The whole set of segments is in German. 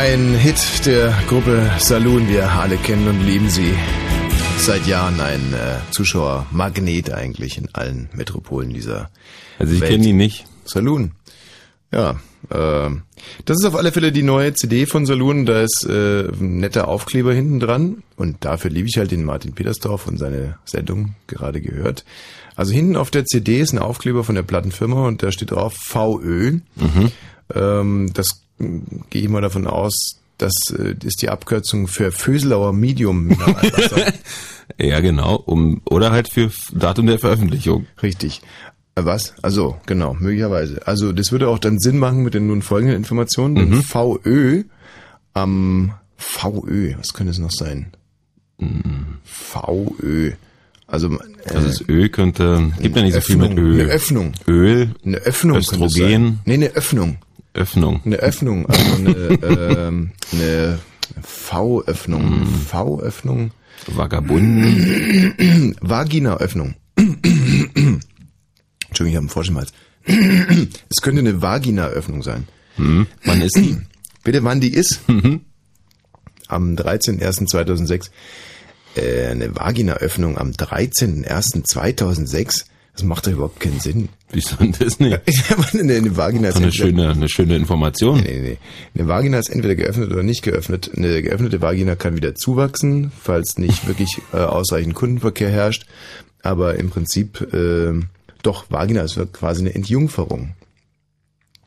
Ein Hit der Gruppe Saloon. Wir alle kennen und lieben sie. Seit Jahren ein äh, Zuschauermagnet eigentlich in allen Metropolen dieser Also ich kenne die nicht. Saloon. Ja, äh, das ist auf alle Fälle die neue CD von Saloon. Da ist äh, ein netter Aufkleber hinten dran. Und dafür liebe ich halt den Martin Petersdorf und seine Sendung gerade gehört. Also hinten auf der CD ist ein Aufkleber von der Plattenfirma und da steht drauf VÖ. Ähm, das gehe ich mal davon aus, das äh, ist die Abkürzung für Föselauer Medium Mineralwasser. Ja, genau. Um, oder halt für Datum der Veröffentlichung. Richtig. Äh, Was? Also, genau, möglicherweise. Also, das würde auch dann Sinn machen mit den nun folgenden Informationen. Denn VÖ am VÖ, was könnte es noch sein? VÖ. Also, äh, Also das Öl könnte, gibt ja nicht so viel mit Öffnung, Öl. eine Öffnung. Öl, Eine Öffnung Östrogen. Nee, eine Öffnung. Öffnung. Eine Öffnung, also eine, ähm, eine V-Öffnung. V-Öffnung. Vagabunden. Vagina-Öffnung. Entschuldigung, ich habe einen Frosch im Hals. Es könnte eine Vagina-Öffnung sein. Hm. Wann ist die? Bitte, wann die ist? Am 13.01.2006. Äh, eine Vagina-Öffnung am 13.01.2006. Das macht doch überhaupt keinen Sinn. Wieso denn das nicht? eine, eine Vagina ist Eine schöne, eine schöne Information. Nee, nee. Eine Vagina ist entweder geöffnet oder nicht geöffnet. Eine geöffnete Vagina kann wieder zuwachsen, falls nicht wirklich äh, ausreichend Kundenverkehr herrscht. Aber im Prinzip, äh, doch, Vagina ist quasi eine Entjungferung.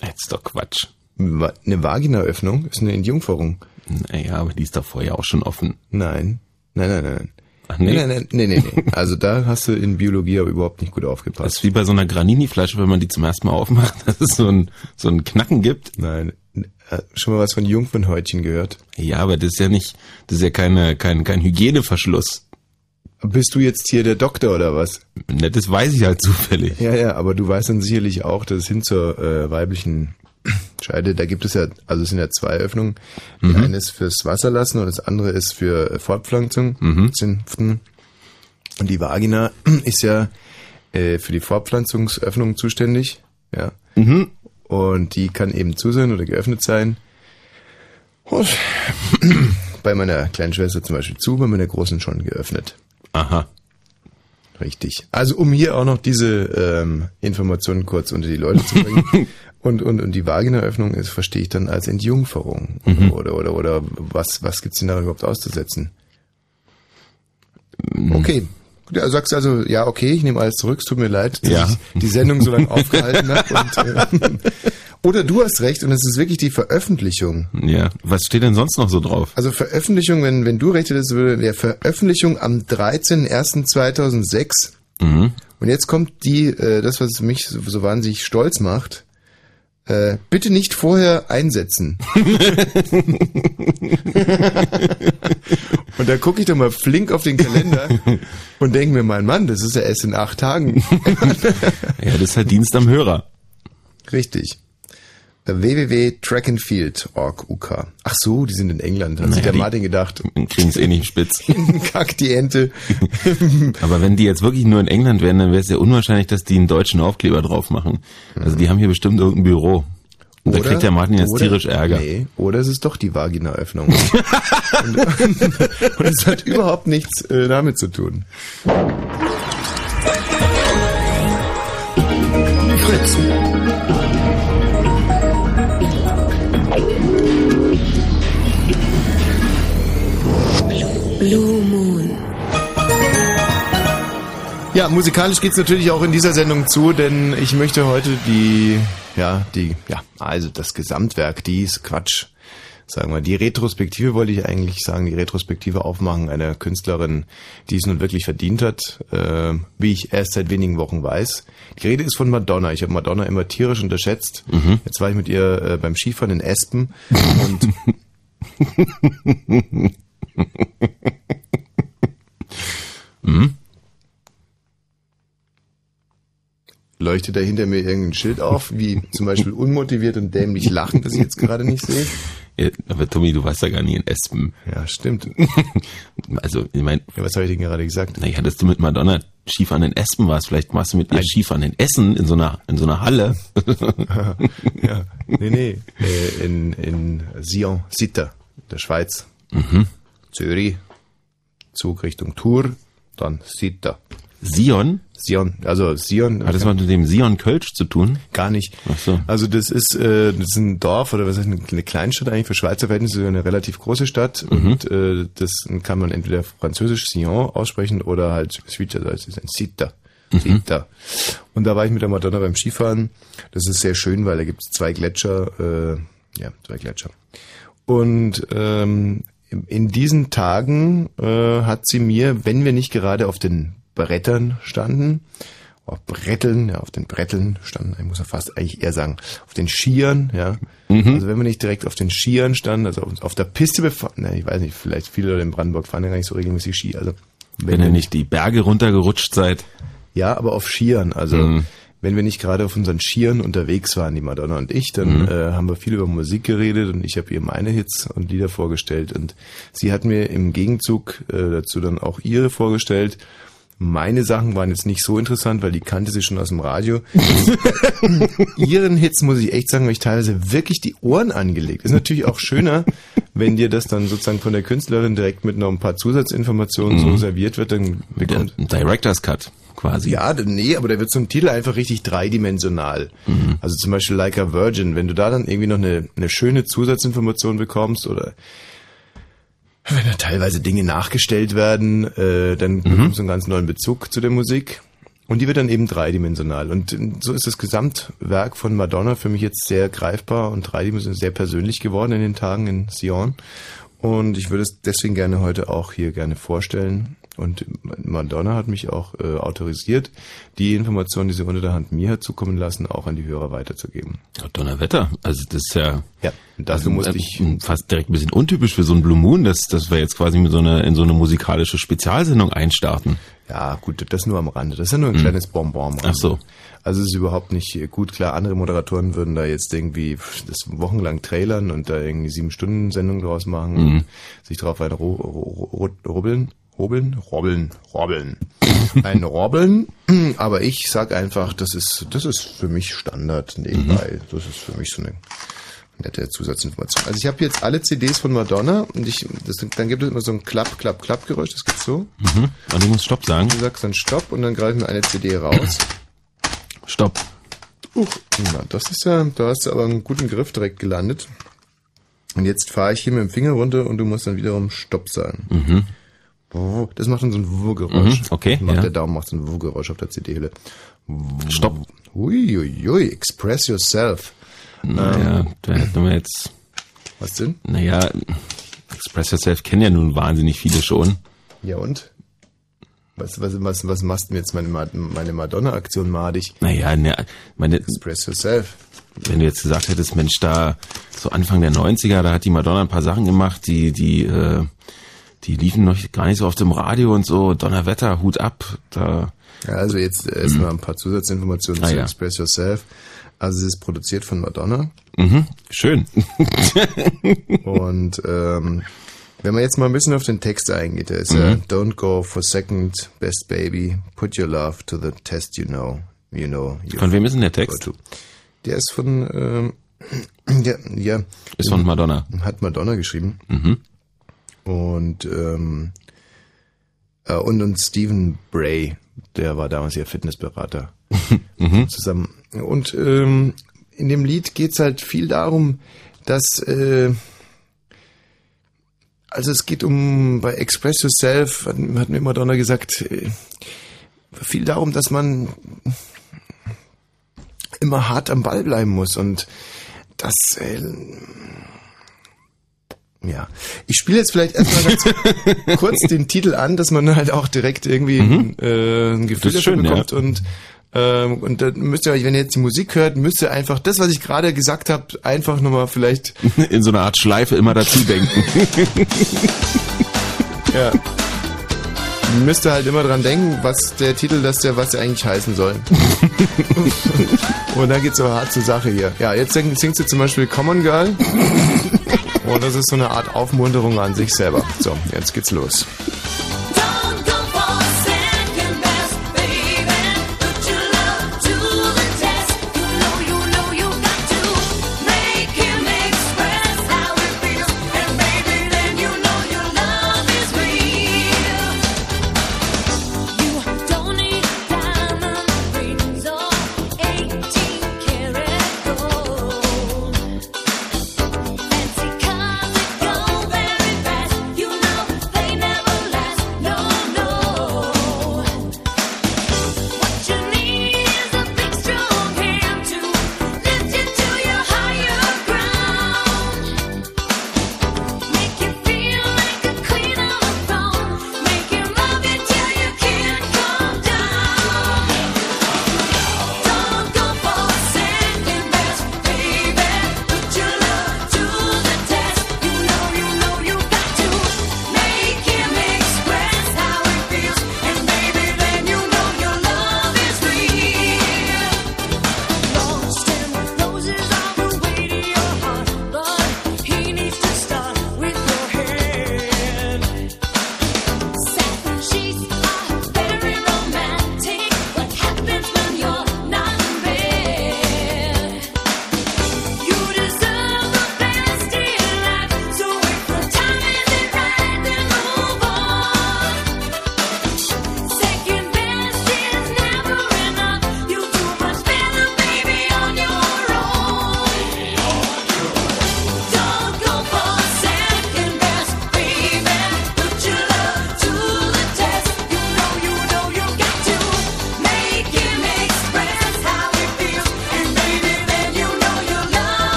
Das ist doch Quatsch. Eine Vaginaöffnung ist eine Entjungferung. Naja, aber die ist doch vorher auch schon offen. Nein. Nein, nein, nein. Ach nee? Nein, nein, nein, nee, nee, nee. Also da hast du in Biologie aber überhaupt nicht gut Das aufgepasst. ist wie bei so einer Granini-Flasche, wenn man die zum ersten Mal aufmacht, dass es so ein, so ein Knacken gibt. Nein. Äh, Schon mal was von Jungfernhäutchen gehört? Ja, aber das ist ja nicht, das ist ja keine, kein, kein Hygieneverschluss. Bist du jetzt hier der Doktor oder was? Ne, Das weiß ich halt zufällig. Ja, ja, aber du weißt dann sicherlich auch, dass hin zur äh, weiblichen Scheide, da gibt es ja, also es sind ja zwei Öffnungen. Die eine ist fürs Wasser lassen und das andere ist für äh, Fortpflanzung. Zünften. Und die Vagina ist ja äh, für die Fortpflanzungsöffnung zuständig. Ja. Und die kann eben zu sein oder geöffnet sein. Und bei meiner kleinen Schwester zum Beispiel zu, bei meiner großen schon geöffnet. Aha. Richtig. Also um hier auch noch diese ähm, Informationen kurz unter die Leute zu bringen. und, und, und die Vaginaöffnung ist, verstehe ich dann als Entjungferung. Oder, oder, oder was, was gibt's denn da überhaupt auszusetzen? Okay. Gut, ja, sagst also, ja, okay, ich nehme alles zurück, es tut mir leid, dass Ja. ich die Sendung so lange aufgehalten habe. Und, äh, oder du hast recht und es ist wirklich die Veröffentlichung. Ja. Was steht denn sonst noch so drauf? Also Veröffentlichung, wenn, wenn du recht hättest, würde der Veröffentlichung am 13.01.2006. Mhm. Und jetzt kommt die, äh, das, was mich so, so wahnsinnig stolz macht. Äh, bitte nicht vorher einsetzen. und da gucke ich doch mal flink auf den Kalender und denke mir, mein Mann, das ist ja erst in acht Tagen. Ja, das ist halt Dienst am Hörer. Richtig. www.trackandfield.org UK. Ach so, die sind in England. Hat sich Naja, der die- Martin gedacht. Kriegen es eh nicht spitz. Kack die Ente. Aber wenn die jetzt wirklich nur in England wären, dann wäre es ja unwahrscheinlich, dass die einen deutschen Aufkleber drauf machen. Also die haben hier bestimmt irgendein Büro. Und da kriegt der Martin jetzt oder- tierisch Ärger. Nee, oder es ist doch die Vaginaöffnung. und, und es hat überhaupt nichts äh, damit zu tun. Fritz. Blue Moon. Ja, musikalisch geht's natürlich auch in dieser Sendung zu, denn ich möchte heute die, ja, die, ja, also das Gesamtwerk, die ist Quatsch. Sagen wir, die Retrospektive wollte ich eigentlich sagen, die Retrospektive aufmachen einer Künstlerin, die es nun wirklich verdient hat, äh, wie ich erst seit wenigen Wochen weiß. Die Rede ist von Madonna. Ich habe Madonna immer tierisch unterschätzt. Jetzt war ich mit ihr äh, beim Skifahren in Espen und leuchtet da hinter mir irgendein Schild auf, wie zum Beispiel unmotiviert und dämlich lachen, das ich jetzt gerade nicht sehe. Ja, aber Tommy, du warst ja gar nie in Espen. Ja, stimmt. Also, ich meine, Ja, was habe ich denn gerade gesagt? naja, dass du mit Madonna Skifahren in Espen warst, vielleicht warst du mit ihr Skifahren in Essen in so einer, in so einer Halle. Ja, nee, nee, äh, in, in Sion, Sitter, der Schweiz. Zürich, Zug Richtung Tour, dann Sitter. Sion? Sion, also Sion. Hat das was mit dem Sion Kölsch zu tun? Gar nicht. Ach so. Also das ist, äh, das ist ein Dorf oder was ist eine Kleinstadt eigentlich für Schweizer Verhältnisse eine relativ große Stadt Mhm. und äh, das kann man entweder französisch Sion aussprechen oder halt Schweizerdeutsch ist ein Sitter. Mhm. Sitter. Und da war ich mit der Madonna beim Skifahren. Das ist sehr schön, weil da gibt es zwei Gletscher, äh, ja, zwei Gletscher. Und ähm, in diesen Tagen äh, hat sie mir, wenn wir nicht gerade auf den Brettern standen, auf Bretteln, ja, auf den Bretteln standen, ich muss ja fast eigentlich eher sagen, auf den Skiern, ja. Also wenn wir nicht direkt auf den Skiern standen, also auf, auf der Piste befanden, ne, ich weiß nicht, vielleicht viele Leute in Brandenburg fahren ja gar nicht so regelmäßig Ski, also Wenn ihr nicht die Berge runtergerutscht seid. ja, aber auf Skiern. Also Mhm. Wenn wir nicht gerade auf unseren Skiern unterwegs waren, die Madonna und ich, dann Mhm. äh, haben wir viel über Musik geredet und ich habe ihr meine Hits und Lieder vorgestellt. Und sie hat mir im Gegenzug äh, dazu dann auch ihre vorgestellt. Meine Sachen waren jetzt nicht so interessant, weil die kannte sie schon aus dem Radio. Ihren Hits muss ich echt sagen, habe ich teilweise wirklich die Ohren angelegt. Ist natürlich auch schöner, wenn dir das dann sozusagen von der Künstlerin direkt mit noch ein paar Zusatzinformationen so serviert wird, dann Der bekommt Director's Cut quasi. ja, nee, aber da wird zum Titel einfach richtig dreidimensional. Also zum Beispiel Like a Virgin, wenn du da dann irgendwie noch eine, eine schöne Zusatzinformation bekommst oder wenn da teilweise Dinge nachgestellt werden, äh, dann bekommst du einen ganz neuen Bezug zu der Musik. Und die wird dann eben dreidimensional. Und äh, so ist das Gesamtwerk von Madonna für mich jetzt sehr greifbar und dreidimensional sehr persönlich geworden in den Tagen in Sion. Und ich würde es deswegen gerne heute auch hier gerne vorstellen. Und Madonna hat mich auch äh, autorisiert, die Informationen, die sie unter der Hand mir hat zukommen lassen, auch an die Hörer weiterzugeben. Ja, Donnerwetter. Also das ist ja Ja, dafür musste ich äh, fast direkt ein bisschen untypisch für so ein Blue Moon, dass, dass wir jetzt quasi mit so einer, in so eine musikalische Spezialsendung einstarten. Ja, gut, das nur am Rande. Das ist ja nur ein kleines Bonbon. am Rande. Ach so. Also es ist überhaupt nicht gut. Klar, andere Moderatoren würden da jetzt irgendwie das wochenlang trailern und da irgendwie sieben Stunden Sendung draus machen und sich drauf ein ro ro ro rubbeln. Robeln? Robbeln. Robbeln. Ein Robbeln. Aber ich sag einfach, das ist, das ist für mich Standard nebenbei. Das ist für mich so eine nette Zusatzinformation. Also ich habe jetzt alle CDs von Madonna und ich, das, dann gibt es immer so ein Klapp, Klapp, Klapp Geräusch. Das geht so. Mhm. Und du musst Stopp sagen. Du sagst dann Stopp und dann greifen wir eine CD raus. Stopp. Uch, na, das ist ja, da hast du aber einen guten Griff direkt gelandet. Und jetzt fahre ich hier mit dem Finger runter und du musst dann wiederum Stopp sagen. Oh, das macht dann so ein Wuh-Geräusch. Mhm, okay, Macht ja. Der Daumen macht so ein Wuh-Geräusch auf der CD-Hülle. Stopp. Uiuiui, express yourself. Naja, da hätten wir jetzt, Was denn? naja, Express Yourself kennen ja nun wahnsinnig viele schon. Ja und? Was, was, was, was machst du denn jetzt meine, meine Madonna-Aktion madig? Naja, ne, meine, Express yourself. wenn du jetzt gesagt hättest, Mensch, da so Anfang der 90er, da hat die Madonna ein paar Sachen gemacht, die, die, äh, die liefen noch gar nicht so oft im Radio und so, Donnerwetter, Hut ab, da, Ja, also jetzt erstmal ein paar Zusatzinformationen Ah, zu ja. Express Yourself. Also es ist produziert von Madonna. mhm, schön. Und ähm, wenn man jetzt mal ein bisschen auf den Text eingeht, der ist Mhm. ja Don't go for second, best baby, put your love to the test you know. You know. You Von wem ist denn der Text? Der ist von ähm, ja, ja, Ist von Madonna. hat Madonna geschrieben. Mhm. Und ähm, äh, und, und Stephen Bray, der war damals ihr Fitnessberater. Mhm. Zusammen. Und ähm, in dem Lied geht's halt viel darum, dass äh, also es geht um bei Express Yourself, hat, hat mir Madonna gesagt, äh, viel darum, dass man immer hart am Ball bleiben muss und das äh, ja, ich spiele jetzt vielleicht erstmal ganz kurz den Titel an, dass man halt auch direkt irgendwie äh, ein Gefühl Das ist dafür schön, bekommt und ähm, und dann müsst ihr euch, wenn ihr jetzt die Musik hört, müsst ihr einfach das, was ich gerade gesagt habe, einfach nochmal vielleicht In so einer Art Schleife immer dazu denken. Ja. Müsst ihr halt immer dran denken, was der Titel, das der, was der eigentlich heißen soll. Und da geht's so hart zur Sache hier. Ja, jetzt sing, singst du zum Beispiel Common Girl. Und das ist so eine Art Aufmunterung an sich selber. So, jetzt geht's los.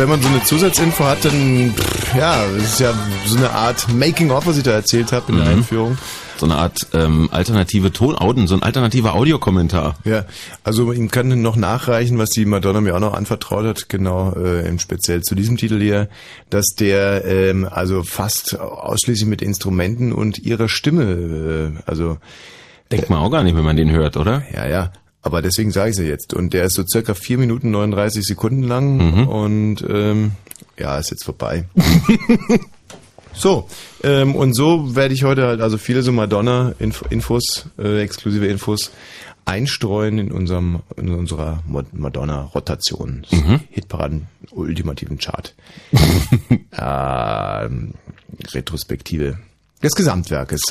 Wenn man so eine Zusatzinfo hat, dann, pff, ja, es ist ja so eine Art Making-of, was ich da erzählt habe in der Einführung. So eine Art ähm, alternative Tonauden, so ein alternativer Audiokommentar. Ja, also ich kann noch nachreichen, was die Madonna mir auch noch anvertraut hat, genau, äh, im speziell zu diesem Titel hier, dass der ähm, also fast ausschließlich mit Instrumenten und ihrer Stimme, äh, also Denkt man auch gar nicht, wenn man den hört, oder? ja, ja, aber deswegen sage ich ja jetzt. Und der ist so circa 4 Minuten 39 Sekunden lang und ähm, ja, ist jetzt vorbei. so, ähm, und so werde ich heute halt also viele so Madonna-Infos, äh, exklusive Infos einstreuen in unserem in unserer Madonna-Rotation. Hitparaden ultimativen Chart. ähm, Retrospektive des Gesamtwerkes.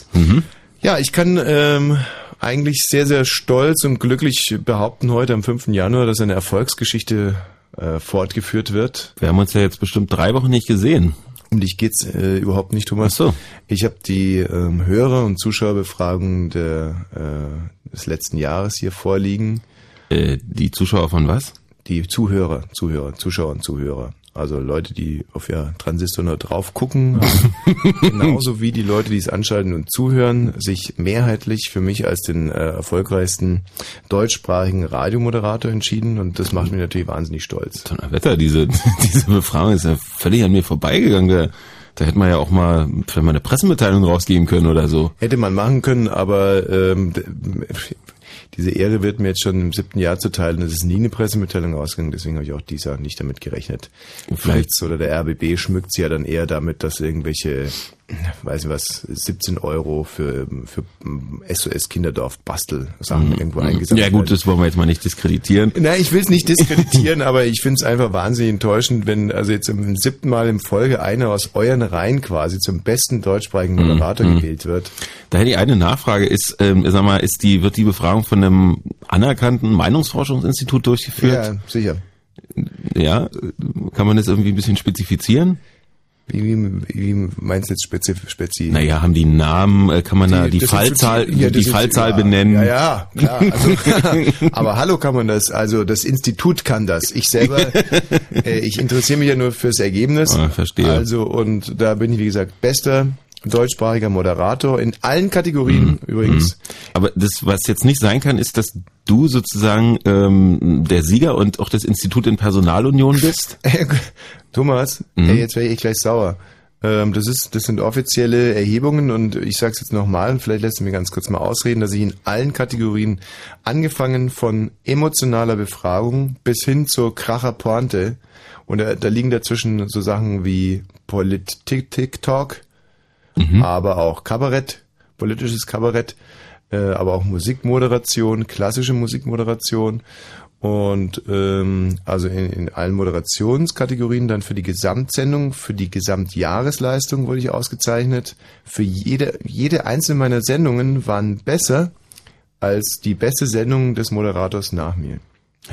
Ja, ich kann ähm, eigentlich sehr, sehr stolz und glücklich behaupten heute am 5. Januar, dass eine Erfolgsgeschichte äh, fortgeführt wird. Wir haben uns ja jetzt bestimmt drei Wochen nicht gesehen. Um dich geht's äh, überhaupt nicht, Thomas. Ach so. Ich habe die ähm, Hörer- und Zuschauerbefragung der, äh, des letzten Jahres hier vorliegen. Äh, die Zuschauer von was? Die Zuhörer, Zuhörer, Zuschauer und Zuhörer. Also Leute, die auf ihr Transistor nur drauf gucken, genauso wie die Leute, die es anschalten und zuhören, sich mehrheitlich für mich als den äh, erfolgreichsten deutschsprachigen Radiomoderator entschieden und das macht mich natürlich wahnsinnig stolz. Donnerwetter, diese, diese Befragung ist ja völlig an mir vorbeigegangen. Da, da hätte man ja auch mal vielleicht mal eine Pressemitteilung rausgeben können oder so. Hätte man machen können, aber ähm, diese Ehre wird mir jetzt schon im siebten Jahr zuteil und es ist nie eine Pressemitteilung rausgegangen, deswegen habe ich auch dieses Jahr nicht damit gerechnet. Vielleicht oder der RBB schmückt sie ja dann eher damit, dass irgendwelche, weiß ich was, 17 Euro für, für SOS Kinderdorf Bastel-Sachen irgendwo eingesammelt Mhm. Ja gut, das wollen wir jetzt mal nicht diskreditieren. Nein, ich will es nicht diskreditieren, aber ich finde es einfach wahnsinnig enttäuschend, wenn also jetzt im siebten Mal in Folge einer aus euren Reihen quasi zum besten deutschsprachigen Moderator gewählt wird. Da hätte ich eine Nachfrage. Ist, ähm, sag mal, ist die, wird die Befragung von einem anerkannten Meinungsforschungsinstitut durchgeführt? Ja, sicher. Ja. Kann man das irgendwie ein bisschen spezifizieren? Wie, wie, meinst du jetzt spezi, spezi? Naja, haben die Namen, äh, kann man da die Fallzahl, Institut- ja, die Fallzahl ja, benennen? Ja, ja, klar. Also, aber hallo kann man das, also das Institut kann das. Ich selber, äh, ich interessiere mich ja nur fürs Ergebnis. Ah, verstehe. Also und da bin ich, wie gesagt, bester deutschsprachiger Moderator in allen Kategorien übrigens. Aber das, was jetzt nicht sein kann, ist, dass du sozusagen ähm, der Sieger und auch das Institut in Personalunion bist. Thomas, Mhm. ey, jetzt wäre ich gleich sauer. Ähm, das ist, das sind offizielle Erhebungen und ich sage es jetzt nochmal und vielleicht lässt du mir ganz kurz mal ausreden, dass ich in allen Kategorien, angefangen von emotionaler Befragung bis hin zur Kracher Pointe und da, da liegen dazwischen so Sachen wie Politik-Talk, aber auch Kabarett, politisches Kabarett, äh, aber auch Musikmoderation, klassische Musikmoderation und ähm, also in, in allen Moderationskategorien dann für die Gesamtsendung, für die Gesamtjahresleistung wurde ich ausgezeichnet. Für jede, jede einzelne meiner Sendungen waren besser als die beste Sendung des Moderators nach mir.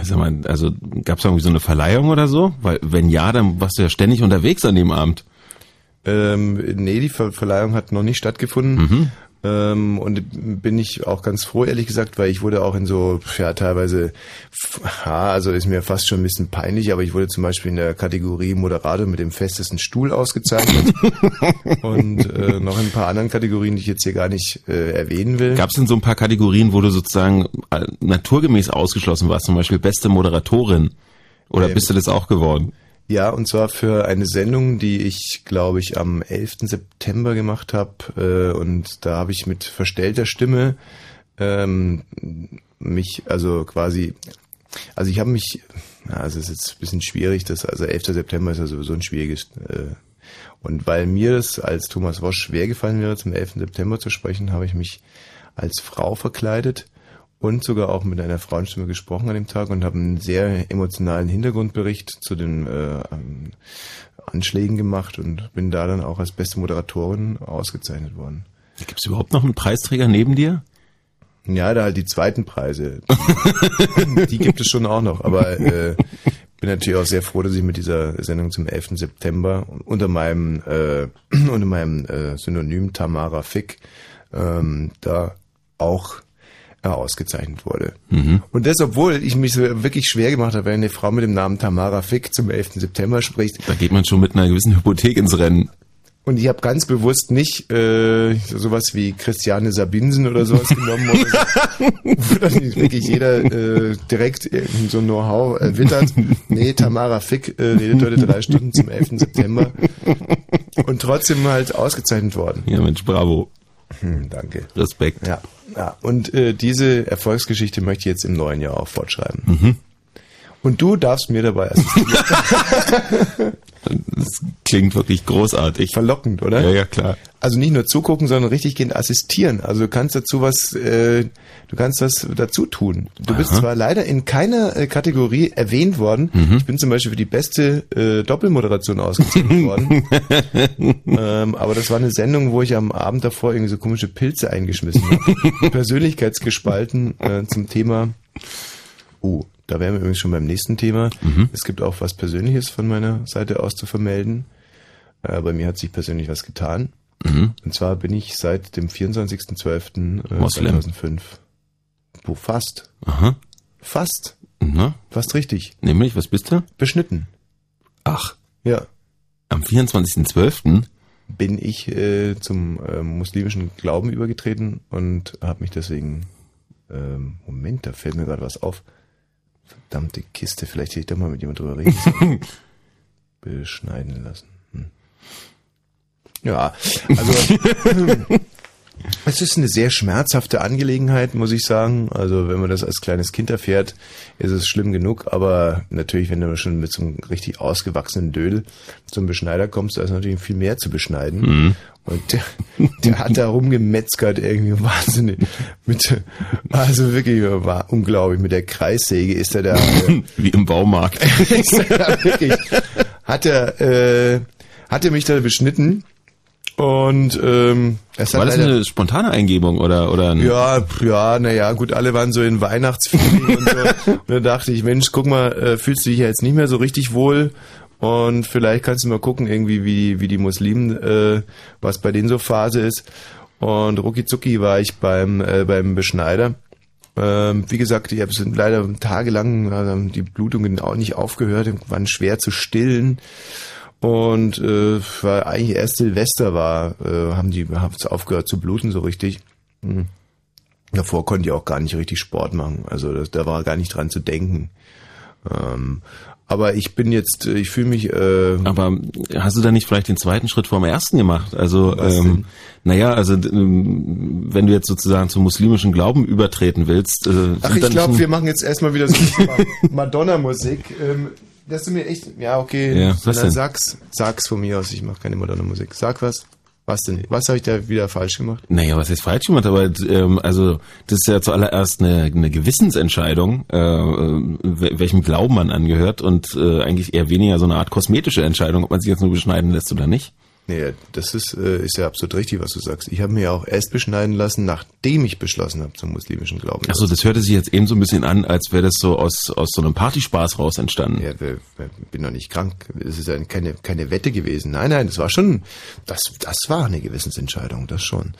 Sag mal, also gab es irgendwie so eine Verleihung oder so? Weil wenn ja, dann warst du ja ständig unterwegs an dem Abend. Ähm, nee, die Ver Verleihung hat noch nicht stattgefunden. Ähm, und bin ich auch ganz froh, ehrlich gesagt, weil ich wurde auch in so, ja, teilweise, ja, also ist mir fast schon ein bisschen peinlich, aber ich wurde zum Beispiel in der Kategorie Moderator mit dem festesten Stuhl ausgezeichnet. und äh, noch in ein paar anderen Kategorien, die ich jetzt hier gar nicht äh, erwähnen will. Gab es denn so ein paar Kategorien, wo du sozusagen äh, naturgemäß ausgeschlossen warst? Zum Beispiel beste Moderatorin. Oder Ähm, bist du das auch geworden? Ja, und zwar für eine Sendung, die ich, glaube ich, am 11. September gemacht habe. Äh, und da habe ich mit verstellter Stimme ähm, mich, also quasi, also ich habe mich, also es ist jetzt ein bisschen schwierig, das, also 11. September ist ja sowieso ein schwieriges, äh, und weil mir das als Thomas Wosch schwer gefallen wäre, zum 11. September zu sprechen, habe ich mich als Frau verkleidet und sogar auch mit einer Frauenstimme gesprochen an dem Tag und habe einen sehr emotionalen Hintergrundbericht zu den äh, ähm, Anschlägen gemacht und bin da dann auch als beste Moderatorin ausgezeichnet worden. Gibt es überhaupt noch einen Preisträger neben dir? Ja, da halt die zweiten Preise. Die, die gibt es schon auch noch, aber äh, bin natürlich auch sehr froh, dass ich mit dieser Sendung zum 11. September unter meinem äh, unter meinem äh, Synonym Tamara Fick ähm, da auch ausgezeichnet wurde. Und das, obwohl ich mich so wirklich schwer gemacht habe, wenn eine Frau mit dem Namen Tamara Fick zum 11. September spricht. Da geht man schon mit einer gewissen Hypothek ins Rennen. Und ich habe ganz bewusst nicht äh, sowas wie Christiane Sabinsen oder sowas genommen, wo dann wirklich jeder äh, direkt so ein Know-how äh, wittert. Nee, Tamara Fick äh, redet heute drei Stunden zum 11. September und trotzdem halt ausgezeichnet worden. Ja, Mensch, bravo. Hm, danke. Respekt. Ja, ja. Und äh, diese Erfolgsgeschichte möchte ich jetzt im neuen Jahr auch fortschreiben. Und du darfst mir dabei assistieren. Das klingt wirklich großartig. Verlockend, oder? Ja, ja, klar. Also nicht nur zugucken, sondern richtig gehend assistieren. Also du kannst dazu was, äh, du kannst was dazu tun. Du bist Aha. zwar leider in keiner äh, Kategorie erwähnt worden. Ich bin zum Beispiel für die beste äh, Doppelmoderation ausgezeichnet worden. ähm, aber das war eine Sendung, wo ich am Abend davor irgendwie so komische Pilze eingeschmissen habe. Persönlichkeitsgespalten äh, zum Thema. Oh, da wären wir übrigens schon beim nächsten Thema. Es gibt auch was Persönliches von meiner Seite aus zu vermelden. Äh, bei mir hat sich persönlich was getan. Und zwar bin ich seit dem 24.12. äh, Moslem. 2005. Wo fast. Aha. Fast. Na, Fast richtig. nämlich, was bist du? Beschnitten. Ach, Ja. am 24.12. Bin ich äh, zum äh, muslimischen Glauben übergetreten und habe mich deswegen. Ähm, Moment, da fällt mir gerade was auf. Verdammte Kiste, vielleicht hätte ich da mal mit jemand drüber reden sollen. Beschneiden lassen. Hm. Ja, also es ist eine sehr schmerzhafte Angelegenheit, muss ich sagen. Also wenn man das als kleines Kind erfährt, ist es schlimm genug. Aber natürlich, wenn du schon mit so einem richtig ausgewachsenen Dödel zum Beschneider kommst, da ist natürlich viel mehr zu beschneiden. Und der, der hat da rumgemetzgert irgendwie wahnsinnig. Mit, also wirklich war unglaublich. Mit der Kreissäge ist er da. Äh, Wie im Baumarkt. ist er da wirklich, hat er, äh, hat er mich da beschnitten. Und ähm, es War das eine spontane Eingebung oder, oder ein, ja, ja, naja, gut, alle waren so in Weihnachtsfeeling und so. Und da dachte ich, Mensch, guck mal, äh, fühlst du dich ja jetzt nicht mehr so richtig wohl? Und vielleicht kannst du mal gucken, irgendwie, wie, wie die Muslimen, äh, was bei denen so Phase ist. Und rucki zucki war ich beim, äh, beim Beschneider. Ähm, wie gesagt, ich habe es leider tagelang, äh, die Blutungen auch nicht aufgehört, waren schwer zu stillen. Und äh, war eigentlich erst Silvester war, äh, haben die haben es aufgehört zu bluten so richtig. Hm. Davor konnte ich auch gar nicht richtig Sport machen. Also das, da war gar nicht dran zu denken. Ähm, aber ich bin jetzt, äh, ich fühle mich, äh, Aber hast du da nicht vielleicht den zweiten Schritt vom ersten gemacht? Also, ähm, naja, also ähm, wenn du jetzt sozusagen zum muslimischen Glauben übertreten willst, äh, ach, ich glaube, wir machen jetzt erstmal wieder so Madonna-Musik. Ähm, dass du mir echt, ja okay, Ja, was denn? sag's, sag's von mir aus, ich mache keine Madonna-Musik. Sag was. Was denn? Was habe ich da wieder falsch gemacht? Naja, was ist falsch gemacht, aber ähm, also das ist ja zuallererst eine, eine Gewissensentscheidung, äh, äh, wel- welchem Glauben man angehört und äh, eigentlich eher weniger so eine Art kosmetische Entscheidung, ob man sich jetzt nur beschneiden lässt oder nicht. Nee, das ist, äh, ist ja absolut richtig, was du sagst. Ich habe mir ja auch erst beschneiden lassen, nachdem ich beschlossen habe zum muslimischen Glauben. Achso, das hörte sich jetzt eben so ein bisschen an, als wäre das so aus, aus so einem Partyspaß raus entstanden. Ja, wer- bin doch nicht krank. Es ist ja keine, keine Wette gewesen. Nein, nein, das war schon, das, das war eine Gewissensentscheidung, das schon.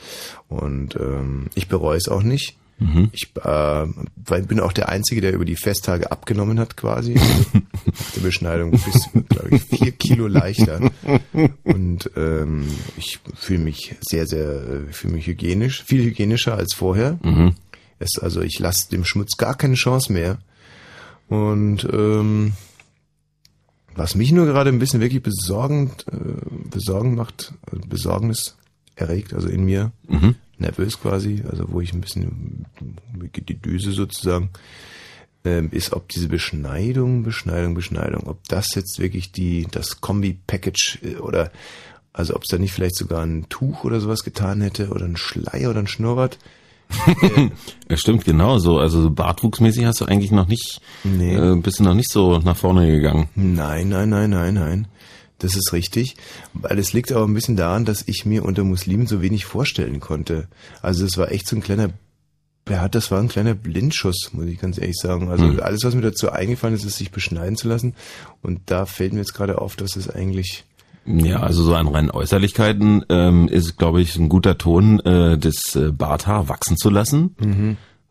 Und ähm, ich bereue es auch nicht. Ich äh, bin auch der Einzige, der über die Festtage abgenommen hat quasi. Nach der Beschneidung bis, glaube ich, vier Kilo leichter. Und ähm, ich fühle mich sehr, sehr, äh, fühle mich hygienisch, viel hygienischer als vorher. Es, also ich lasse dem Schmutz gar keine Chance mehr. Und ähm, was mich nur gerade ein bisschen wirklich besorgend, äh, besorgen macht, also Besorgnis erregt, also in mir, nervös quasi, also wo ich ein bisschen, die Düse sozusagen, ähm, ist, ob diese Beschneidung, Beschneidung, Beschneidung, ob das jetzt wirklich die, das Kombi-Package äh, oder, also ob es da nicht vielleicht sogar ein Tuch oder sowas getan hätte oder ein Schleier oder ein Schnurrbart. Ja, stimmt, genau so. Also so bartwuchsmäßig hast du eigentlich noch nicht, Nee. äh, bist du noch nicht so nach vorne gegangen. Nein, nein, nein, nein, nein. Das ist richtig. Weil es liegt aber ein bisschen daran, dass ich mir unter Muslimen so wenig vorstellen konnte. Also es war echt so ein kleiner, ja, das war ein kleiner Blindschuss, muss ich ganz ehrlich sagen. Also Hm. alles, was mir dazu eingefallen ist, ist sich beschneiden zu lassen. Und da fällt mir jetzt gerade auf, dass es eigentlich, Ja, also so an reinen Äußerlichkeiten ähm, ist, glaube ich, ein guter Ton, äh, das äh, Barthaar wachsen zu lassen.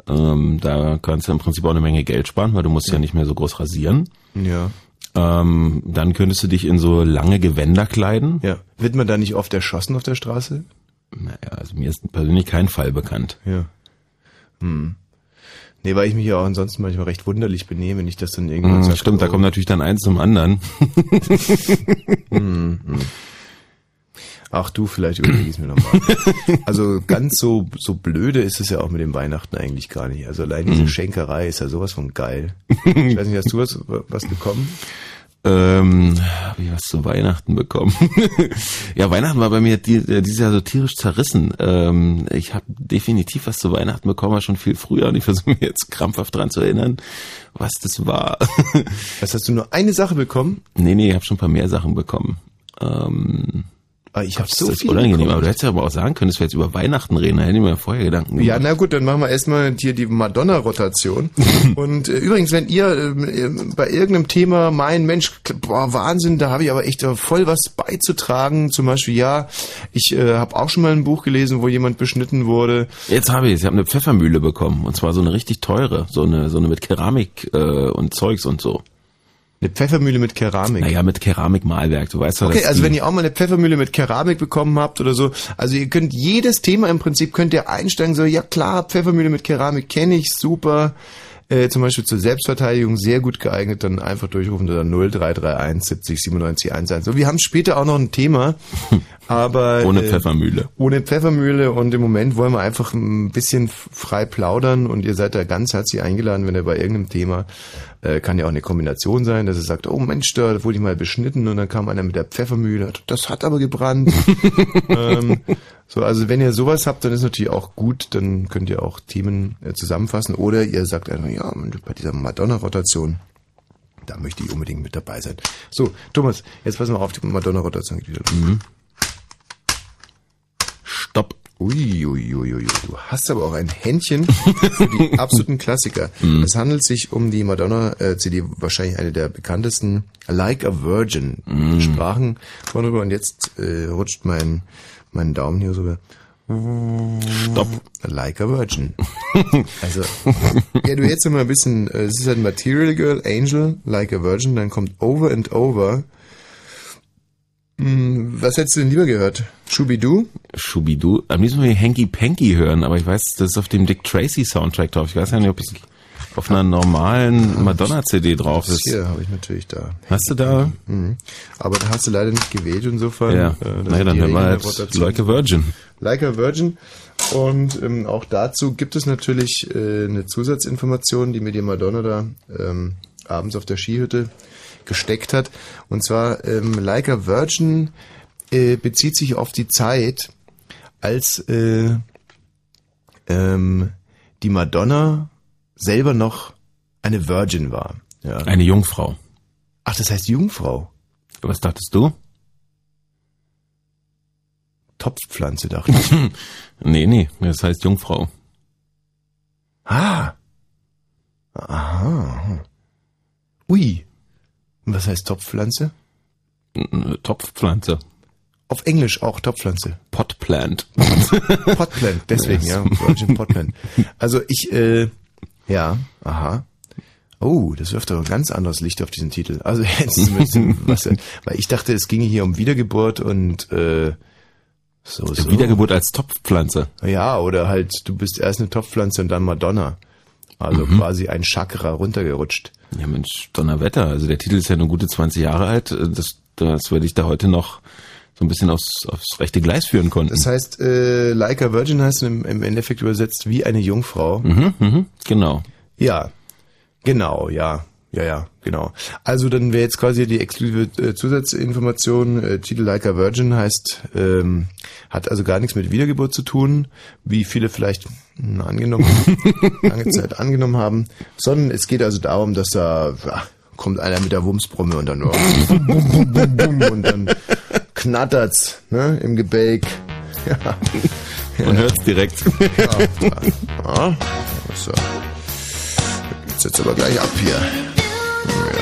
Ähm, da kannst du im Prinzip auch eine Menge Geld sparen, weil du musst ja nicht mehr so groß rasieren. Ja. Ähm, dann könntest du dich in so lange Gewänder kleiden. Ja. Wird man da nicht oft erschossen auf der Straße? Naja, also mir ist persönlich kein Fall bekannt. Ja. Hm. Nee, weil ich mich ja auch ansonsten manchmal recht wunderlich benehme, nicht, dass dann irgendwann Hm, sagt, stimmt, da oh, kommt natürlich dann eins zum anderen. Ach du, vielleicht überlege ich es mir nochmal. also ganz so, so blöde ist es ja auch mit dem Weihnachten eigentlich gar nicht. Also allein Mhm. diese Schenkerei ist ja sowas von geil. Ich weiß nicht, hast du was, was bekommen? Ähm, habe ich was zu Weihnachten bekommen? ja, Weihnachten war bei mir die, äh, dieses Jahr so tierisch zerrissen. Ähm, ich habe definitiv was zu Weihnachten bekommen, aber schon viel früher und ich versuche mir jetzt krampfhaft dran zu erinnern, was das war. Was hast du nur eine Sache bekommen? nee, nee, ich habe schon ein paar mehr Sachen bekommen. Ähm, ich habe das so ist viel unangenehm, bekommen. aber du hättest ja aber auch sagen können, dass wir jetzt über Weihnachten reden, da hätte ich mir vorher Gedanken Ja, gemacht. na gut, dann machen wir erstmal hier die Madonna-Rotation. Und äh, übrigens, wenn ihr äh, bei irgendeinem Thema meint, Mensch, boah, Wahnsinn, da habe ich aber echt äh, voll was beizutragen. Zum Beispiel, ja, ich äh, habe auch schon mal ein Buch gelesen, wo jemand beschnitten wurde. Jetzt habe ich es, ich habe eine Pfeffermühle bekommen und zwar so eine richtig teure, so eine so eine mit Keramik äh, und Zeugs und so. Eine Pfeffermühle mit Keramik. Naja, mit Keramikmalwerk, du weißt ja, Okay, also wenn ihr auch mal eine Pfeffermühle mit Keramik bekommen habt oder so, also ihr könnt jedes Thema im Prinzip könnt ihr einsteigen, so, ja klar, Pfeffermühle mit Keramik kenne ich, super. Äh, zum Beispiel zur Selbstverteidigung sehr gut geeignet, dann einfach durchrufen oder 0331 70 97 11. So, wir haben später auch noch ein Thema, aber ohne äh, Pfeffermühle. ohne Pfeffermühle und im Moment wollen wir einfach ein bisschen frei plaudern und ihr seid da ganz herzlich eingeladen, wenn ihr bei irgendeinem Thema, äh, kann ja auch eine Kombination sein, dass ihr sagt, oh Mensch, da wurde ich mal beschnitten und dann kam einer mit der Pfeffermühle, das hat aber gebrannt. ähm, so, also wenn ihr sowas habt, dann ist natürlich auch gut, dann könnt ihr auch Themen äh, zusammenfassen oder ihr sagt einfach, ja, bei dieser Madonna-Rotation, da möchte ich unbedingt mit dabei sein. So, Thomas, jetzt passen wir auf, die Madonna-Rotation geht wieder los. Stopp. Uiuiuiui, ui, ui. du hast aber auch ein Händchen für die absoluten Klassiker. Es handelt sich um die Madonna-CD, wahrscheinlich eine der bekanntesten, Like a Virgin. Wir sprachen von drüber und jetzt äh, rutscht mein, mein Daumen hier sogar. Stopp. Like a Virgin. Also, ja, du jetzt mal ein bisschen, äh, es ist halt Material Girl, Angel, Like a Virgin, dann kommt Over and Over. Hm, Was hättest du denn lieber gehört? Schubidu? Schubidu. Am liebsten will ich Hanky Panky hören, aber ich weiß, das ist auf dem Dick Tracy Soundtrack drauf. Ich weiß ja nicht, ob es auf einer normalen Madonna-CD drauf ist. Hier habe ich natürlich da. Hast du da? Mhm. Aber da hast du leider nicht gewählt, insofern. Ja. äh, das Na ja, ist dann hören wir halt. Like a Virgin. Like a Virgin. Und ähm, auch dazu gibt es natürlich äh, eine Zusatzinformation, die mir die Madonna da ähm, abends auf der Skihütte gesteckt hat. Und zwar ähm, Like a Virgin äh, bezieht sich auf die Zeit, als äh, ähm, die Madonna selber noch eine Virgin war. Ja. Eine Jungfrau. Ach, das heißt Jungfrau. Was dachtest du? Topfpflanze, dachte ich. Nee, nee, das heißt Jungfrau. Ah. Aha. Ui. Was heißt Topfpflanze? Topfpflanze. Auf Englisch auch Topfpflanze. Potplant. Potplant, deswegen, ja. Virgin Potplant. Also ich, äh, ja, aha. Oh, das wirft aber ein ganz anderes Licht auf diesen Titel. Also jetzt was, weil ich dachte, es ginge hier um Wiedergeburt und äh, so, so. Wiedergeburt als Topfpflanze. Ja, oder halt, du bist erst eine Topfpflanze und dann Madonna. Also Mhm. quasi ein Chakra runtergerutscht. Ja Mensch, Donnerwetter. Also der Titel ist ja nur gute 20 Jahre alt. Das, das würde ich da heute noch so ein bisschen aufs, aufs rechte Gleis führen konnten. Das heißt, äh, Like a Virgin heißt im, im Endeffekt übersetzt wie eine Jungfrau. mhm, mhm, genau. Ja, genau, ja. Ja, ja, genau. Also dann wäre jetzt quasi die exklusive äh, Zusatzinformation, äh, Titel Like a Virgin heißt, ähm, hat also gar nichts mit Wiedergeburt zu tun, wie viele vielleicht mh, angenommen, lange Zeit angenommen haben, sondern es geht also darum, dass da ja, kommt einer mit der Wumsbrumme und dann bum, und dann knattert's ne, im Gebälk. Ja, Man hört's direkt. ja, ja. So. Geht's jetzt aber gleich ab hier. Right.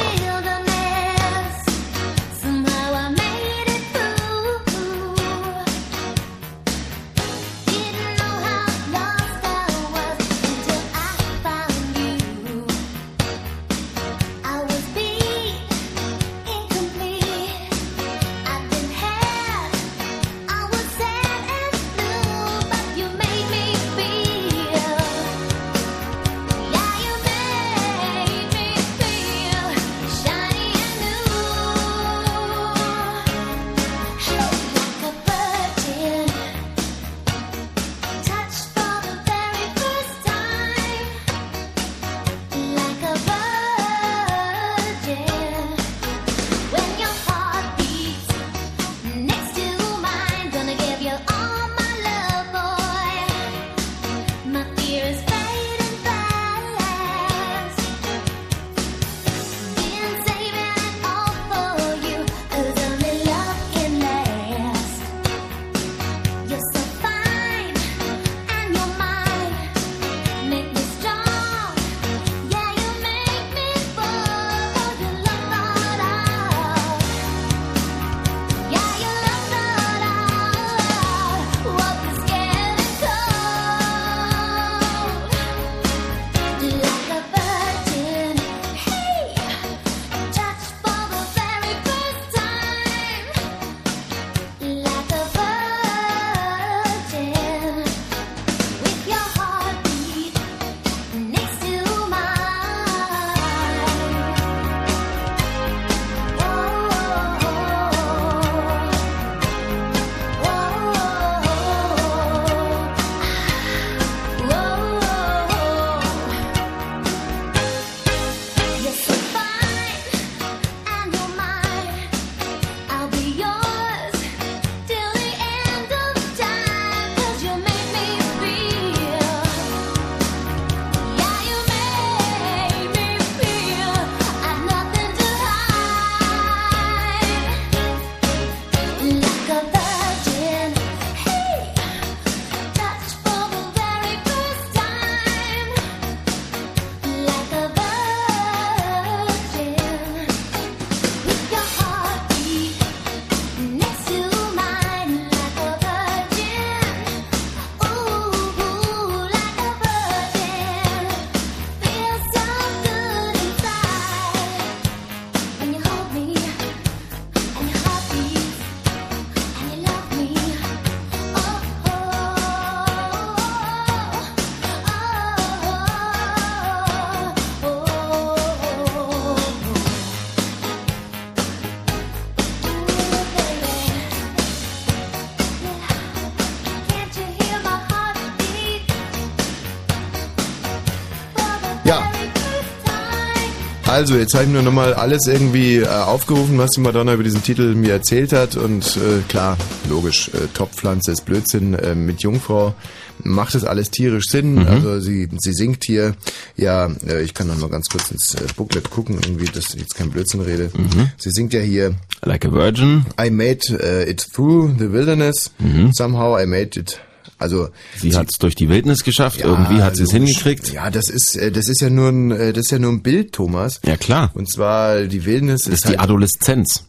Also, jetzt habe ich nur nochmal alles irgendwie äh, aufgerufen, was die Madonna über diesen Titel mir erzählt hat. Und äh, klar, logisch, äh, Topfpflanze ist Blödsinn. Äh, mit Jungfrau macht das alles tierisch Sinn. Also sie, sie singt hier, ja, äh, ich kann noch mal ganz kurz ins äh, Booklet gucken, irgendwie, dass ich jetzt kein Blödsinn rede. Sie singt ja hier, Like a Virgin. I made äh, it through the wilderness. Somehow I made it. Also Sie hat es durch die Wildnis geschafft. Irgendwie hat sie es hingekriegt. Ja, das ist äh, das ist ja nur ein äh, das ist ja nur ein Bild, Thomas. Ja, klar. Und zwar die Wildnis Das ist ist die halt, Adoleszenz.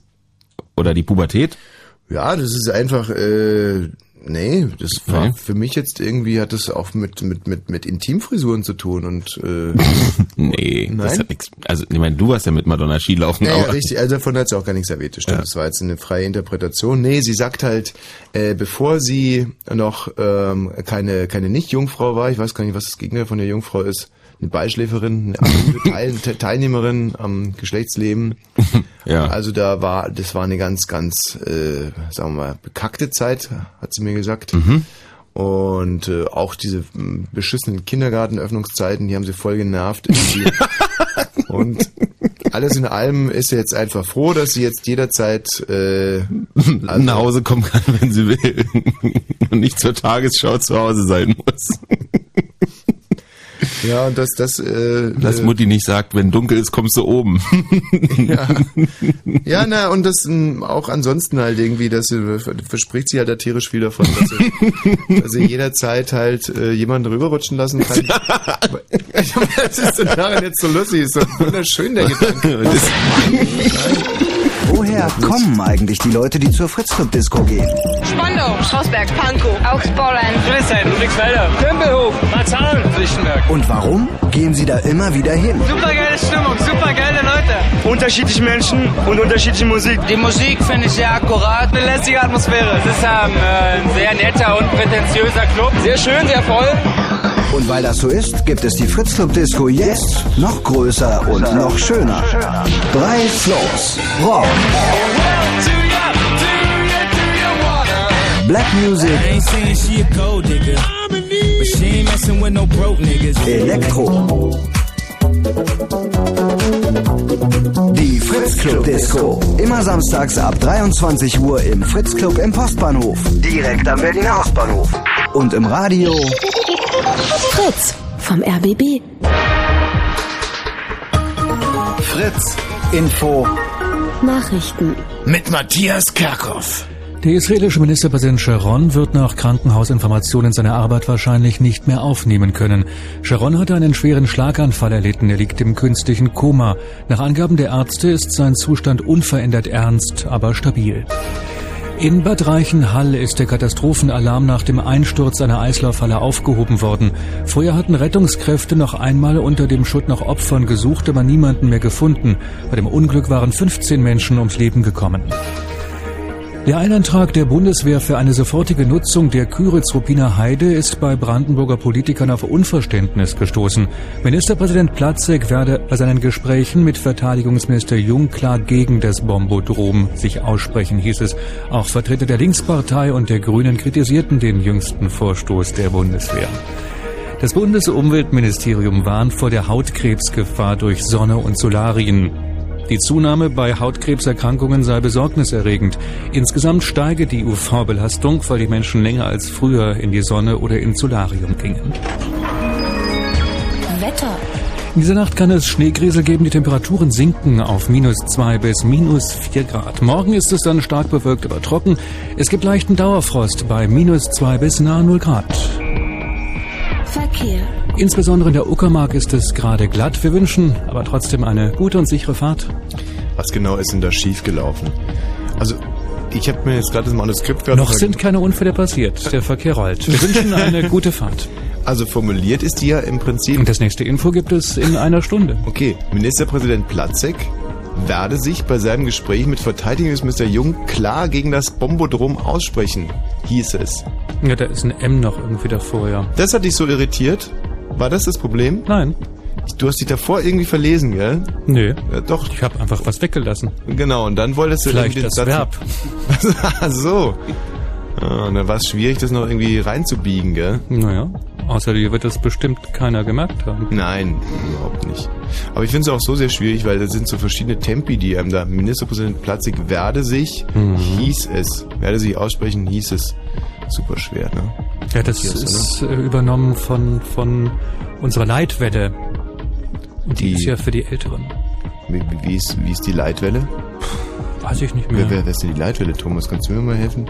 Oder die Pubertät. ja, das ist einfach äh, nee, das war Nee. für mich jetzt irgendwie hat das auch mit mit mit mit Intimfrisuren zu tun und äh, Nee, das Nein? hat nichts. Also, ich meine, du warst ja mit Madonna Skilaufen. Ja, ja, richtig. Also davon hat sie auch gar nichts erwähnt. Das stimmt. Das war jetzt eine freie Interpretation. Nee, sie sagt halt, äh, bevor sie noch ähm, keine keine Nicht-Jungfrau war, ich weiß gar nicht, was das Gegenteil von der Jungfrau ist, eine Beischläferin, eine Teilnehmerin am Geschlechtsleben. Ja. Also da war, das war eine ganz, ganz, äh, sagen wir mal, bekackte Zeit, hat sie mir gesagt. Und äh, auch diese beschissenen Kindergartenöffnungszeiten, die haben sie voll genervt. Und alles in allem ist sie jetzt einfach froh, dass sie jetzt jederzeit äh, also, nach Hause kommen kann, wenn sie will. Und nicht zur Tagesschau zu Hause sein muss. Ja und das das äh, Dass äh, Mutti nicht sagt, wenn dunkel ist, kommst du oben. ja. ja na und das ähm, auch ansonsten halt irgendwie dass sie verspricht sie halt da tierisch viel davon dass sie, dass sie jederzeit halt äh, jemanden rüberrutschen lassen kann das ist so daran jetzt so lustig ist so wunderschön der Gedanke Das- Woher kommen eigentlich die Leute, die zur Fritz-Club-Disco gehen? Spandau, Schlossberg, Pankow, Augsburg, Friedrichshain, Ludwigsfelder, Tempelhof, Marzahn, Lichtenberg. Und warum gehen sie da immer wieder hin? Super geile Stimmung, super geile Leute. Unterschiedliche Menschen und unterschiedliche Musik. Die Musik finde ich sehr akkurat. Eine lässige Atmosphäre. Es ist ähm, äh, ein sehr netter und prätentiöser Club. Sehr schön, sehr voll. Und weil das so ist, gibt es die Fritz-Club-Disco jetzt noch größer und noch schöner. Drei Floors. Rock, Black Music. Elektro. Die Fritz Club Disco. Immer samstags ab 23 Uhr im Fritz Club im Postbahnhof. Direkt am Berliner Ostbahnhof. Und im Radio Fritz vom RBB. Fritz Info. Nachrichten. mit Matthias Kerkhoff Der israelische Ministerpräsident Sharon wird nach Krankenhausinformationen seine Arbeit wahrscheinlich nicht mehr aufnehmen können. Sharon hatte einen schweren Schlaganfall erlitten. Er liegt im künstlichen Koma. Nach Angaben der Ärzte ist sein Zustand unverändert ernst, aber stabil. In Bad Reichenhall ist der Katastrophenalarm nach dem Einsturz einer Eislaufhalle aufgehoben worden. Vorher hatten Rettungskräfte noch einmal unter dem Schutt nach Opfern gesucht, aber niemanden mehr gefunden. Bei dem Unglück waren 15 Menschen ums Leben gekommen. Der Einantrag der Bundeswehr für eine sofortige Nutzung der Küritz-Ruppiner Heide ist bei Brandenburger Politikern auf Unverständnis gestoßen. Ministerpräsident Platzek werde bei seinen Gesprächen mit Verteidigungsminister Jung klar gegen das Bombodrom sich aussprechen, hieß es. Auch Vertreter der Linkspartei und der Grünen kritisierten den jüngsten Vorstoß der Bundeswehr. Das Bundesumweltministerium warnt vor der Hautkrebsgefahr durch Sonne und Solarien. Die Zunahme bei Hautkrebserkrankungen sei besorgniserregend. Insgesamt steige die UV-Belastung, weil die Menschen länger als früher in die Sonne oder ins Solarium gingen. Wetter. In dieser Nacht kann es Schneegriesel geben, die Temperaturen sinken auf minus zwei bis minus vier Grad. Morgen ist es dann stark bewölkt, aber trocken. Es gibt leichten Dauerfrost bei minus zwei bis nahe null Grad. Verkehr. Insbesondere in der Uckermark ist es gerade glatt. Wir wünschen aber trotzdem eine gute und sichere Fahrt. Was genau ist denn da schiefgelaufen? Also, ich habe mir jetzt gerade das Manuskript Noch sind keine Unfälle passiert. Der Verkehr rollt. Wir wünschen eine gute Fahrt. Also formuliert ist die ja im Prinzip. Und das nächste Info gibt es in einer Stunde. Okay, Ministerpräsident Platzek werde sich bei seinem Gespräch mit Verteidigungsminister Jung klar gegen das Bombodrom aussprechen, hieß es. Ja, da ist ein M noch irgendwie davor, ja. Das hat dich so irritiert? War das das Problem? Nein. Du hast dich davor irgendwie verlesen, gell? Nö. Ja, doch. Ich habe einfach was weggelassen. Genau, und dann wolltest du Vielleicht das den Verb. Ach so. Ah, und dann war es schwierig, das noch irgendwie reinzubiegen, gell? Naja, außer dir wird das bestimmt keiner gemerkt haben. Nein, überhaupt nicht. Aber ich finde es auch so sehr schwierig, weil da sind so verschiedene Tempi, die einem da. Ministerpräsident Platzig werde sich, Mhm. hieß es. Werde sich aussprechen, hieß es. Super schwer, ne? Ja, das Hier ist ist äh, übernommen von, von unserer Leitwelle. Und die, Die- ist ja für die Älteren. Wie, wie, ist, wie ist die Leitwelle? Weiß ich nicht mehr. Wer, wer, wer ist denn die Leitwelle, Thomas? Kannst du mir mal helfen?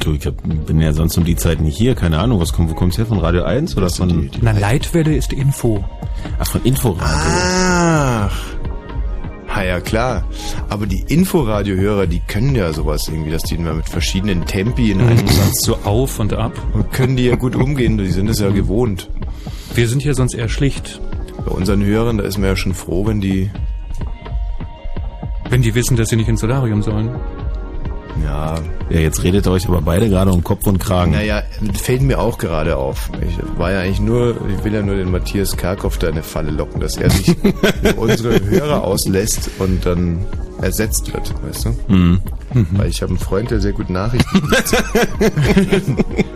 Du, ich hab, bin ja sonst um die Zeit nicht hier, keine Ahnung, was kommt, wo kommt's her? Von Radio 1 oder von, die- die- Na, Leitwelle ist Info. ach, von Inforadio? Ach. Ha, ja klar. Aber die Inforadiohörer, die können ja sowas irgendwie, dass die immer mit verschiedenen Tempi in einem Satz So auf und ab. und können die ja gut umgehen. Die sind es ja gewohnt. Wir sind hier sonst eher schlicht. Bei unseren Hörern, da ist man ja schon froh, wenn die, Wenn die wissen, dass sie nicht ins Solarium sollen. Ja, Ja, jetzt redet ihr euch aber beide gerade um Kopf und Kragen. Naja, fällt mir auch gerade auf. Ich war ja eigentlich nur, ich will ja nur den Matthias Kerkhoff da in eine Falle locken, dass er sich unsere Hörer auslässt und dann ersetzt wird, weißt du? Mhm. Weil ich habe einen Freund, der sehr gut Nachrichten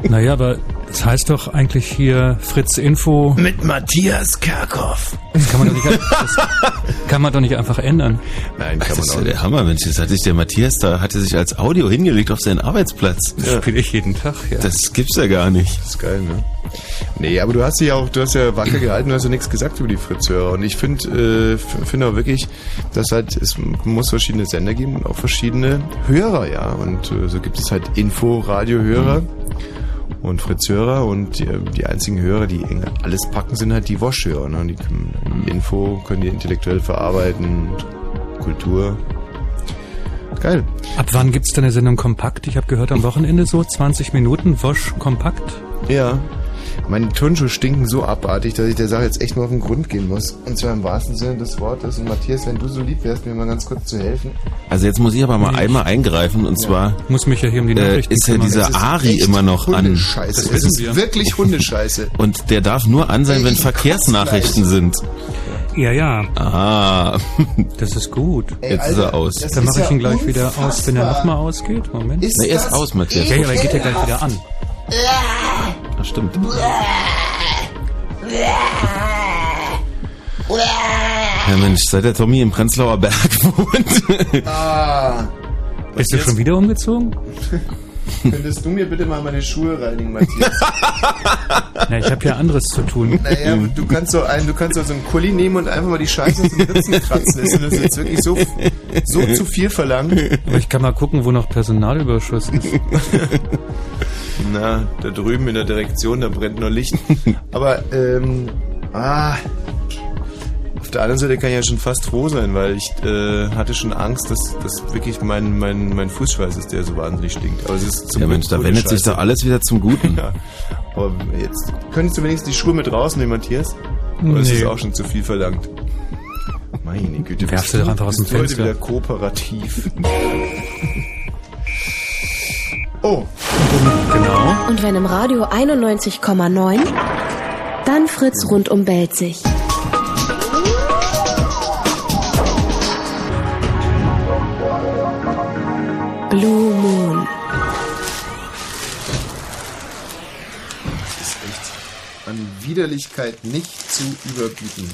Naja, aber das heißt doch eigentlich hier Fritz Info. Mit Matthias Kerkhoff. Das kann man doch nicht, kann man doch nicht einfach ändern. Nein, kann Das man ist auch ja nicht. der Hammer, Mensch. Das hatte sich der Matthias da, hatte sich als Audio hingelegt auf seinen Arbeitsplatz. Das spiele ich jeden Tag, ja. Das gibt's ja gar nicht. Das ist geil, ne? Nee, aber du hast dich auch, du hast ja wacker gehalten, du hast ja nichts gesagt über die Fritz-Hörer. Und ich finde, äh, f- finde auch wirklich, dass halt, es muss verschiedene Sender geben und auch verschiedene Hörer, ja. Und äh, so gibt es halt Info-Radio-Hörer und Fritz-Hörer und die, die einzigen Hörer, die alles packen, sind halt die Wosch-Hörer. Ne? Die können die Info, können die intellektuell verarbeiten, Kultur. Geil. Ab wann gibt's denn eine Sendung kompakt? Ich habe gehört, am Wochenende so 20 Minuten Wosch kompakt. Ja. Meine Turnschuhe stinken so abartig, dass ich der Sache jetzt echt mal auf den Grund gehen muss. Und zwar im wahrsten Sinne des Wortes. Und Matthias, wenn du so lieb wärst, mir mal ganz kurz zu helfen. Also jetzt muss ich aber mal einmal eingreifen und zwar Muss mich ja hier um die äh, Nachrichten ist ja dieser Ari immer noch an. Hundescheiße. Das ist wir. wirklich Hundescheiße. Und der darf nur an sein, wenn Ich Verkehrsnachrichten sind. Ja, ja, Ah, das ist gut. Ey, Jetzt ist er aus. Dann mache ich ja ihn gleich wieder aus, wenn er unfassbar. nochmal ausgeht. Moment. Ist na, er ist aus, Matthias. Ja, ja, aber er geht ja gleich wieder an. Ach, stimmt. Ja Mensch, seit der Tommy im Prenzlauer Berg wohnt. Ah. Bist du schon wieder umgezogen? Könntest du mir bitte mal meine Schuhe reinigen, Matthias? Na, ich habe ja anderes zu tun. naja, du kannst so einen, du kannst so einen Kuli nehmen und einfach mal die Scheiße aus den Ritzen kratzen. Ist das jetzt wirklich so, so zu viel verlangt? Aber ich kann mal gucken, wo noch Personalüberschuss ist. Na, da drüben in der Direktion, da brennt nur Licht. Aber, ähm, ah. Auf der anderen Seite kann ich ja schon fast froh sein, weil ich äh, hatte schon Angst, dass das wirklich mein, mein, mein Fußschweiß ist, der so wahnsinnig stinkt. Aber es ist zum Ja Mensch, da wendet sich Scheiße. doch alles wieder zum Guten. Ja. Aber jetzt könntest du wenigstens die Schuhe mit rausnehmen, Matthias? Oder ist Nee. das auch schon zu viel verlangt? Meine Güte, Werfst du doch einfach aus dem du heute Fenster. wieder kooperativ. oh, Genau. Und wenn im Radio 91,9, dann Fritz rundum bellt sich. Blue Moon. das ist echt an Widerlichkeit nicht zu überbieten.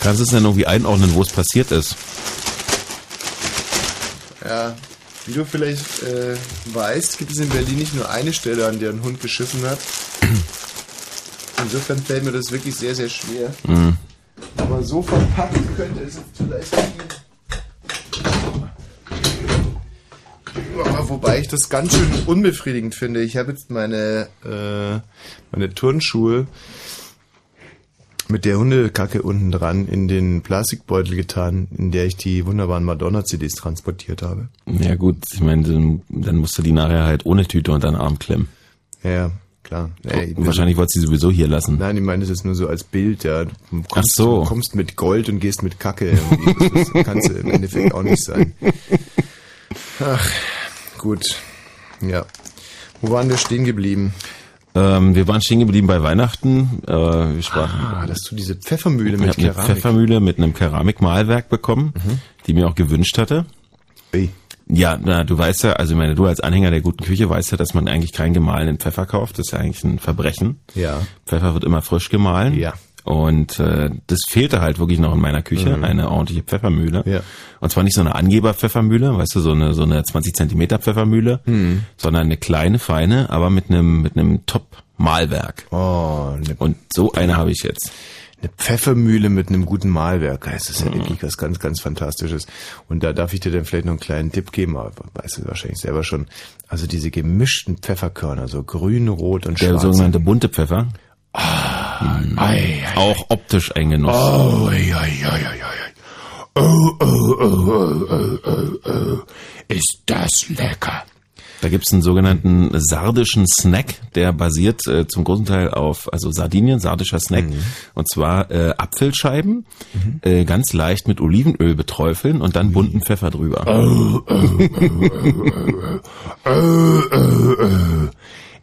Kannst du es denn irgendwie einordnen, wo es passiert ist? Ja, wie du vielleicht äh, weißt, gibt es in Berlin nicht nur eine Stelle, an der ein Hund geschissen hat. Insofern fällt mir das wirklich sehr, sehr schwer. Aber so verpackt könnte es vielleicht Wobei ich das ganz schön unbefriedigend finde. Ich habe jetzt meine, äh, meine Turnschuhe mit der Hundekacke unten dran in den Plastikbeutel getan, in der ich die wunderbaren Madonna-CDs transportiert habe. Ja gut, ich meine, dann, dann musst du die nachher halt ohne Tüte unter den Arm klemmen. Ja, klar. Ey, Wahrscheinlich wolltest du sie sowieso hier lassen. Nein, ich meine das jetzt nur so als Bild, ja. Du kommst, Ach so. du kommst mit Gold und gehst mit Kacke. Das, das kannst du im Endeffekt auch nicht sein. Ach, gut. Ja. Wo waren wir stehen geblieben? Ähm, wir waren stehen geblieben bei Weihnachten. Äh, wir sprachen. Ah, dass du diese Pfeffermühle ich mit habe eine Keramik. Pfeffermühle mit einem Keramikmalwerk bekommen, die mir auch gewünscht hatte. Ui. Ja, na, du weißt ja, also ich meine, du als Anhänger der guten Küche weißt ja, dass man eigentlich keinen gemahlenen Pfeffer kauft. Das ist ja eigentlich ein Verbrechen. Ja. Pfeffer wird immer frisch gemahlen. Ja. Und äh, das fehlte halt wirklich noch in meiner Küche, eine ordentliche Pfeffermühle. Ja. Und zwar nicht so eine Angeber-Pfeffermühle, weißt du, so eine so eine 20 Zentimeter Pfeffermühle, sondern eine kleine, feine, aber mit einem mit einem Top-Mahlwerk. Oh, eine, Und so eine habe ich jetzt. eine Pfeffermühle mit einem guten Mahlwerk. Das ist ja wirklich was ganz, ganz Fantastisches. Und da darf ich dir dann vielleicht noch einen kleinen Tipp geben, aber weißt du wahrscheinlich selber schon. Also diese gemischten Pfefferkörner, so grün, rot und Der schwarz. sogenannte bunte Pfeffer. Ei, ei, Auch optisch ein Genuss. Oh, ei, ei, ei, ei, ei. Oh, oh, oh, oh, oh, oh, oh. Ist das lecker. Da gibt's einen sogenannten sardischen Snack, der basiert äh, zum großen Teil auf, also Sardinien, sardischer Snack, und zwar äh, Apfelscheiben, äh, ganz leicht mit Olivenöl beträufeln und dann bunten Pfeffer drüber.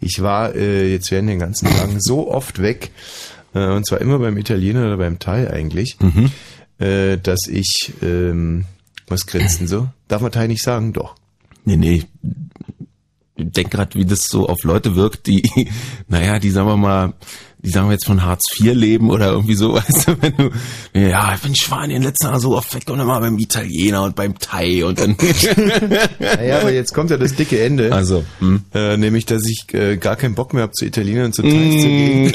Ich war äh, jetzt während den ganzen Tagen so oft weg, äh, und zwar immer beim Italiener oder beim Thai eigentlich, äh, dass ich, ähm, was grinst denn so? Darf man Thai nicht sagen? Doch. Nee, nee. Ich denk grad, wie das so auf Leute wirkt, die, naja, die sagen wir mal, die sagen wir jetzt von Hartz IV leben oder irgendwie so, weißt du, wenn du, ja, ich bin in Spanien letztes Mal so oft weg und immer beim Italiener und beim Thai und dann, Naja, aber jetzt kommt ja das dicke Ende. also, hm. Äh, nämlich, dass ich äh, gar keinen Bock mehr habe, zu Italienern und zu Thais zu gehen.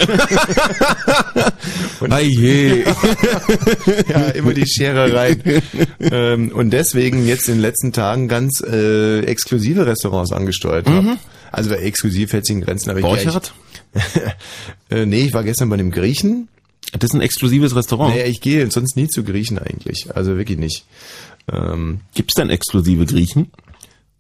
Ah je. ja, immer die Schere rein. ähm, und deswegen jetzt in den letzten Tagen ganz äh, exklusive Restaurants angesteuert habe. Also bei exklusiv hält sich in Grenzen, aber ich Borchardt? äh, nee, ich war gestern bei einem Griechen. Das ist ein exklusives Restaurant. Naja, ich gehe sonst nie zu Griechen eigentlich. Also wirklich nicht. Ähm, Gibt's denn exklusive Griechen?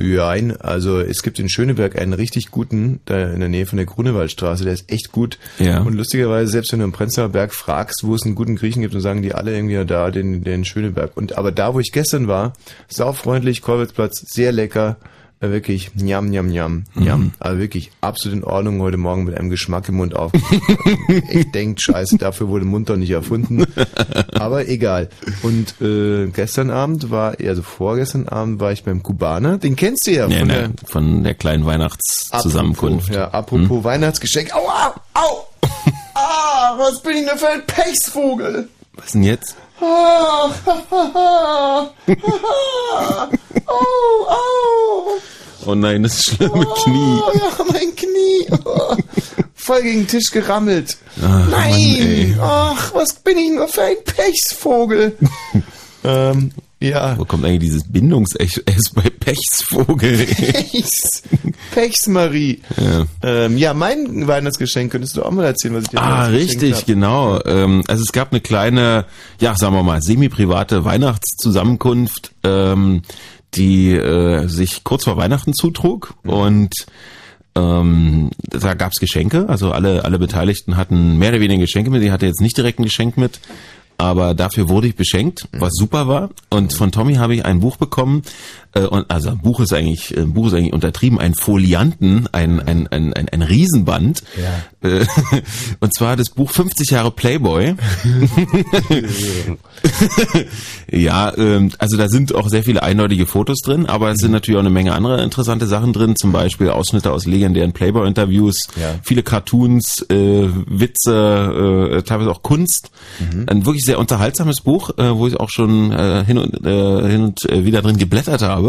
Nein, also es gibt in Schöneberg einen richtig guten, da in der Nähe von der Grunewaldstraße, der ist echt gut. Ja. Und lustigerweise, selbst wenn du im Prenzlauer Berg fragst, wo es einen guten Griechen gibt, dann sagen die alle irgendwie ja, da, den, den Schöneberg. Und aber da, wo ich gestern war, saufreundlich, Kolwitzplatz, sehr lecker, äh, wirklich, njam, njam, njam, njam. Also wirklich absolut in Ordnung, heute Morgen mit einem Geschmack im Mund auf. ich denkt, scheiße, dafür wurde Mund doch nicht erfunden. Aber egal. Und äh, gestern Abend war, also vorgestern Abend war ich beim Kubaner, den kennst du ja von nee, der von der kleinen Weihnachtszusammenkunft. Apropos, ja, apropos Weihnachtsgeschenk. Au, au, au! ah, was bin ich denn für ein Pechsvogel? Was denn jetzt? Ah, au, au! Oh nein, das schlimme Knie. Oh, ja, mein Knie. Oh, voll gegen den Tisch gerammelt. Ach, Nein! Mann. Ach, was bin ich nur für ein Pechsvogel? ähm, ja. Wo kommt eigentlich dieses Bindungs-S bei Pechsvogel? Pechs. Pechsmarie. Ja. Ähm, ja, mein Weihnachtsgeschenk könntest du auch mal erzählen, was ich dir Ah, richtig, hab. genau. Ähm, also es gab eine kleine, ja, sagen wir mal, semi-private Weihnachtszusammenkunft, ähm, die äh, sich kurz vor Weihnachten zutrug und ähm, da gab's Geschenke, also alle alle Beteiligten hatten mehr oder weniger Geschenke mit. Ich hatte jetzt nicht direkt ein Geschenk mit, aber dafür wurde ich beschenkt, was super war. Und von Tommy habe ich ein Buch bekommen. Äh, und also ein Buch ist eigentlich, ein Buch ist eigentlich untertrieben, ein Folianten, ein ein ein ein, ein Riesenband. Äh, und zwar das Buch 50 Jahre Playboy. ja, ähm, also da sind auch sehr viele eindeutige Fotos drin, aber es sind natürlich auch eine Menge andere interessante Sachen drin, zum Beispiel Ausschnitte aus legendären Playboy-Interviews, Ja. viele Cartoons, äh, Witze, äh, teilweise auch Kunst. Ein wirklich sehr unterhaltsames Buch, äh, wo ich auch schon äh, hin und, äh, hin und äh, wieder drin geblättert habe.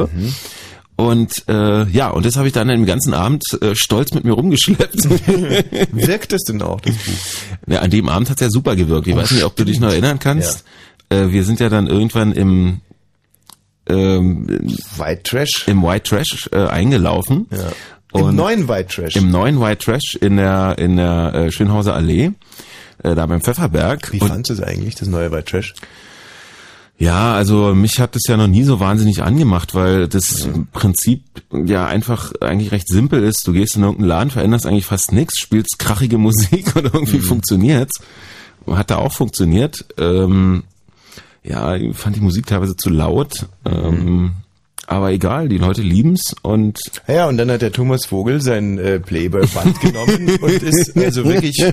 Und äh, ja, und das habe ich dann den ganzen Abend äh, stolz mit mir rumgeschleppt. Wirkt es denn auch, das Buch? ja, an dem Abend hat's ja super gewirkt. Ich weiß nicht, ob du dich noch erinnern kannst. Äh, wir sind ja dann irgendwann im ähm, White Trash. im White Trash äh, eingelaufen. Ja. Und Im neuen White Trash. im neuen White Trash in der in der äh, Schönhauser Allee, äh, da beim Pfefferberg. Wie Und fandst du es eigentlich, das neue White Trash? Ja, also mich hat das ja noch nie so wahnsinnig angemacht, weil das Prinzip ja einfach eigentlich recht simpel ist. Du gehst in irgendeinen Laden, veränderst eigentlich fast nichts, spielst krachige Musik und irgendwie funktioniert's. Hat da auch funktioniert. Ähm, ja, ich fand die Musik teilweise zu laut. Ähm, aber egal, die Leute lieben's und Ja, und dann hat der Thomas Vogel sein äh, Playboy-Band genommen und ist also wirklich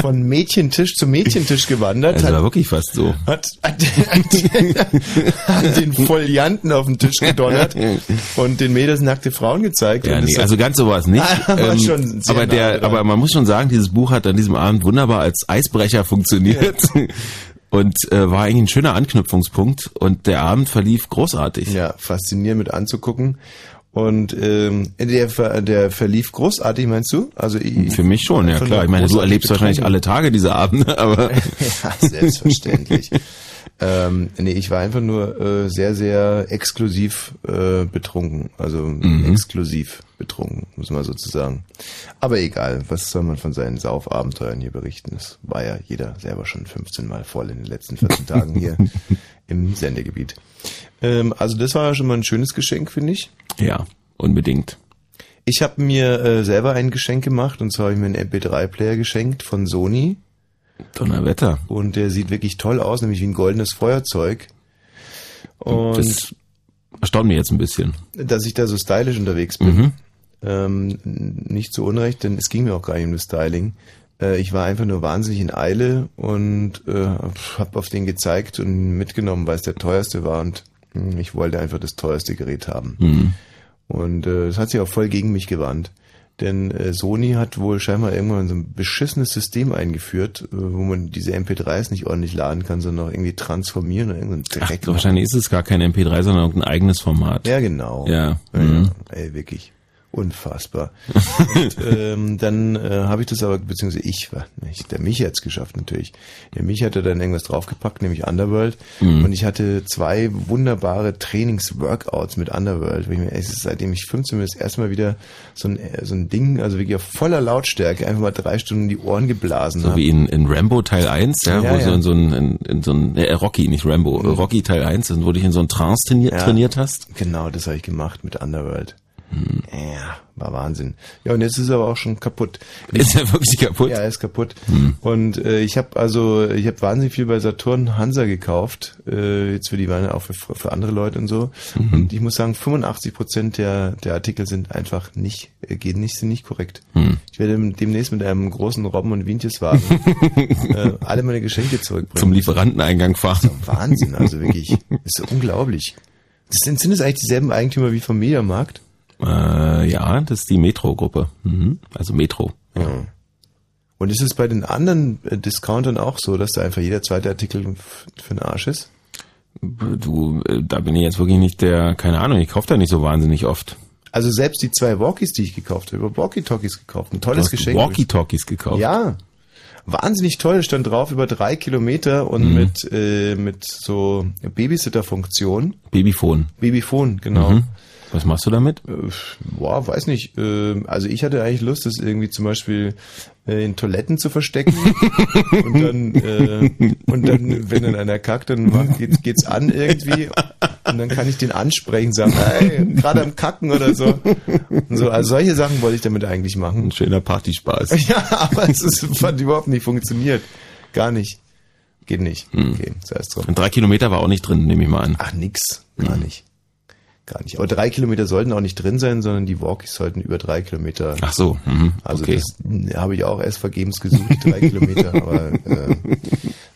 von Mädchentisch zu Mädchentisch gewandert, also war wirklich fast so. hat, hat, hat den Folianten auf den Tisch gedonnert und den Mädels nackte Frauen gezeigt. Ja, und nee, also ganz so war es nicht. Aber sehr aber nah der, dran. aber man muss schon sagen, dieses Buch hat an diesem Abend wunderbar als Eisbrecher funktioniert. Und äh, war eigentlich ein schöner Anknüpfungspunkt und der Abend verlief großartig. ja, faszinierend mit anzugucken. Und ähm, der, ver- der verlief großartig, meinst du? Also ich, Für mich schon, ja klar. Ich meine, du erlebst wahrscheinlich betrunken. alle Tage diese Abende, aber ja, selbstverständlich. ähm, nee, ich war einfach nur äh, sehr, sehr exklusiv äh, betrunken. Also Mhm. exklusiv betrunken, muss man sozusagen. Aber egal, was soll man von seinen Saufabenteuern hier berichten? Das war ja jeder selber schon 15 Mal voll in den letzten 14 Tagen hier im Sendegebiet. Ähm, also das war ja schon mal ein schönes Geschenk, finde ich. ja, unbedingt. Ich habe mir äh, selber ein Geschenk gemacht und zwar habe ich mir einen MP3-Player geschenkt von Sony Donnerwetter. und der sieht wirklich toll aus, nämlich wie ein goldenes Feuerzeug. Und Das erstaunt mich jetzt ein bisschen. dass ich da so stylisch unterwegs bin, ähm, nicht zu Unrecht, denn es ging mir auch gar nicht um das Styling. Äh, ich war einfach nur wahnsinnig in Eile und äh, habe auf den gezeigt und mitgenommen, weil es der teuerste war und mh, ich wollte einfach das teuerste Gerät haben. Und äh, das hat sich auch voll gegen mich gewandt. Denn äh, Sony hat wohl scheinbar irgendwann so ein beschissenes System eingeführt, äh, wo man diese MP3s nicht ordentlich laden kann, sondern auch irgendwie transformieren oder irgendeinen Ach, Dreck. machen. wahrscheinlich ist es gar kein MP3, sondern irgendein eigenes Format. Ja, genau. Ja, ja, mhm. ja. Ey, wirklich. Unfassbar. und, ähm, dann äh, habe ich das aber, beziehungsweise ich, war nicht, der Mich hat's geschafft natürlich. Der Mich hatte dann irgendwas draufgepackt, nämlich Underworld. Mhm. Und ich hatte zwei wunderbare Trainings-Workouts mit Underworld. Wo ich mir, ey, es ist, seitdem ich 15 bin, das erste Mal wieder so ein, äh, so ein Ding, also wirklich auf voller Lautstärke, einfach mal drei Stunden in die Ohren geblasen So habe. wie in, in Rambo Teil 1, ja, Ja, wo ja. so in so ein, in, in so ein äh, Rocky, nicht Rambo, äh, Rocky Teil 1, wo du dich in so ein Trance trainiert, Ja. trainiert hast. Genau, das habe ich gemacht mit Underworld. Hm. Ja, war Wahnsinn. Ja, und jetzt ist er aber auch schon kaputt. Ist ja wirklich kaputt. Ja, er ist kaputt. Hm. Und äh, ich habe also, ich habe wahnsinnig viel bei Saturn Hansa gekauft, äh, jetzt für die Weine auch für, für andere Leute und so. Mhm. Und ich muss sagen, 85 Prozent der, der Artikel sind einfach nicht, äh, gehen nicht, sind nicht korrekt. Hm. Ich werde demnächst mit einem großen Robben- und Wientjeswagen äh, alle meine Geschenke zurückbringen. Zum Lieferanteneingang fahren. Wahnsinn, also wirklich. Das ist so unglaublich. Das sind, sind es eigentlich dieselben Eigentümer wie vom Mediamarkt? Äh, ja, das ist die Metro-Gruppe. Mhm. Also Metro. Ja. Und ist es bei den anderen äh, Discountern auch so, dass da einfach jeder zweite Artikel für den Arsch ist? Du, äh, da bin ich jetzt wirklich nicht der, keine Ahnung, ich kaufe da nicht so wahnsinnig oft. Also selbst die zwei Walkies, die ich gekauft habe, über Walkie-Talkies gekauft. Ein tolles Geschenk. Walkie-Talkies gekauft. Ja. Wahnsinnig toll, stand drauf über drei Kilometer und Mhm. mit, äh, mit so Babysitter-Funktion. Babyphone. Babyphone, genau. Mhm. Was machst du damit? Äh, Boah, weiß nicht. Ähm, Also ich hatte eigentlich Lust, das irgendwie zum Beispiel äh, in Toiletten zu verstecken und dann äh, und dann, wenn dann einer kackt, dann macht, geht's, geht's an irgendwie und dann kann ich den ansprechen, sagen, hey, gerade am Kacken oder so. Und so. Also solche Sachen wollte ich damit eigentlich machen. Ein schöner Partyspaß. Ja, aber es ist, hat überhaupt nicht funktioniert. Gar nicht. Geht nicht. Hm. Okay, sei es drum. Und drei Kilometer war auch nicht drin, nehme ich mal an. Ach, nix. Gar nicht. Gar nicht. Aber drei Kilometer sollten auch nicht drin sein, sondern die Walkies sollten über drei Kilometer. Ach so, mhm. Also okay. das habe ich auch erst vergebens gesucht, drei Kilometer. Aber äh,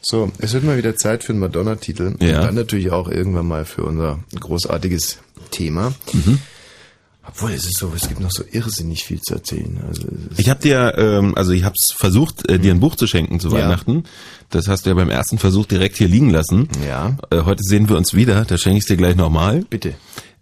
so, es wird mal wieder Zeit für einen Madonna-Titel. Ja. Und dann natürlich auch irgendwann mal für unser großartiges Thema. Mhm. Obwohl, es ist so, es gibt noch so irrsinnig viel zu erzählen. Also Ich habe dir, ähm, also ich habe es versucht, äh, dir ein Buch zu schenken zu Ja. Weihnachten. Das hast du ja beim ersten Versuch direkt hier liegen lassen. Ja. Äh, heute sehen wir uns wieder, da schenke ich dir gleich nochmal. bitte.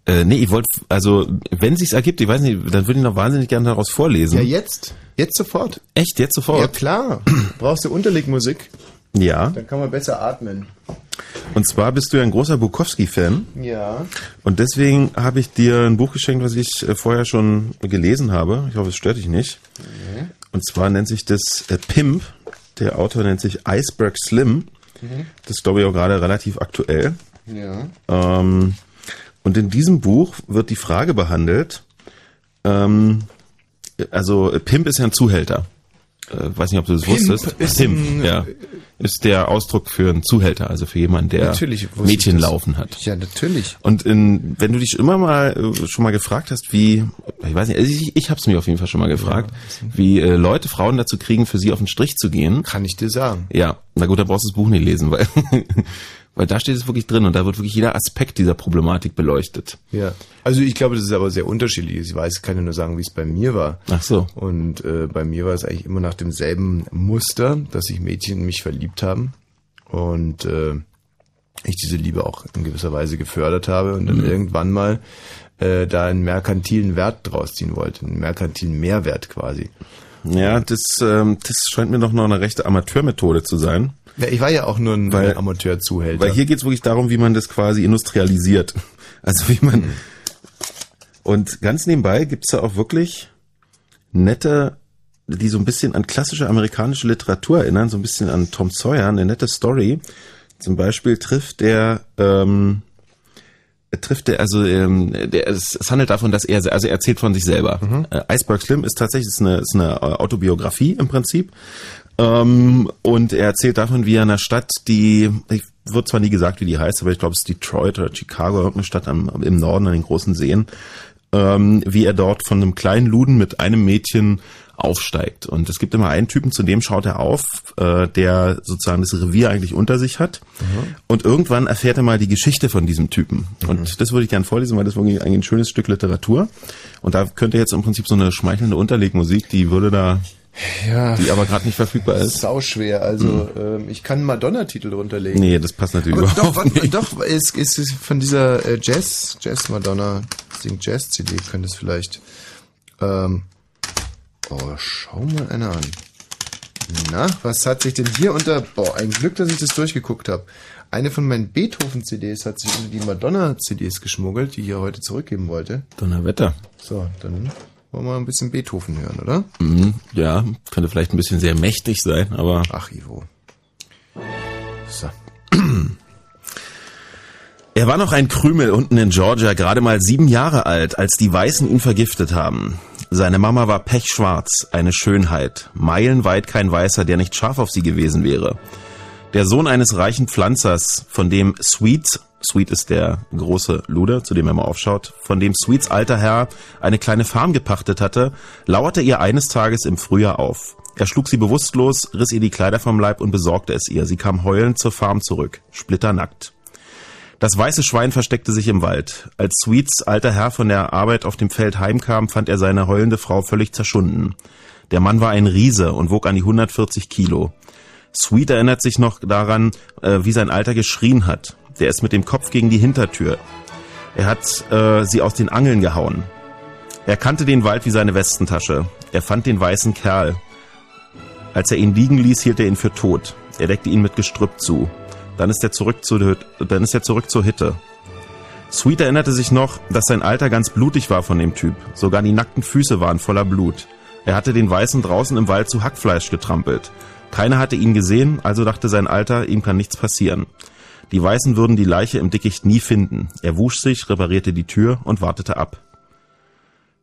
Äh, nee, ich wollte, also wenn sich's ergibt, ich weiß nicht, dann würde ich noch wahnsinnig gerne daraus vorlesen. Ja, jetzt. Jetzt sofort. Echt, jetzt Ja, sofort? klar. Brauchst du Unterlegmusik? Ja. Dann kann man besser atmen. Und zwar bist du ja ein großer Bukowski-Fan. Ja. Und deswegen habe ich dir ein Buch geschenkt, was ich äh, vorher schon gelesen habe. Ich hoffe, es stört dich nicht. Und zwar nennt sich das äh, Pimp. Der Autor nennt sich Iceberg Slim. Das ist, glaube ich, auch gerade relativ aktuell. Ja. Ähm, und in diesem Buch wird die Frage behandelt, ähm, also Pimp ist ja ein Zuhälter. Äh, weiß nicht, ob du das Pimp wusstest. ist Pimp, ein- ja. Ist der Ausdruck für einen Zuhälter, also für jemanden, der Mädchen laufen hat. Ja, natürlich. Und in, wenn du dich immer mal äh, schon mal gefragt hast, wie, ich weiß nicht, also ich, ich habe es mir auf jeden Fall schon mal gefragt, wie äh, Leute Frauen dazu kriegen, für sie auf den Strich zu gehen. Kann ich dir sagen. Ja, na gut, dann brauchst du das Buch nicht lesen, weil, weil da steht es wirklich drin und da wird wirklich jeder Aspekt dieser Problematik beleuchtet. Ja. Also ich glaube, das ist aber sehr unterschiedlich. Ich weiß, ich kann ja nur sagen, wie es bei mir war. Ach so. Und äh, bei mir war es eigentlich immer nach demselben Muster, dass sich Mädchen in mich verliebt haben und äh, ich diese Liebe auch in gewisser Weise gefördert habe und dann irgendwann mal äh, da einen merkantilen Wert draus ziehen wollte, einen merkantilen Mehrwert quasi. Ja, das, ähm, das scheint mir doch noch eine rechte Amateurmethode zu sein. Ja, ich war ja auch nur ein Weil- Amateurzuhälter. Weil hier geht's wirklich darum, wie man das quasi industrialisiert. Also wie man. Und ganz nebenbei gibt's da auch wirklich nette, die so ein bisschen an klassische amerikanische Literatur erinnern, so ein bisschen an Tom Sawyer, eine nette Story. Zum Beispiel trifft der, ähm, trifft der, also ähm, der, es, es handelt davon, dass er, also er erzählt von sich selber. Äh, Iceberg Slim ist tatsächlich ist eine, ist eine Autobiografie im Prinzip. Ähm, und er erzählt davon, wie er in einer Stadt, die, ich wird zwar nie gesagt, wie die heißt, aber ich glaube, es ist Detroit oder Chicago, irgendeine Stadt am, im Norden an den großen Seen, ähm, wie er dort von einem kleinen Luden mit einem Mädchen aufsteigt. Und es gibt immer einen Typen, zu dem schaut er auf, äh, der sozusagen das Revier eigentlich unter sich hat. Und irgendwann erfährt er mal die Geschichte von diesem Typen. Und das würde ich gerne vorlesen, weil das wirklich eigentlich ein schönes Stück Literatur. Und da könnte jetzt im Prinzip so eine schmeichelnde Unterlegmusik, die würde da, ja, die aber gerade nicht verfügbar ist. sau schwer. Also ähm, ich kann Madonna-Titel runterlegen. Nee, das passt natürlich Aber überhaupt doch, nicht. doch, es ist, ist von dieser äh, Jazz, Jazz Madonna, singt Jazz CD, könnte es vielleicht. Ähm, oh, schau mal einer an. Na, was hat sich denn hier unter, boah, ein Glück, dass ich das durchgeguckt habe. Eine von meinen Beethoven-CDs hat sich unter die Madonna-CDs geschmuggelt, die ich ja heute zurückgeben wollte. Donnerwetter. So, dann wollen wir mal ein bisschen Beethoven hören, oder? Mhm, ja, könnte vielleicht ein bisschen sehr mächtig sein, aber Ach, Ivo. So. Er war noch ein Krümel unten in Georgia, gerade mal sieben Jahre alt, als die Weißen ihn vergiftet haben. Seine Mama war pechschwarz, eine Schönheit, meilenweit kein Weißer, der nicht scharf auf sie gewesen wäre. Der Sohn eines reichen Pflanzers, von dem Sweet, Sweet ist der große Luder, zu dem er mal aufschaut, von dem Sweets alter Herr eine kleine Farm gepachtet hatte, lauerte ihr eines Tages im Frühjahr auf. Er schlug sie bewusstlos, riss ihr die Kleider vom Leib und besorgte es ihr. Sie kam heulend zur Farm zurück, splitternackt. Das weiße Schwein versteckte sich im Wald. Als Sweets alter Herr von der Arbeit auf dem Feld heimkam, fand er seine heulende Frau völlig zerschunden. Der Mann war ein Riese und wog an die 140 Kilo. Sweet erinnert sich noch daran, äh, wie sein Alter geschrien hat. Der ist mit dem Kopf gegen die Hintertür. Er hat äh, sie aus den Angeln gehauen. Er kannte den Wald wie seine Westentasche. Er fand den weißen Kerl. Als er ihn liegen ließ, hielt er ihn für tot. Er deckte ihn mit Gestrüpp zu. Dann ist er zurück, zu, dann ist er zurück zur Hütte. Sweet erinnerte sich noch, dass sein Alter ganz blutig war von dem Typ. Sogar die nackten Füße waren voller Blut. Er hatte den Weißen draußen im Wald zu Hackfleisch getrampelt. Keiner hatte ihn gesehen, also dachte sein Alter, ihm kann nichts passieren. Die Weißen würden die Leiche im Dickicht nie finden. Er wusch sich, reparierte die Tür und wartete ab.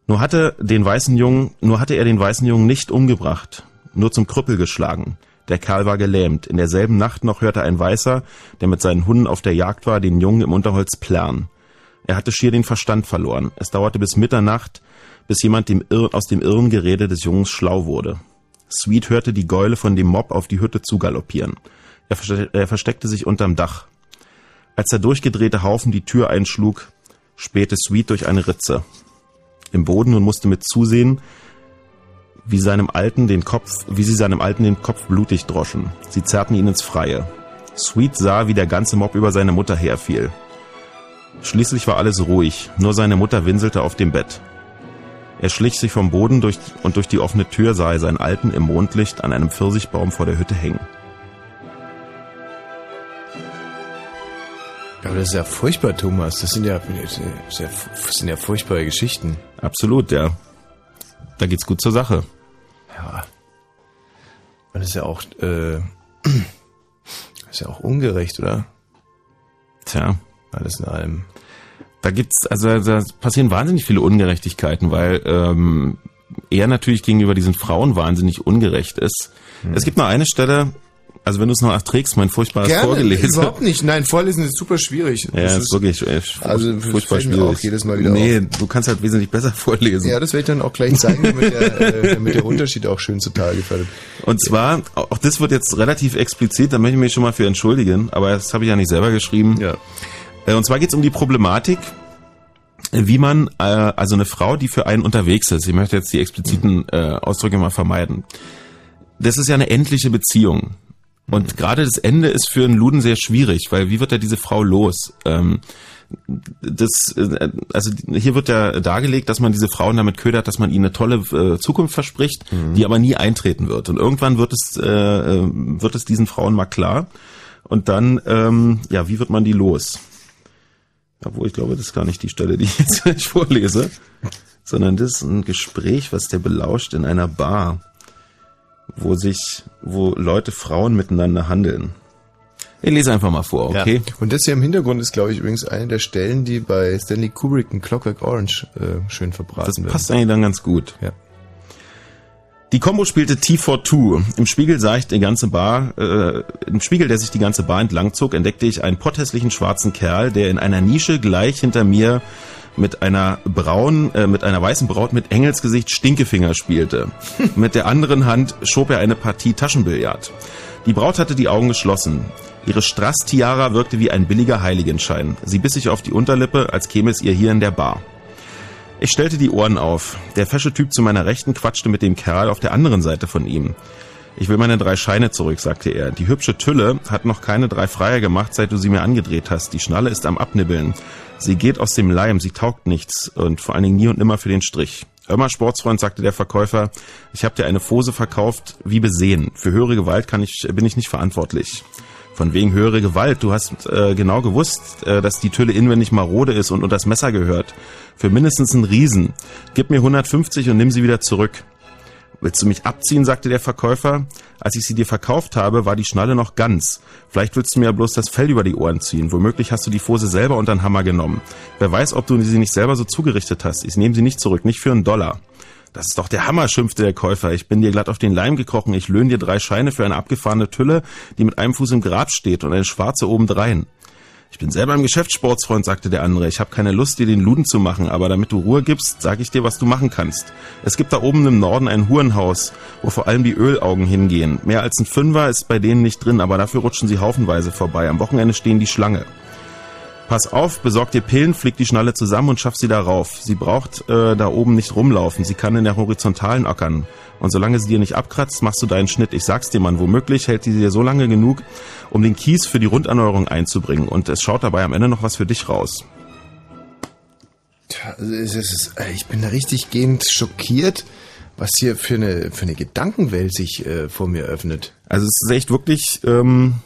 Nur hatte den weißen Jungen, nur hatte er den weißen Jungen nicht umgebracht, nur zum Krüppel geschlagen. Der Kerl war gelähmt. In derselben Nacht noch hörte ein Weißer, der mit seinen Hunden auf der Jagd war, den Jungen im Unterholz plärren. Er hatte schier den Verstand verloren. Es dauerte bis Mitternacht, bis jemand dem Irr aus dem Irrengerede des Jungens schlau wurde. Sweet hörte die Gäule von dem Mob auf die Hütte zugaloppieren. Er, verste er versteckte sich unterm Dach. Als der durchgedrehte Haufen die Tür einschlug, spähte Sweet durch eine Ritze im Boden und musste mit zusehen, wie seinem Alten den Kopf, wie sie seinem Alten den Kopf blutig droschen. Sie zerrten ihn ins Freie. Sweet sah, wie der ganze Mob über seine Mutter herfiel. Schließlich war alles ruhig, nur seine Mutter winselte auf dem Bett. Er schlich sich vom Boden durch und durch die offene Tür sah er seinen Alten im Mondlicht an einem Pfirsichbaum vor der Hütte hängen. Aber das ist ja furchtbar, Thomas. Das sind ja, das sind ja furchtbare Geschichten. Absolut, ja. Da geht's gut zur Sache. Ja. Und das ist ja auch, äh, das ist ja auch ungerecht, oder? Tja. Alles in allem. Da gibt's, also da passieren wahnsinnig viele Ungerechtigkeiten, weil ähm, er natürlich gegenüber diesen Frauen wahnsinnig ungerecht ist. Hm. Es gibt noch eine Stelle, also wenn du es noch nachträgst, mein furchtbares Gerne, Vorgelesen. überhaupt nicht. Nein, vorlesen ist super schwierig. Ja, Das ist, wirklich äh, also furchtbar fällt mir schwierig. auch jedes Mal wieder nee, du kannst halt wesentlich besser vorlesen. Ja, das werde ich dann auch gleich zeigen, damit der, äh, damit der Unterschied auch schön zutage gefällt. Und zwar, auch das wird jetzt relativ explizit, da möchte ich mich schon mal für entschuldigen, aber das habe ich ja nicht selber geschrieben. Ja. Äh, Und zwar geht es um die Problematik, wie man, äh, also eine Frau, die für einen unterwegs ist, ich möchte jetzt die expliziten äh, Ausdrücke mal vermeiden, das ist ja eine endliche Beziehung. Und gerade das Ende ist für einen Luden sehr schwierig, weil wie wird er diese Frau los? Ähm, das, äh, also hier wird ja dargelegt, dass man diese Frauen damit ködert, dass man ihnen eine tolle äh, Zukunft verspricht, die aber nie eintreten wird. Und irgendwann wird es, äh, äh, wird es diesen Frauen mal klar. Und dann, ähm, ja, wie wird man die los? Obwohl ich glaube, das ist gar nicht die Stelle, die ich jetzt gleich vorlese, sondern das ist ein Gespräch, was der belauscht in einer Bar, wo sich, wo Leute, Frauen miteinander handeln. Ich lese einfach mal vor, okay? Ja. Und das hier im Hintergrund ist, glaube ich, übrigens eine der Stellen, die bei Stanley Kubrick in Clockwork Orange äh, schön verbraten Das werden. passt eigentlich dann ganz gut. Ja. Die Combo spielte T42. Im Spiegel sah ich die ganze Bar, äh, im Spiegel, der sich die ganze Bar entlang zog, entdeckte ich einen potthässlichen schwarzen Kerl, der in einer Nische gleich hinter mir mit einer braunen, äh, mit einer weißen Braut mit Engelsgesicht Stinkefinger spielte. mit der anderen Hand schob er eine Partie Taschenbillard. Die Braut hatte die Augen geschlossen. Ihre Strass-Tiara wirkte wie ein billiger Heiligenschein. Sie biss sich auf die Unterlippe, als käme es ihr hier in der Bar. Ich stellte die Ohren auf. Der fesche Typ zu meiner Rechten quatschte mit dem Kerl auf der anderen Seite von ihm. Ich will meine drei Scheine zurück, sagte er. Die hübsche Tülle hat noch keine drei Freier gemacht, seit du sie mir angedreht hast. Die Schnalle ist am Abnibbeln. Sie geht aus dem Leim, sie taugt nichts und vor allen Dingen nie und nimmer für den Strich. Irma Sportsfreund, sagte der Verkäufer, ich habe dir eine Fose verkauft, wie besehen. Für höhere Gewalt kann ich, bin ich nicht verantwortlich. Von wegen höhere Gewalt. Du hast äh, genau gewusst, äh, dass die Tülle inwendig marode ist und unter das Messer gehört. Für mindestens einen Riesen. Gib mir 150 und nimm sie wieder zurück. Willst du mich abziehen, sagte der Verkäufer. Als ich sie dir verkauft habe, war die Schnalle noch ganz. Vielleicht willst du mir ja bloß das Fell über die Ohren ziehen. Womöglich hast du die Fose selber unter den Hammer genommen. Wer weiß, ob du sie nicht selber so zugerichtet hast. Ich nehme sie nicht zurück, nicht für einen Dollar. Das ist doch der Hammer, schimpfte der Käufer. Ich bin dir glatt auf den Leim gekrochen. Ich löhn dir drei Scheine für eine abgefahrene Tülle, die mit einem Fuß im Grab steht und eine schwarze obendrein. Ich bin selber im Geschäft, Sportsfreund, sagte der andere. Ich habe keine Lust, dir den Luden zu machen, aber damit du Ruhe gibst, sage ich dir, was du machen kannst. Es gibt da oben im Norden ein Hurenhaus, wo vor allem die Ölaugen hingehen. Mehr als ein Fünfer ist bei denen nicht drin, aber dafür rutschen sie haufenweise vorbei. Am Wochenende stehen die Schlange. Pass auf, besorg dir Pillen, flieg die Schnalle zusammen und schaff sie da rauf. Sie braucht äh, da oben nicht rumlaufen, sie kann in der Horizontalen ackern. Und solange sie dir nicht abkratzt, machst du deinen Schnitt. Ich sag's dir, Mann, womöglich hält die dir so lange genug, um den Kies für die Runderneuerung einzubringen. Und es schaut dabei am Ende noch was für dich raus. Äh, ich bin da richtig gehend schockiert, was hier für eine, für eine Gedankenwelt sich äh, vor mir öffnet. Also es ist echt wirklich ähm,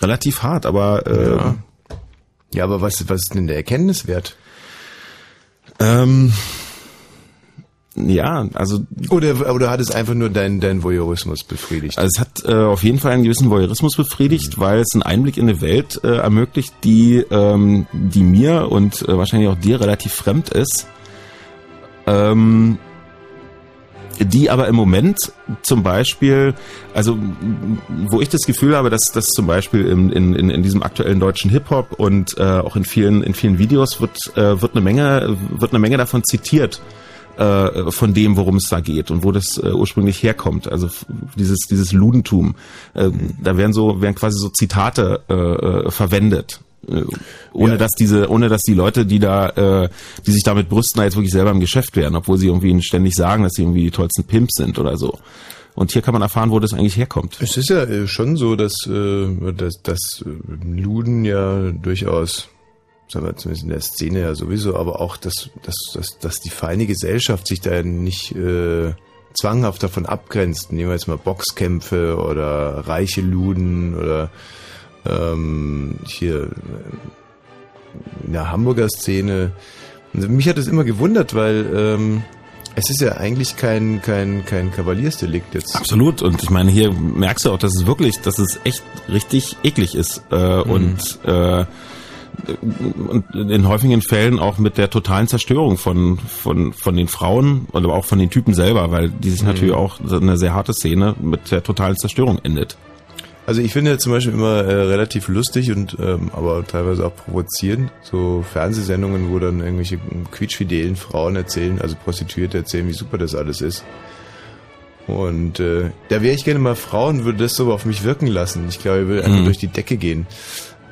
relativ hart, aber äh, Ja. Ja, aber was, was ist denn der Erkenntniswert? ähm, ja, also Oder, oder hat es einfach nur deinen dein Voyeurismus befriedigt? Also es hat äh, auf jeden Fall einen gewissen Voyeurismus befriedigt, weil es einen Einblick in eine Welt äh, ermöglicht, die, ähm, die mir und äh, wahrscheinlich auch dir relativ fremd ist. Ähm, die aber im Moment zum Beispiel, also wo ich das Gefühl habe, dass das zum Beispiel in, in, in diesem aktuellen deutschen Hip-Hop und äh, auch in vielen, in vielen Videos wird, äh, wird eine Menge, wird eine Menge davon zitiert äh, von dem, worum es da geht und wo das äh, ursprünglich herkommt. Also dieses dieses Ludentum. Äh, Da werden so werden quasi so Zitate äh, äh, verwendet. Äh, Ohne Ja. dass diese, ohne dass die Leute, die da, äh, die sich damit brüsten, da jetzt wirklich selber im Geschäft wären, obwohl sie irgendwie ständig sagen, dass sie irgendwie die tollsten Pimps sind oder so. Und hier kann man erfahren, wo das eigentlich herkommt. Es ist ja äh, schon so, dass, äh, dass, dass äh, Luden ja durchaus sagen wir zumindest in der Szene ja sowieso, aber auch, dass, dass, dass, dass die feine Gesellschaft sich da nicht äh, zwanghaft davon abgrenzt. Nehmen wir jetzt mal Boxkämpfe oder reiche Luden oder ähm, hier in der Hamburger Szene. Mich hat das immer gewundert, weil ähm, es ist ja eigentlich kein, kein, kein Kavaliersdelikt jetzt. Absolut. Und ich meine, hier merkst du auch, dass es wirklich, dass es echt richtig eklig ist. Äh, Mhm. Und äh, und in häufigen Fällen auch mit der totalen Zerstörung von, von, von den Frauen und aber auch von den Typen selber, weil die sich Mhm. natürlich auch eine sehr harte Szene mit der totalen Zerstörung endet. Also ich finde zum Beispiel immer äh, relativ lustig und ähm, aber teilweise auch provozierend, so Fernsehsendungen, wo dann irgendwelche quietschfidelen Frauen erzählen, also Prostituierte erzählen, wie super das alles ist. Und äh, da wäre ich gerne mal Frau und würde das so auf mich wirken lassen. Ich glaube, ich würde einfach Mhm. durch die Decke gehen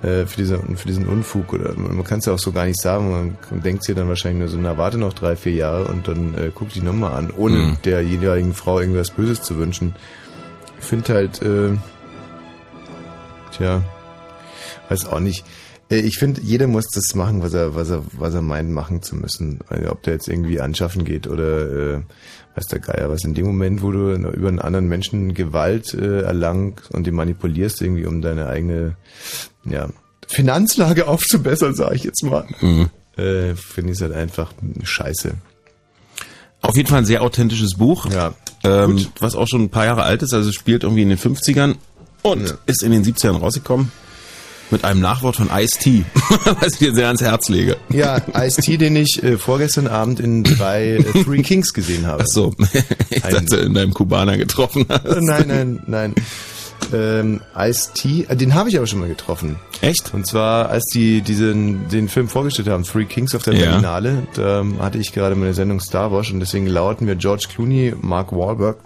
äh, für, diese, für diesen Unfug. Oder man, man kann es ja auch so gar nicht sagen. Man denkt sich dann wahrscheinlich nur so, na warte noch drei, vier Jahre und dann äh, guck die nochmal an, ohne Mhm. der jeweiligen Frau irgendwas Böses zu wünschen. Ich finde halt, äh, tja, weiß auch nicht. Äh, Ich finde, jeder muss das machen, was er, was er, was er meint, machen zu müssen. Also, ob der jetzt irgendwie anschaffen geht oder äh, weiß der Geier was. In dem Moment, wo du über einen anderen Menschen Gewalt äh, erlangst und den manipulierst, irgendwie um deine eigene ja, Finanzlage aufzubessern, sage ich jetzt mal, Mhm. äh, finde ich es halt einfach scheiße. Auf jeden Fall ein sehr authentisches Buch, Ja. ähm, was auch schon ein paar Jahre alt ist, also spielt irgendwie in den 50ern und Ja. ist in den 70ern rausgekommen. Mit einem Nachwort von Ice-T, was ich dir sehr ans Herz lege. Ja, Ice-T, den ich äh, vorgestern Abend in drei äh, Three Kings gesehen habe. Ach so, ich Ein- dachte, in deinem Kubaner getroffen hast. Äh, Nein, nein, nein. Ähm, Ice-T, äh, den habe ich aber schon mal getroffen. Echt? Und zwar, als die diesen, den Film vorgestellt haben, Three Kings auf der Ja. Berlinale, da hatte ich gerade meine Sendung Star Wars und deswegen lauten wir George Clooney, Mark Wahlberg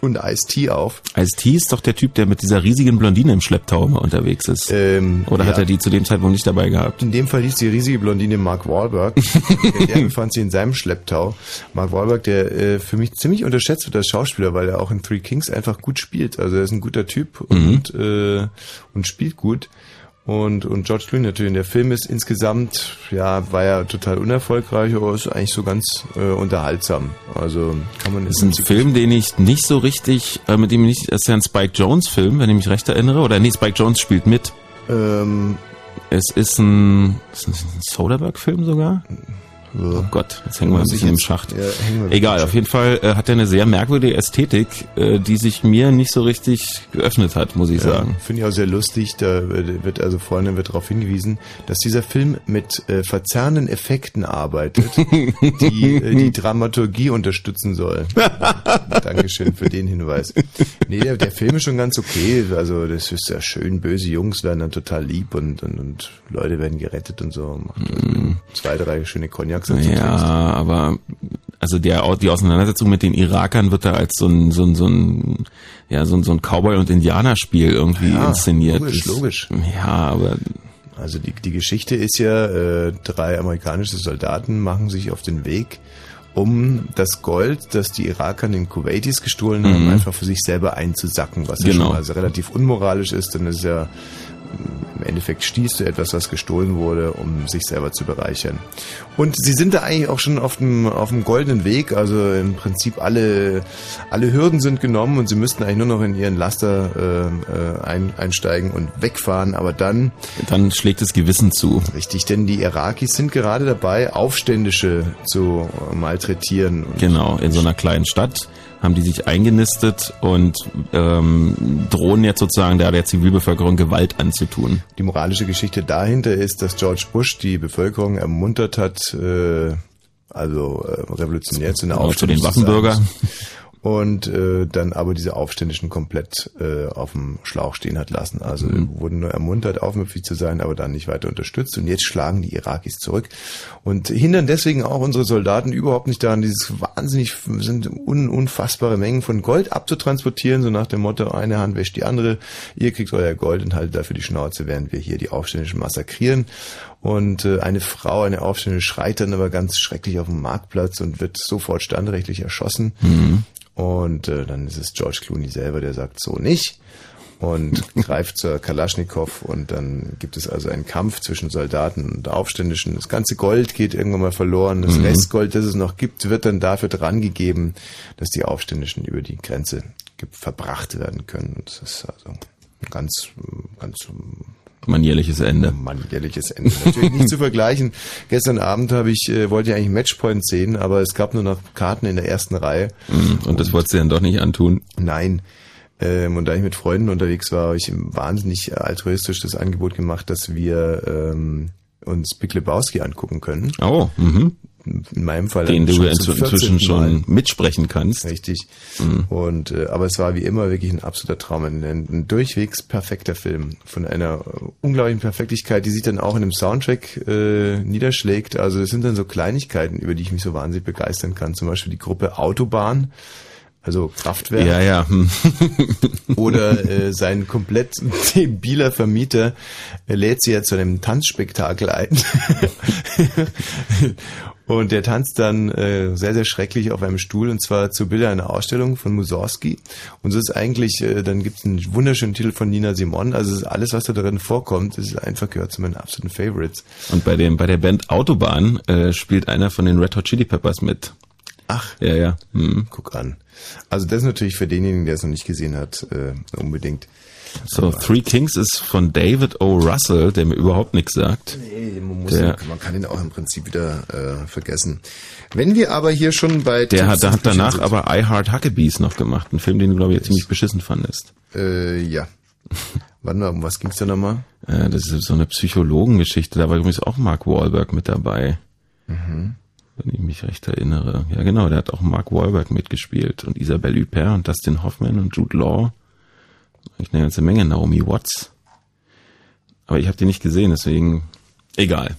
und Ice-T auf. Ice-T ist doch der Typ, der mit dieser riesigen Blondine im Schlepptau immer unterwegs ist. Ähm, Oder hat ja. er die zu dem Zeitpunkt nicht dabei gehabt? In dem Fall hieß die riesige Blondine Mark Wahlberg. der, befand sich in seinem Schlepptau. Mark Wahlberg, der äh, für mich ziemlich unterschätzt wird als Schauspieler, weil er auch in Three Kings einfach gut spielt. Also er ist ein guter Typ und, äh, und spielt gut. Und, und George Clooney natürlich. Und der Film ist insgesamt, ja, war ja total unerfolgreich, aber ist eigentlich so ganz äh, unterhaltsam. Also kann man ist ein Film, den ich nicht so richtig, äh, mit dem ich nicht, das ist ja ein Spike Jones Film, wenn ich mich recht erinnere. Oder nee, Spike Jones spielt mit. ähm, Es ist ein, ist ein Soderbergh-Film sogar? Oh Gott, jetzt hängen wir ein bisschen im Schacht. ja, Egal, auf jeden Fall äh, hat er eine sehr merkwürdige Ästhetik, äh, die sich mir nicht so richtig geöffnet hat, muss ich Ja, sagen. Finde ich auch sehr lustig. Da wird also vorne wird darauf hingewiesen, dass dieser Film mit äh, verzerrenden Effekten arbeitet, die äh, die Dramaturgie unterstützen soll. Dankeschön für den Hinweis. Nee, der, der Film ist schon ganz okay. Also das ist ja schön. Böse Jungs werden dann total lieb und, und, und Leute werden gerettet und so. Macht also zwei, drei schöne Cognacs dazu. Ja, trinkst. aber also der die Auseinandersetzung mit den Irakern wird da als so ein so ein so ein ja so ein so ein Cowboy und Indianerspiel irgendwie Ja, inszeniert. logisch, Das- logisch. Ja, aber Also die, die Geschichte ist ja, äh, drei amerikanische Soldaten machen sich auf den Weg, um das Gold, das die Iraker den Kuwaitis gestohlen haben, Mhm. einfach für sich selber einzusacken, was ja Genau. schon also relativ unmoralisch ist, denn es ist ja im Endeffekt stießt du etwas, was gestohlen wurde, um sich selber zu bereichern. Und sie sind da eigentlich auch schon auf dem, auf dem goldenen Weg, also im Prinzip alle, alle Hürden sind genommen und sie müssten eigentlich nur noch in ihren Laster äh, äh, ein, einsteigen und wegfahren, aber dann dann schlägt das Gewissen zu. Richtig, denn die Irakis sind gerade dabei, Aufständische zu malträtieren. Genau, in so einer kleinen Stadt haben die sich eingenistet und ähm, drohen jetzt sozusagen der, der Zivilbevölkerung Gewalt anzutun. Die moralische Geschichte dahinter ist, dass George Bush die Bevölkerung ermuntert hat, äh, also äh, revolutionär zu einer Genau, zu den Waffenbürger. sein. Und äh, dann aber diese Aufständischen komplett äh, auf dem Schlauch stehen hat lassen. Also Mhm. wurden nur ermuntert, aufmüpfig zu sein, aber dann nicht weiter unterstützt. Und jetzt schlagen die Irakis zurück und hindern deswegen auch unsere Soldaten überhaupt nicht daran, dieses wahnsinnig sind un, unfassbare Mengen von Gold abzutransportieren, so nach dem Motto, eine Hand wäscht die andere, ihr kriegt euer Gold und haltet dafür die Schnauze, während wir hier die Aufständischen massakrieren. Und äh, eine Frau, eine Aufständische, schreit dann aber ganz schrecklich auf dem Marktplatz und wird sofort standrechtlich erschossen. Und äh, dann ist es George Clooney selber, der sagt so nicht. und greift zur Kalaschnikow und dann gibt es also einen Kampf zwischen Soldaten und Aufständischen. Das ganze Gold geht irgendwann mal verloren. Das Restgold, das es noch gibt, wird dann dafür drangegeben, dass die Aufständischen über die Grenze verbracht werden können. Und das ist also ganz, ganz Manierliches Ende. manierliches Ende. Natürlich nicht zu vergleichen. Gestern Abend habe ich, äh, wollte ich eigentlich Matchpoint sehen, aber es gab nur noch Karten in der ersten Reihe. Mhm. Und das wolltest du dann doch nicht antun. Nein. Ähm, und da ich mit Freunden unterwegs war, habe ich wahnsinnig altruistisch das Angebot gemacht, dass wir ähm, uns Big Lebowski angucken können. Oh, mhm. In meinem Fall den du inzwischen 14. Mal. schon mitsprechen kannst. Richtig. Und äh, aber es war wie immer wirklich ein absoluter Traum, ein, ein durchwegs perfekter Film von einer äh, unglaublichen Perfektigkeit, die sich dann auch in dem Soundtrack äh, niederschlägt. Also es sind dann so Kleinigkeiten, über die ich mich so wahnsinnig begeistern kann. Zum Beispiel die Gruppe Autobahn, also Kraftwerk. Ja, ja. hm. Oder äh, sein komplett debiler Vermieter äh, lädt sie ja zu einem Tanzspektakel ein. und der tanzt dann äh, sehr, sehr schrecklich auf einem Stuhl und zwar zu Bilder einer Ausstellung von Mussorgsky. Und so ist eigentlich, äh, dann gibt es einen wunderschönen Titel von Nina Simon. Also alles, was da drin vorkommt, ist einfach gehört zu meinen absoluten Favorites. Und bei dem bei der Band Autobahn äh, spielt einer von den Red Hot Chili Peppers mit. Ach, Ja, ja. Mhm. guck an. Also das ist natürlich für denjenigen, der es noch nicht gesehen hat, äh, unbedingt. So, Three Kings ist von David O. Russell, der mir überhaupt nichts sagt. Nee, man, muss Der- ihn, man kann ihn auch im Prinzip wieder äh, vergessen. Wenn wir aber hier schon bei Der hat, der hat danach Büchern aber I Heart Huckabees noch gemacht, einen Film, den du glaube ich ziemlich beschissen fandest. sind, äh, ja. Warte mal, um was ging's da nochmal? Äh, das ist so eine Psychologengeschichte, da war übrigens auch Mark Wahlberg mit dabei. Mhm. Wenn ich mich recht erinnere. Ja genau, der hat auch Mark Wahlberg mitgespielt und Isabelle Huppert und Dustin Hoffman und Jude Law. Ich eine ganze Menge, Naomi Watts. Aber ich habe die nicht gesehen, deswegen egal.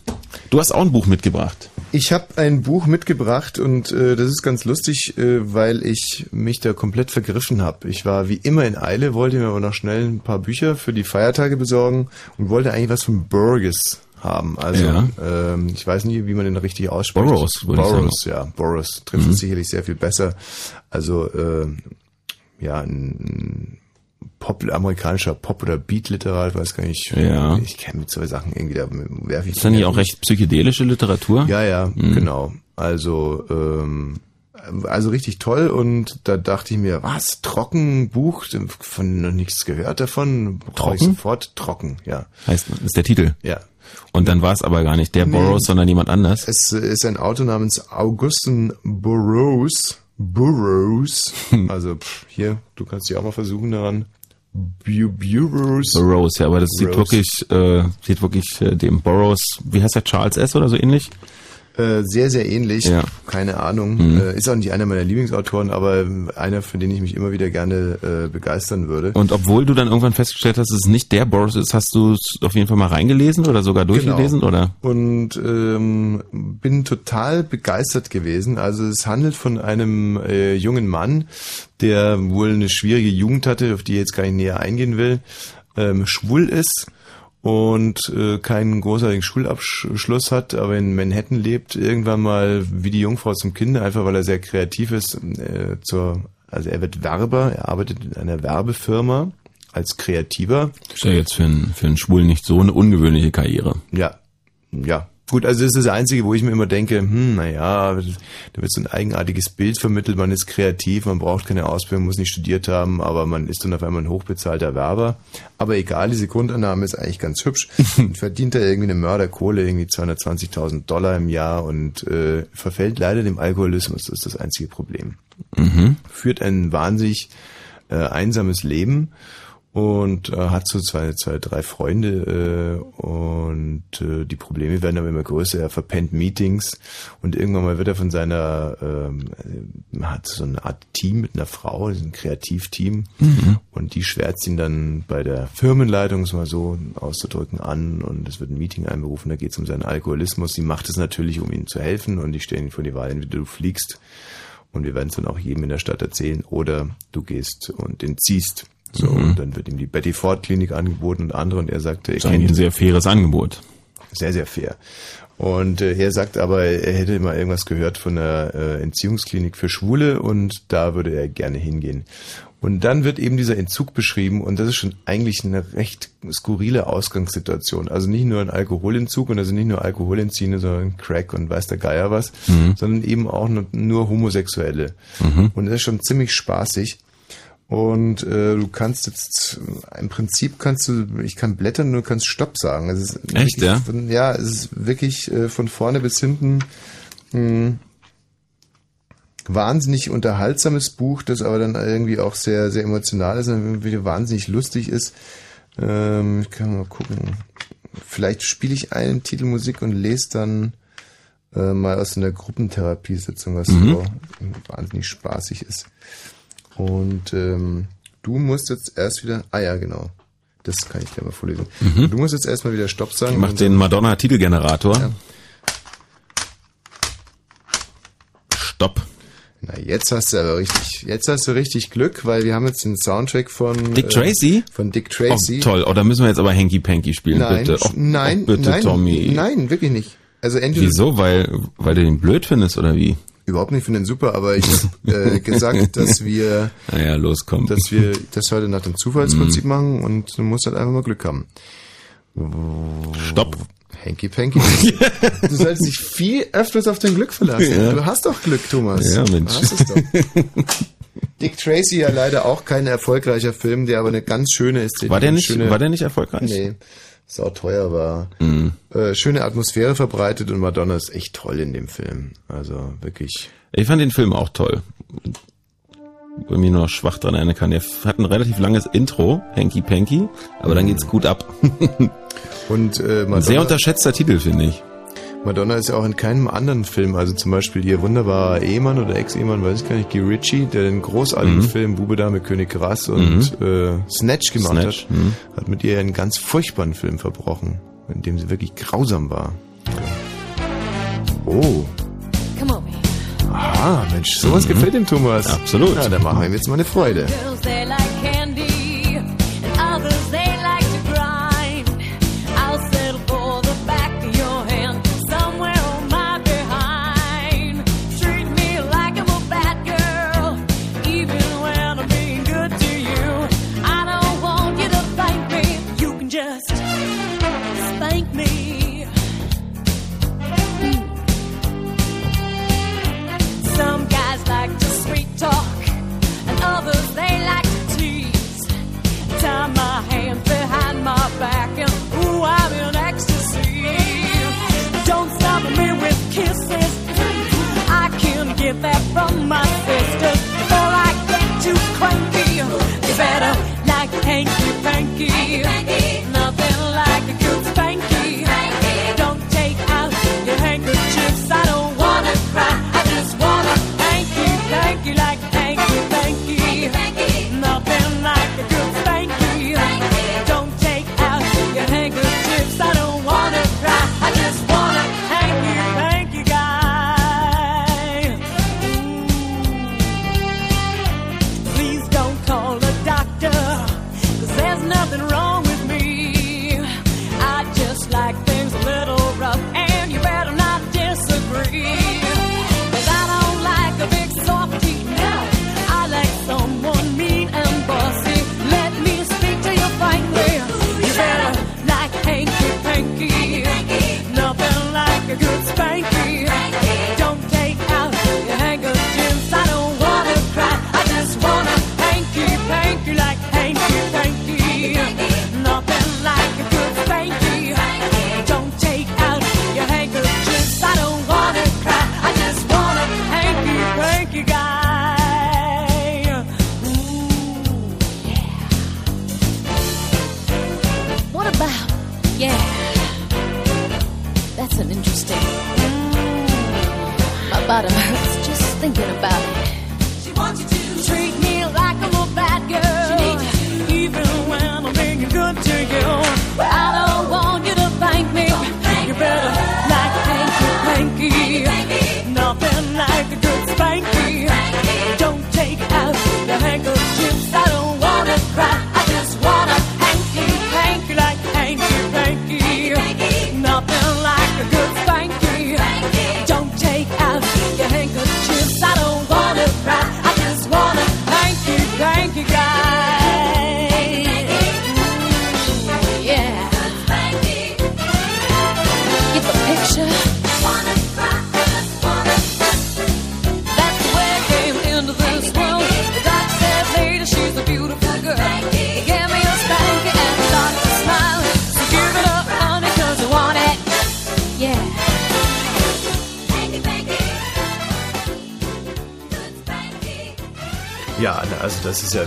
Du hast auch ein Buch mitgebracht. Ich habe ein Buch mitgebracht und äh, das ist ganz lustig, äh, weil ich mich da komplett vergriffen habe. Ich war wie immer in Eile, wollte mir aber noch schnell ein paar Bücher für die Feiertage besorgen und wollte eigentlich was von Burgess haben. Also Ja. ähm, ich weiß nie, wie man den richtig ausspricht. Burroughs, würde ich Burroughs, ja, Burroughs trifft Mhm. es sicherlich sehr viel besser. Also äh, ja, ein Pop, amerikanischer Pop- oder Beat-Literat, weiß gar nicht. Ja. Ich kenne mit zwei Sachen irgendwie, da werfe ich Ist dann nicht auch recht psychedelische Literatur? ja, ja, Mhm. genau. Also, ähm, also richtig toll und da dachte ich mir, was, trocken Buch, von noch nichts gehört davon, Trocken? sofort trocken, ja. Heißt, ist der Titel. Ja. Und dann war es aber gar nicht der Nee. Burroughs, sondern jemand anders. Es ist ein Autor namens Augustin Burroughs, Burroughs, also pff, hier, du kannst dich auch mal versuchen daran. Bu Burroughs. Burroughs, ja, aber das sieht Burroughs. wirklich, äh, sieht wirklich äh, dem Burroughs, wie heißt der, Charles S. oder so ähnlich? Äh, sehr, sehr ähnlich. Ja. Keine Ahnung. Mhm. Äh, ist auch nicht einer meiner Lieblingsautoren, aber einer, für den ich mich immer wieder gerne äh, begeistern würde. Und obwohl du dann irgendwann festgestellt hast, dass es nicht der Burroughs ist, hast du es auf jeden Fall mal reingelesen oder sogar durchgelesen, Genau. oder? Und ähm, bin total begeistert gewesen. Also es handelt von einem äh, jungen Mann, der wohl eine schwierige Jugend hatte, auf die ich jetzt gar nicht näher eingehen will, ähm, schwul ist und äh, keinen großartigen Schulabschluss hat, aber in Manhattan lebt, irgendwann mal wie die Jungfrau zum Kind, einfach weil er sehr kreativ ist, äh, zur, also er wird Werber, er arbeitet in einer Werbefirma als Kreativer Ist ja jetzt für einen, für einen Schwulen nicht so eine ungewöhnliche Karriere. ja, ja. Gut, also das ist das Einzige, wo ich mir immer denke, hm, naja, da wird so ein eigenartiges Bild vermittelt, man ist kreativ, man braucht keine Ausbildung, muss nicht studiert haben, aber man ist dann auf einmal ein hochbezahlter Werber. Aber egal, diese Grundannahme ist eigentlich ganz hübsch. Man verdient da irgendwie eine Mörderkohle, irgendwie 220.000 Dollar im Jahr und äh, verfällt leider dem Alkoholismus, das ist das einzige Problem. Mhm. Führt ein wahnsinnig äh, einsames Leben und äh, hat so zwei, zwei, drei Freunde äh, und äh, die Probleme werden aber immer größer. Er verpennt Meetings und irgendwann mal wird er von seiner ähm, äh, hat so eine Art Team mit einer Frau, ein Kreativteam Mhm. und die schwärzt ihn dann bei der Firmenleitung, es mal so auszudrücken, an und es wird ein Meeting einberufen, da geht es um seinen Alkoholismus. Sie macht es natürlich, um ihm zu helfen und die stellen ihn vor die Wahl, entweder du fliegst und wir werden es dann auch jedem in der Stadt erzählen oder du gehst und den ziehst. So, Mhm. und dann wird ihm die Betty Ford Klinik angeboten und andere und er sagte, er Das ist eigentlich ein kennt sehr faires Angebot. sehr, sehr fair. Und äh, er sagt aber, er hätte mal irgendwas gehört von einer äh, Entziehungsklinik für Schwule und da würde er gerne hingehen. Und dann wird eben dieser Entzug beschrieben und das ist schon eigentlich eine recht skurrile Ausgangssituation. Also nicht nur ein Alkoholentzug und also nicht nur Alkoholentziehende, sondern Crack und weiß der Geier was, sondern eben auch nur, nur Homosexuelle. Und das ist schon ziemlich spaßig. Und äh, du kannst jetzt, im Prinzip kannst du, ich kann blättern, du kannst Stopp sagen. Es ist Echt, ja? Von, ja, es ist wirklich äh, von vorne bis hinten mh, wahnsinnig unterhaltsames Buch, das aber dann irgendwie auch sehr, sehr emotional ist und wieder wahnsinnig lustig ist. Ähm, ich kann mal gucken. Vielleicht spiele ich einen Titel Musik und lese dann äh, mal aus einer Gruppentherapiesitzung, was Mhm. so wahnsinnig spaßig ist. Und ähm, du musst jetzt erst wieder, ah ja, genau. Das kann ich gleich mal vorlesen. Mhm. Du musst jetzt erstmal wieder Stopp sagen. Ich mach den Madonna-Titelgenerator. Ja. Stopp. Na, jetzt hast du aber richtig, jetzt hast du richtig Glück, weil wir haben jetzt den Soundtrack von Dick äh, Tracy? von Dick Tracy. Oh, toll. Oh, da müssen wir jetzt aber Hanky Panky spielen, Nein, bitte. Oh, nein, oh, bitte, nein, Tommy. nein, wirklich nicht. Also entweder Wieso? Weil, weil du den blöd findest, oder wie? Überhaupt nicht, finde den super, aber ich habe äh, gesagt, dass wir, Naja, los, komm. dass wir das heute nach dem Zufallsprinzip Mhm. machen und du musst halt einfach mal Glück haben. Stopp. Hanky Panky. du solltest dich viel öfters auf dein Glück verlassen. Ja. Du hast doch Glück, Thomas. Ja, Mensch. Du hast es doch. Dick Tracy ja leider auch kein erfolgreicher Film, der aber eine ganz schöne Ästhetik War der und nicht, schöne, war der nicht erfolgreich? Nee, sau teuer war. Mhm. Äh, schöne Atmosphäre verbreitet und Madonna ist echt toll in dem Film. Also wirklich. Ich fand den Film auch toll. Ich mich nur noch schwach dran erinnern kann. Der hat ein relativ langes Intro, Hanky Panky, aber dann geht's gut ab. Und äh, Madonna, sehr unterschätzter Titel, finde ich. Madonna ist ja auch in keinem anderen Film, also zum Beispiel ihr wunderbarer Ehemann oder Ex-Ehemann, weiß ich gar nicht, Guy Ritchie, der den großartigen Mhm. Film Bube Dame König Gras und äh, Snatch gemacht Snatch, hat, mhm. hat mit ihr einen ganz furchtbaren Film verbrochen, in dem sie wirklich grausam war. Oh, Come on, baby. ah, Mensch, sowas gefällt dem Thomas. Mhm. Absolut. Ja, dann machen wir ihm jetzt mal eine Freude. Girls, like hanky panky.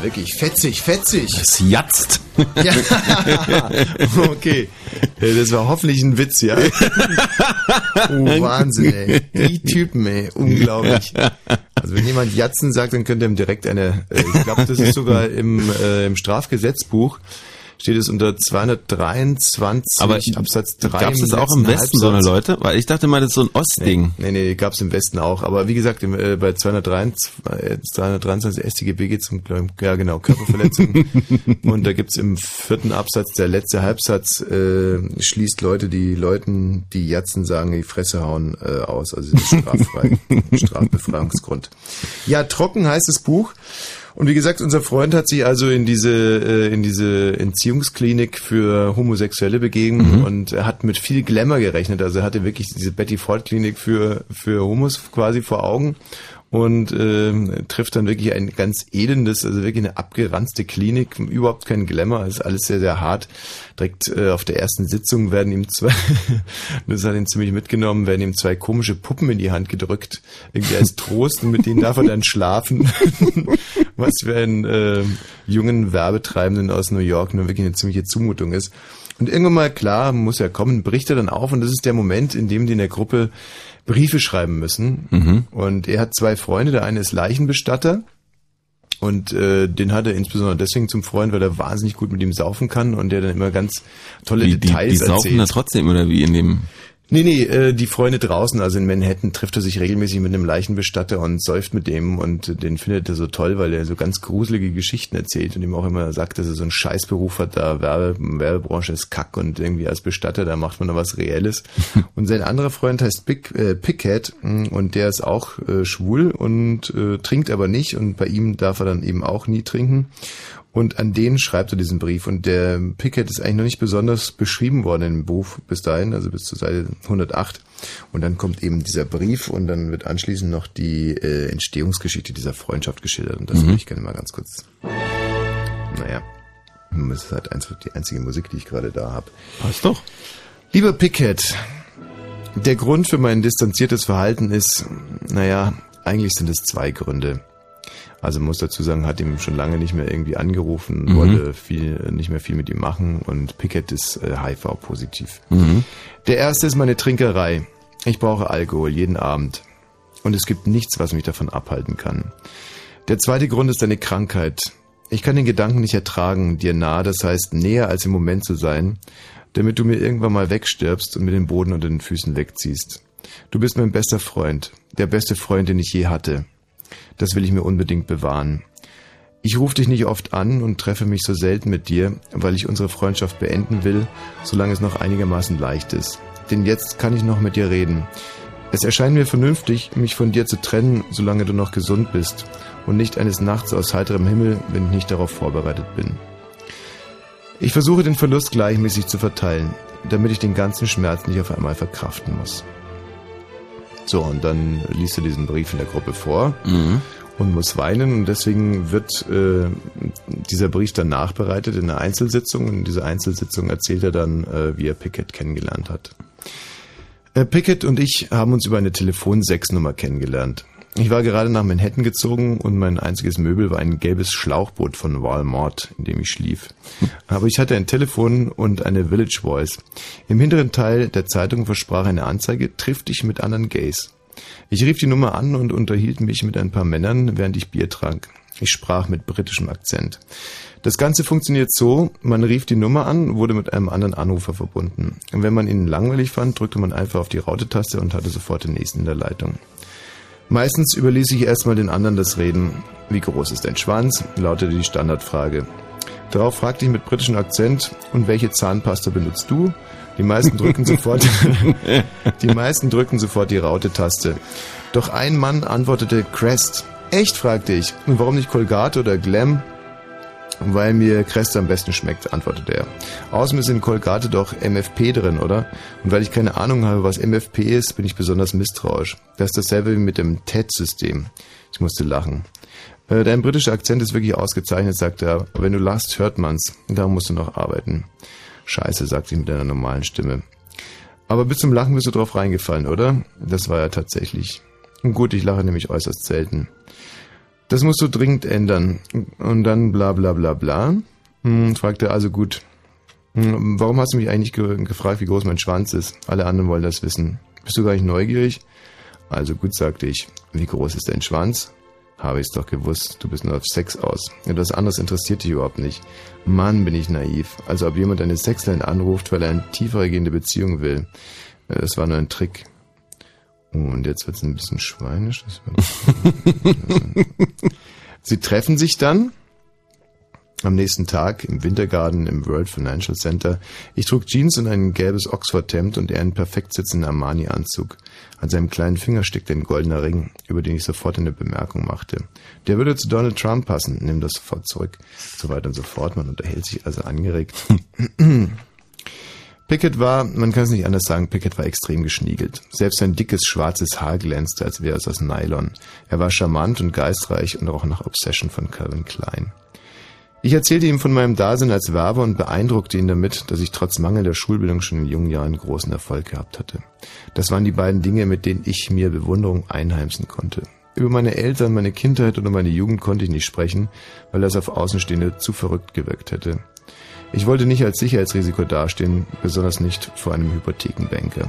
Ja wirklich fetzig, fetzig. Es jatzt. Ja. okay. Das war hoffentlich ein Witz, ja. Oh, Wahnsinn, ey. Die Typen, ey. Unglaublich. Also wenn jemand Jatzen sagt, dann könnte ihm direkt eine, äh, ich glaube, das ist sogar im, äh, im Strafgesetzbuch, steht es unter 223 Aber Absatz 3. Gab es das auch im Westen, so eine Leute? Weil ich dachte mal, das ist so ein Ostding. Nee, nee, gab es im Westen auch. Aber wie gesagt, im, äh, bei 223, äh, 223 StGB geht es um, ja genau, Körperverletzung. und da gibt's im vierten Absatz, der letzte Halbsatz, äh, schließt Leute, die Leuten, die Jatzen sagen, die Fresse hauen, äh, aus. Also straffrei. Strafbefreiungsgrund. Ja, trocken heißt das Buch. Und wie gesagt, unser Freund hat sich also in diese äh, in diese Entziehungsklinik für Homosexuelle begeben und er hat mit viel Glamour gerechnet. Also er hatte wirklich diese Betty Ford Klinik für für Homos quasi vor Augen und ähm, trifft dann wirklich ein ganz elendes, also wirklich eine abgeranzte Klinik, überhaupt kein Glamour, ist alles sehr, sehr hart. Direkt äh, auf der ersten Sitzung werden ihm zwei, das hat ihn ziemlich mitgenommen, werden ihm zwei komische Puppen in die Hand gedrückt, irgendwie als Trost und mit denen darf er dann schlafen. Was für einen äh, jungen Werbetreibenden aus New York nur wirklich eine ziemliche Zumutung ist. Und irgendwann mal, klar, muss er kommen, bricht er dann auf und das ist der Moment, in dem die in der Gruppe Briefe schreiben müssen. Und er hat zwei Freunde, der eine ist Leichenbestatter und äh, den hat er insbesondere deswegen zum Freund, weil er wahnsinnig gut mit ihm saufen kann und der dann immer ganz tolle Die, die, Details die saufen erzählt. da trotzdem oder wie in dem. Nee, nee, äh, die Freunde draußen, also in Manhattan trifft er sich regelmäßig mit einem Leichenbestatter und säuft mit dem und den findet er so toll, weil er so ganz gruselige Geschichten erzählt und ihm auch immer sagt, dass er so einen Scheißberuf hat, da Werbe, Werbebranche ist Kack und irgendwie als Bestatter, da macht man noch was Reelles. und sein anderer Freund heißt Pick, äh, Pickett mh, und der ist auch äh, schwul und äh, trinkt aber nicht und bei ihm darf er dann eben auch nie trinken. Und an den schreibt er diesen Brief. Und der Pickett ist eigentlich noch nicht besonders beschrieben worden im Buch bis dahin, also bis zur Seite 108. Und dann kommt eben dieser Brief und dann wird anschließend noch die äh, Entstehungsgeschichte dieser Freundschaft geschildert. Und das würde ich gerne mal ganz kurz. Naja, das ist halt eins- die einzige Musik, die ich gerade da habe. Passt doch. Lieber Pickett, der Grund für mein distanziertes Verhalten ist, naja, eigentlich sind es zwei Gründe. Also muss dazu sagen, hat ihm schon lange nicht mehr irgendwie angerufen, Mhm. wollte viel, nicht mehr viel mit ihm machen und Pickett ist äh, HIV-positiv. Der erste ist meine Trinkerei. Ich brauche Alkohol jeden Abend. Und es gibt nichts, was mich davon abhalten kann. Der zweite Grund ist deine Krankheit. Ich kann den Gedanken nicht ertragen, dir nahe, das heißt näher als im Moment zu sein, damit du mir irgendwann mal wegstirbst und mir den Boden unter den Füßen wegziehst. Du bist mein bester Freund, der beste Freund, den ich je hatte. Das will ich mir unbedingt bewahren. Ich rufe dich nicht oft an und treffe mich so selten mit dir, weil ich unsere Freundschaft beenden will, solange es noch einigermaßen leicht ist. Denn jetzt kann ich noch mit dir reden. Es erscheint mir vernünftig, mich von dir zu trennen, solange du noch gesund bist, und nicht eines Nachts aus heiterem Himmel, wenn ich nicht darauf vorbereitet bin. Ich versuche den Verlust gleichmäßig zu verteilen, damit ich den ganzen Schmerz nicht auf einmal verkraften muss. So, und dann liest er diesen Brief in der Gruppe vor und muss weinen und deswegen wird äh, dieser Brief dann nachbereitet in einer Einzelsitzung und in dieser Einzelsitzung erzählt er dann, äh, wie er Pickett kennengelernt hat. Äh, Pickett und ich haben uns über eine Telefon-6-Nummer kennengelernt. Ich war gerade nach Manhattan gezogen und mein einziges Möbel war ein gelbes Schlauchboot von Walmart, in dem ich schlief. Aber ich hatte ein Telefon und eine Village Voice. Im hinteren Teil der Zeitung versprach eine Anzeige, triff dich mit anderen Gays. Ich rief die Nummer an und unterhielt mich mit ein paar Männern, während ich Bier trank. Ich sprach mit britischem Akzent. Das Ganze funktioniert so, man rief die Nummer an, wurde mit einem anderen Anrufer verbunden. Und wenn man ihn langweilig fand, drückte man einfach auf die Raute-Taste und hatte sofort den nächsten in der Leitung. Meistens überließ ich erstmal den anderen das Reden. Wie groß ist dein Schwanz? lautete die Standardfrage. Darauf fragte ich mit britischem Akzent, und welche Zahnpasta benutzt du? Die meisten drücken sofort, die meisten drücken sofort die Raute-Taste. Doch ein Mann antwortete Crest. Echt? fragte ich. Und warum nicht Colgate oder Glam? Weil mir Crest am besten schmeckt, antwortete er. Außerdem ist in Colgate doch MFP drin, oder? Und weil ich keine Ahnung habe, was MFP ist, bin ich besonders misstrauisch. Das ist dasselbe wie mit dem TED-System. Ich musste lachen. Äh, Dein britischer Akzent ist wirklich ausgezeichnet, sagte er. Wenn du lachst, hört man's. Da musst du noch arbeiten. Scheiße, sagte ich mit einer normalen Stimme. Aber bis zum Lachen bist du drauf reingefallen, oder? Das war ja tatsächlich. Gut, ich lache nämlich äußerst selten. Das musst du dringend ändern. Und dann bla bla bla bla. Hm, fragte er, also gut. Hm, warum hast du mich eigentlich ge gefragt, wie groß mein Schwanz ist? Alle anderen wollen das wissen. Bist du gar nicht neugierig? Also gut, sagte ich. Wie groß ist dein Schwanz? Habe ich's doch gewusst. Du bist nur auf Sex aus. Etwas anderes interessiert dich überhaupt nicht. Mann, bin ich naiv. Also ob jemand eine Sexline anruft, weil er eine tiefer gehende Beziehung will. Äh, Das war nur ein Trick. Oh, und jetzt wird's ein bisschen schweinisch. Wird- Sie treffen sich dann am nächsten Tag im Wintergarten im World Financial Center. Ich trug Jeans und ein gelbes Oxford-Hemd und er einen perfekt sitzenden Armani-Anzug. An seinem kleinen Finger steckte ein goldener Ring, über den ich sofort eine Bemerkung machte. Der würde zu Donald Trump passen, nimm das sofort zurück. So weiter und so fort. Man unterhält sich also angeregt. Pickett war, man kann es nicht anders sagen, Pickett war extrem geschniegelt. Selbst sein dickes schwarzes Haar glänzte, als wäre es aus Nylon. Er war charmant und geistreich und roch nach Obsession von Calvin Klein. Ich erzählte ihm von meinem Dasein als Werber und beeindruckte ihn damit, dass ich trotz mangelnder Schulbildung schon in jungen Jahren großen Erfolg gehabt hatte. Das waren die beiden Dinge, mit denen ich mir Bewunderung einheimsen konnte. Über meine Eltern, meine Kindheit oder meine Jugend konnte ich nicht sprechen, weil das auf Außenstehende zu verrückt gewirkt hätte. Ich wollte nicht als Sicherheitsrisiko dastehen, besonders nicht vor einem Hypothekenbanker.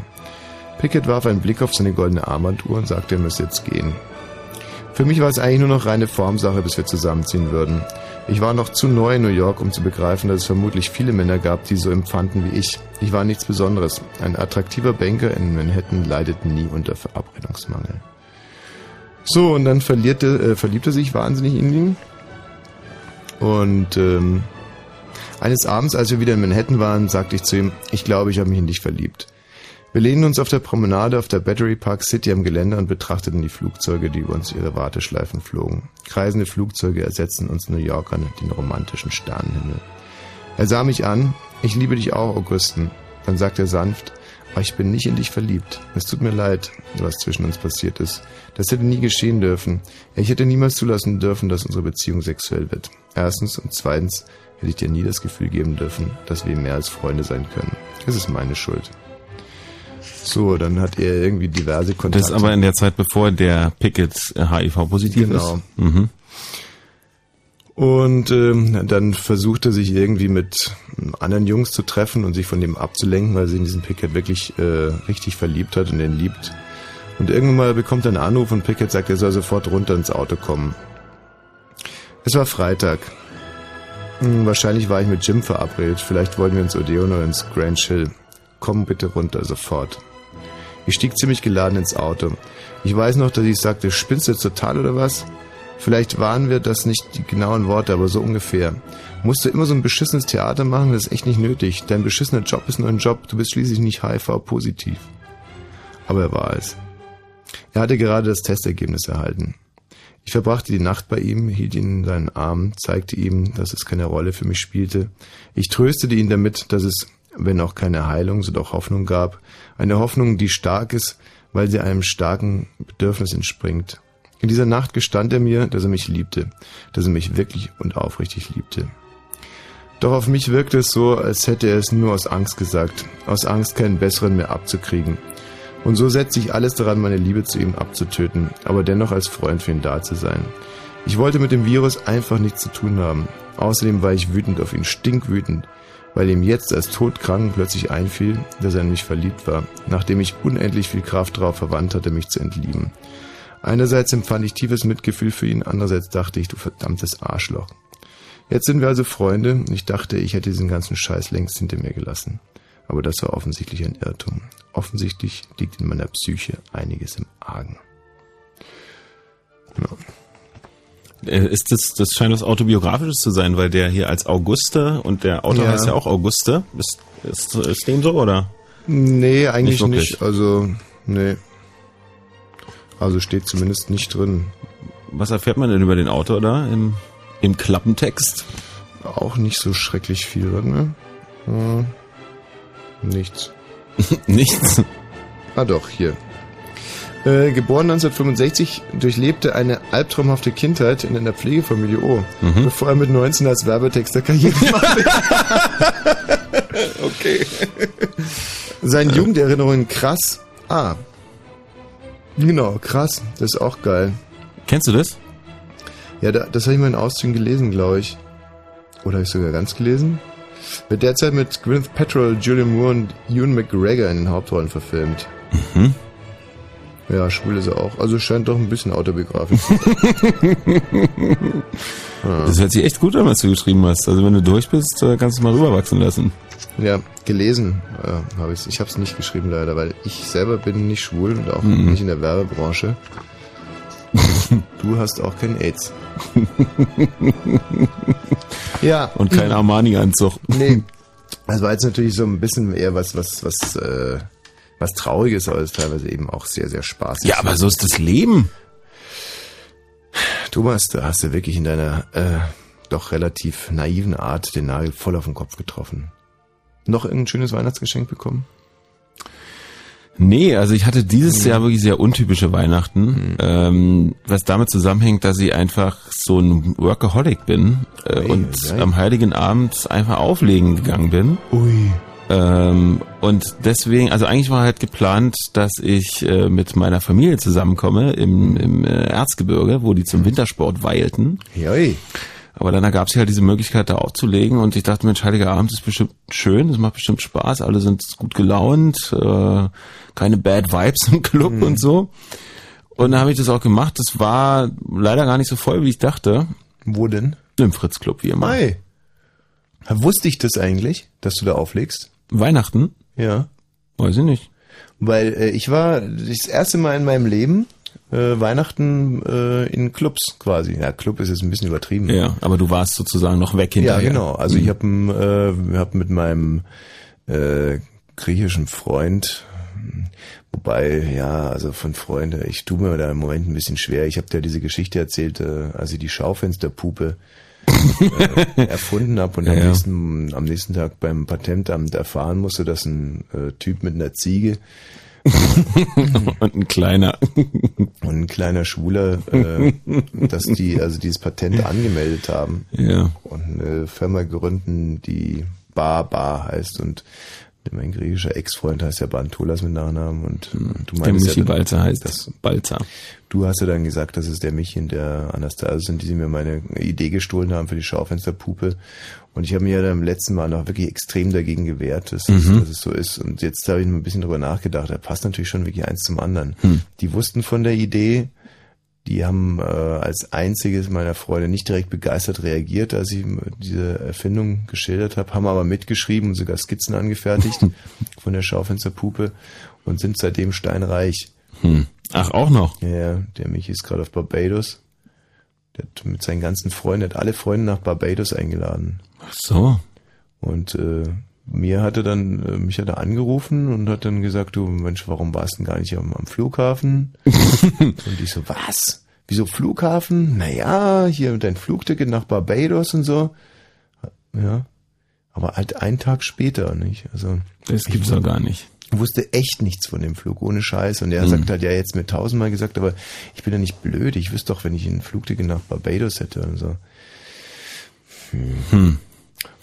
Pickett warf einen Blick auf seine goldene Armbanduhr und sagte, er müsse jetzt gehen. Für mich war es eigentlich nur noch reine Formsache, bis wir zusammenziehen würden. Ich war noch zu neu in New York, um zu begreifen, dass es vermutlich viele Männer gab, die so empfanden wie ich. Ich war nichts Besonderes. Ein attraktiver Banker in Manhattan leidet nie unter Verabredungsmangel. So, und dann verlierte, äh, verliebte sich wahnsinnig in ihn. Und ähm, eines Abends, als wir wieder in Manhattan waren, sagte ich zu ihm, ich glaube, ich habe mich in dich verliebt. Wir lehnten uns auf der Promenade auf der Battery Park City am Gelände und betrachteten die Flugzeuge, die über uns ihre Warteschleifen flogen. Kreisende Flugzeuge ersetzten uns New Yorkern den romantischen Sternenhimmel. Er sah mich an, ich liebe dich auch, Augusten. Dann sagte er sanft, aber ich bin nicht in dich verliebt. Es tut mir leid, was zwischen uns passiert ist. Das hätte nie geschehen dürfen. Ich hätte niemals zulassen dürfen, dass unsere Beziehung sexuell wird. Erstens und zweitens hätte ich dir nie das Gefühl geben dürfen, dass wir mehr als Freunde sein können. Es ist meine Schuld. So, dann hat er irgendwie diverse Kontakte. Das ist aber in der Zeit, bevor der Pickett HIV-positiv Genau. ist. Mhm. Und ähm, dann versucht er sich irgendwie mit anderen Jungs zu treffen und sich von dem abzulenken, weil sie in diesen Pickett wirklich äh, richtig verliebt hat und den liebt. Und irgendwann mal bekommt er einen Anruf und Pickett sagt, er soll sofort runter ins Auto kommen. Es war Freitag. Hm, wahrscheinlich war ich mit Jim verabredet. Vielleicht wollten wir ins Odeon oder ins Grand Chill. Komm bitte runter, sofort. Ich stieg ziemlich geladen ins Auto. Ich weiß noch, dass ich sagte, spinnst du total oder was? Vielleicht waren wir das nicht die genauen Worte, aber so ungefähr. Musst du immer so ein beschissenes Theater machen? Das ist echt nicht nötig. Dein beschissener Job ist nur ein Job. Du bist schließlich nicht HIV-positiv. Aber er war es. Er hatte gerade das Testergebnis erhalten. Ich verbrachte die Nacht bei ihm, hielt ihn in seinen Armen, zeigte ihm, dass es keine Rolle für mich spielte. Ich tröstete ihn damit, dass es, wenn auch keine Heilung, so doch Hoffnung gab. Eine Hoffnung, die stark ist, weil sie einem starken Bedürfnis entspringt. In dieser Nacht gestand er mir, dass er mich liebte, dass er mich wirklich und aufrichtig liebte. Doch auf mich wirkte es so, als hätte er es nur aus Angst gesagt, aus Angst keinen besseren mehr abzukriegen. Und so setzte ich alles daran, meine Liebe zu ihm abzutöten, aber dennoch als Freund für ihn da zu sein. Ich wollte mit dem Virus einfach nichts zu tun haben. Außerdem war ich wütend auf ihn, stinkwütend, weil ihm jetzt als todkrank plötzlich einfiel, dass er in mich verliebt war, nachdem ich unendlich viel Kraft darauf verwandt hatte, mich zu entlieben. Einerseits empfand ich tiefes Mitgefühl für ihn, andererseits dachte ich, du verdammtes Arschloch. Jetzt sind wir also Freunde und ich dachte, ich hätte diesen ganzen Scheiß längst hinter mir gelassen. Aber das war offensichtlich ein Irrtum. Offensichtlich liegt in meiner Psyche einiges im Argen. Ja. Äh, Ist das, das scheint was Autobiografisches zu sein, weil der hier als Auguste und der Autor Ja. heißt ja auch Auguste. Ist, ist, ist dem so, oder? Nee, eigentlich Nicht nicht. Also, nee. Also steht zumindest nicht drin. Was erfährt man denn über den Autor da im, im Klappentext? Auch nicht so schrecklich viel, ne? Hm. Nichts. Nichts. Ah doch, hier. Äh, geboren 1965, durchlebte eine albtraumhafte Kindheit in einer Pflegefamilie O, Mhm. bevor er mit 19 als Werbetexter Karriere machte. okay. Seine Jugenderinnerungen krass. Ah. Genau, krass. Das ist auch geil. Kennst du das? Ja, da, das habe ich mal in Auszügen gelesen, glaube ich. Oder habe ich sogar ganz gelesen? Wird derzeit mit Gwyneth Paltrow, Julian Moore und Ewan McGregor in den Hauptrollen verfilmt. Mhm. Ja, schwul ist er auch. Also scheint doch ein bisschen autobiografisch zu sein. Das hört sich echt gut an, was du geschrieben hast. Also wenn du durch bist, äh, kannst du mal rüberwachsen lassen. Ja, gelesen äh, habe ich Ich habe es nicht geschrieben leider, weil ich selber bin nicht schwul und auch Mhm. nicht in der Werbebranche. du hast auch kein AIDS. ja. Und kein Armani-Anzug. Nee. Das war jetzt natürlich so ein bisschen eher was, was, was, äh, was Trauriges, aber es ist teilweise eben auch sehr, sehr spaßig. Ja, aber so ist das Leben. Thomas, da hast du wirklich in deiner äh, doch relativ naiven Art den Nagel voll auf den Kopf getroffen. Noch irgendein schönes Weihnachtsgeschenk bekommen? Nee, also ich hatte dieses Jahr wirklich sehr untypische Weihnachten, ähm, was damit zusammenhängt, dass ich einfach so ein Workaholic bin äh, Ei, und ei. am Heiligen Abend einfach auflegen gegangen bin. Ui. Ähm, und deswegen, also eigentlich war halt geplant, dass ich äh, mit meiner Familie zusammenkomme im, im äh, Erzgebirge, wo die zum Wintersport weilten. Joi. Aber dann ergab sich halt diese Möglichkeit, da aufzulegen und ich dachte, Mensch, Heiliger Abend ist bestimmt schön, es macht bestimmt Spaß, alle sind gut gelaunt, äh, keine Bad Vibes im Club Mhm. und so. Und dann habe ich das auch gemacht. Das war leider gar nicht so voll, wie ich dachte. Wo denn? Im Fritz Club, wie immer. Ei. Wusste ich das eigentlich, dass du da auflegst? Weihnachten? Ja. Weiß ich nicht. Weil äh, ich war das erste Mal in meinem Leben äh, Weihnachten äh, in Clubs quasi. Ja, Club ist jetzt ein bisschen übertrieben. Ja, aber du warst sozusagen noch weg Ja, hinterher. genau. Also ich habe äh, hab mit meinem äh, griechischen Freund, wobei, ja, also von Freunde, ich tue mir da im Moment ein bisschen schwer. Ich habe dir diese Geschichte erzählt, äh, als ich die Schaufensterpupe äh, erfunden habe und Ja, am, ja. nächsten, am nächsten Tag beim Patentamt erfahren musste, dass ein äh, Typ mit einer Ziege Und ein kleiner. und ein kleiner Schwuler, äh, dass die also dieses Patent angemeldet haben Ja. und eine Firma gründen, die Bar Bar heißt und mein griechischer Ex-Freund heißt ja Bantolas mit Nachnamen und du Hm. Der meinst Michi ja, Balzer heißt das, Balzer. du hast ja dann gesagt, dass es der Michi und der Anastasia sind, die sie mir meine Idee gestohlen haben für die Schaufensterpupe und ich habe mir ja dann im letzten Mal noch wirklich extrem dagegen gewehrt, dass, es, Mhm. dass es so ist und jetzt habe ich noch ein bisschen drüber nachgedacht, da passt natürlich schon wirklich eins zum anderen. Hm. Die wussten von der Idee, die haben äh, als einziges meiner Freunde nicht direkt begeistert reagiert, als ich diese Erfindung geschildert habe, haben aber mitgeschrieben und sogar Skizzen angefertigt von der Schaufensterpupe und sind seitdem steinreich. Hm. Ach, auch noch. Ja, der Michi ist gerade auf Barbados. Der hat mit seinen ganzen Freunden, hat alle Freunde nach Barbados eingeladen. Ach so. Und äh, mir hatte dann, äh, mich hat er angerufen und hat dann gesagt, du Mensch, warum warst du denn gar nicht am, am Flughafen? und ich so, was? Wieso Flughafen? Naja, hier dein Flugticket nach Barbados und so. Ja. Aber halt einen Tag später, nicht? Also. Das gibt's doch gar nicht. Wusste echt nichts von dem Flug, ohne Scheiß. Und er Hm. sagt halt, ja, jetzt mir tausendmal gesagt, aber ich bin ja nicht blöd. Ich wüsste doch, wenn ich ein Flugticket nach Barbados hätte und so. Hm.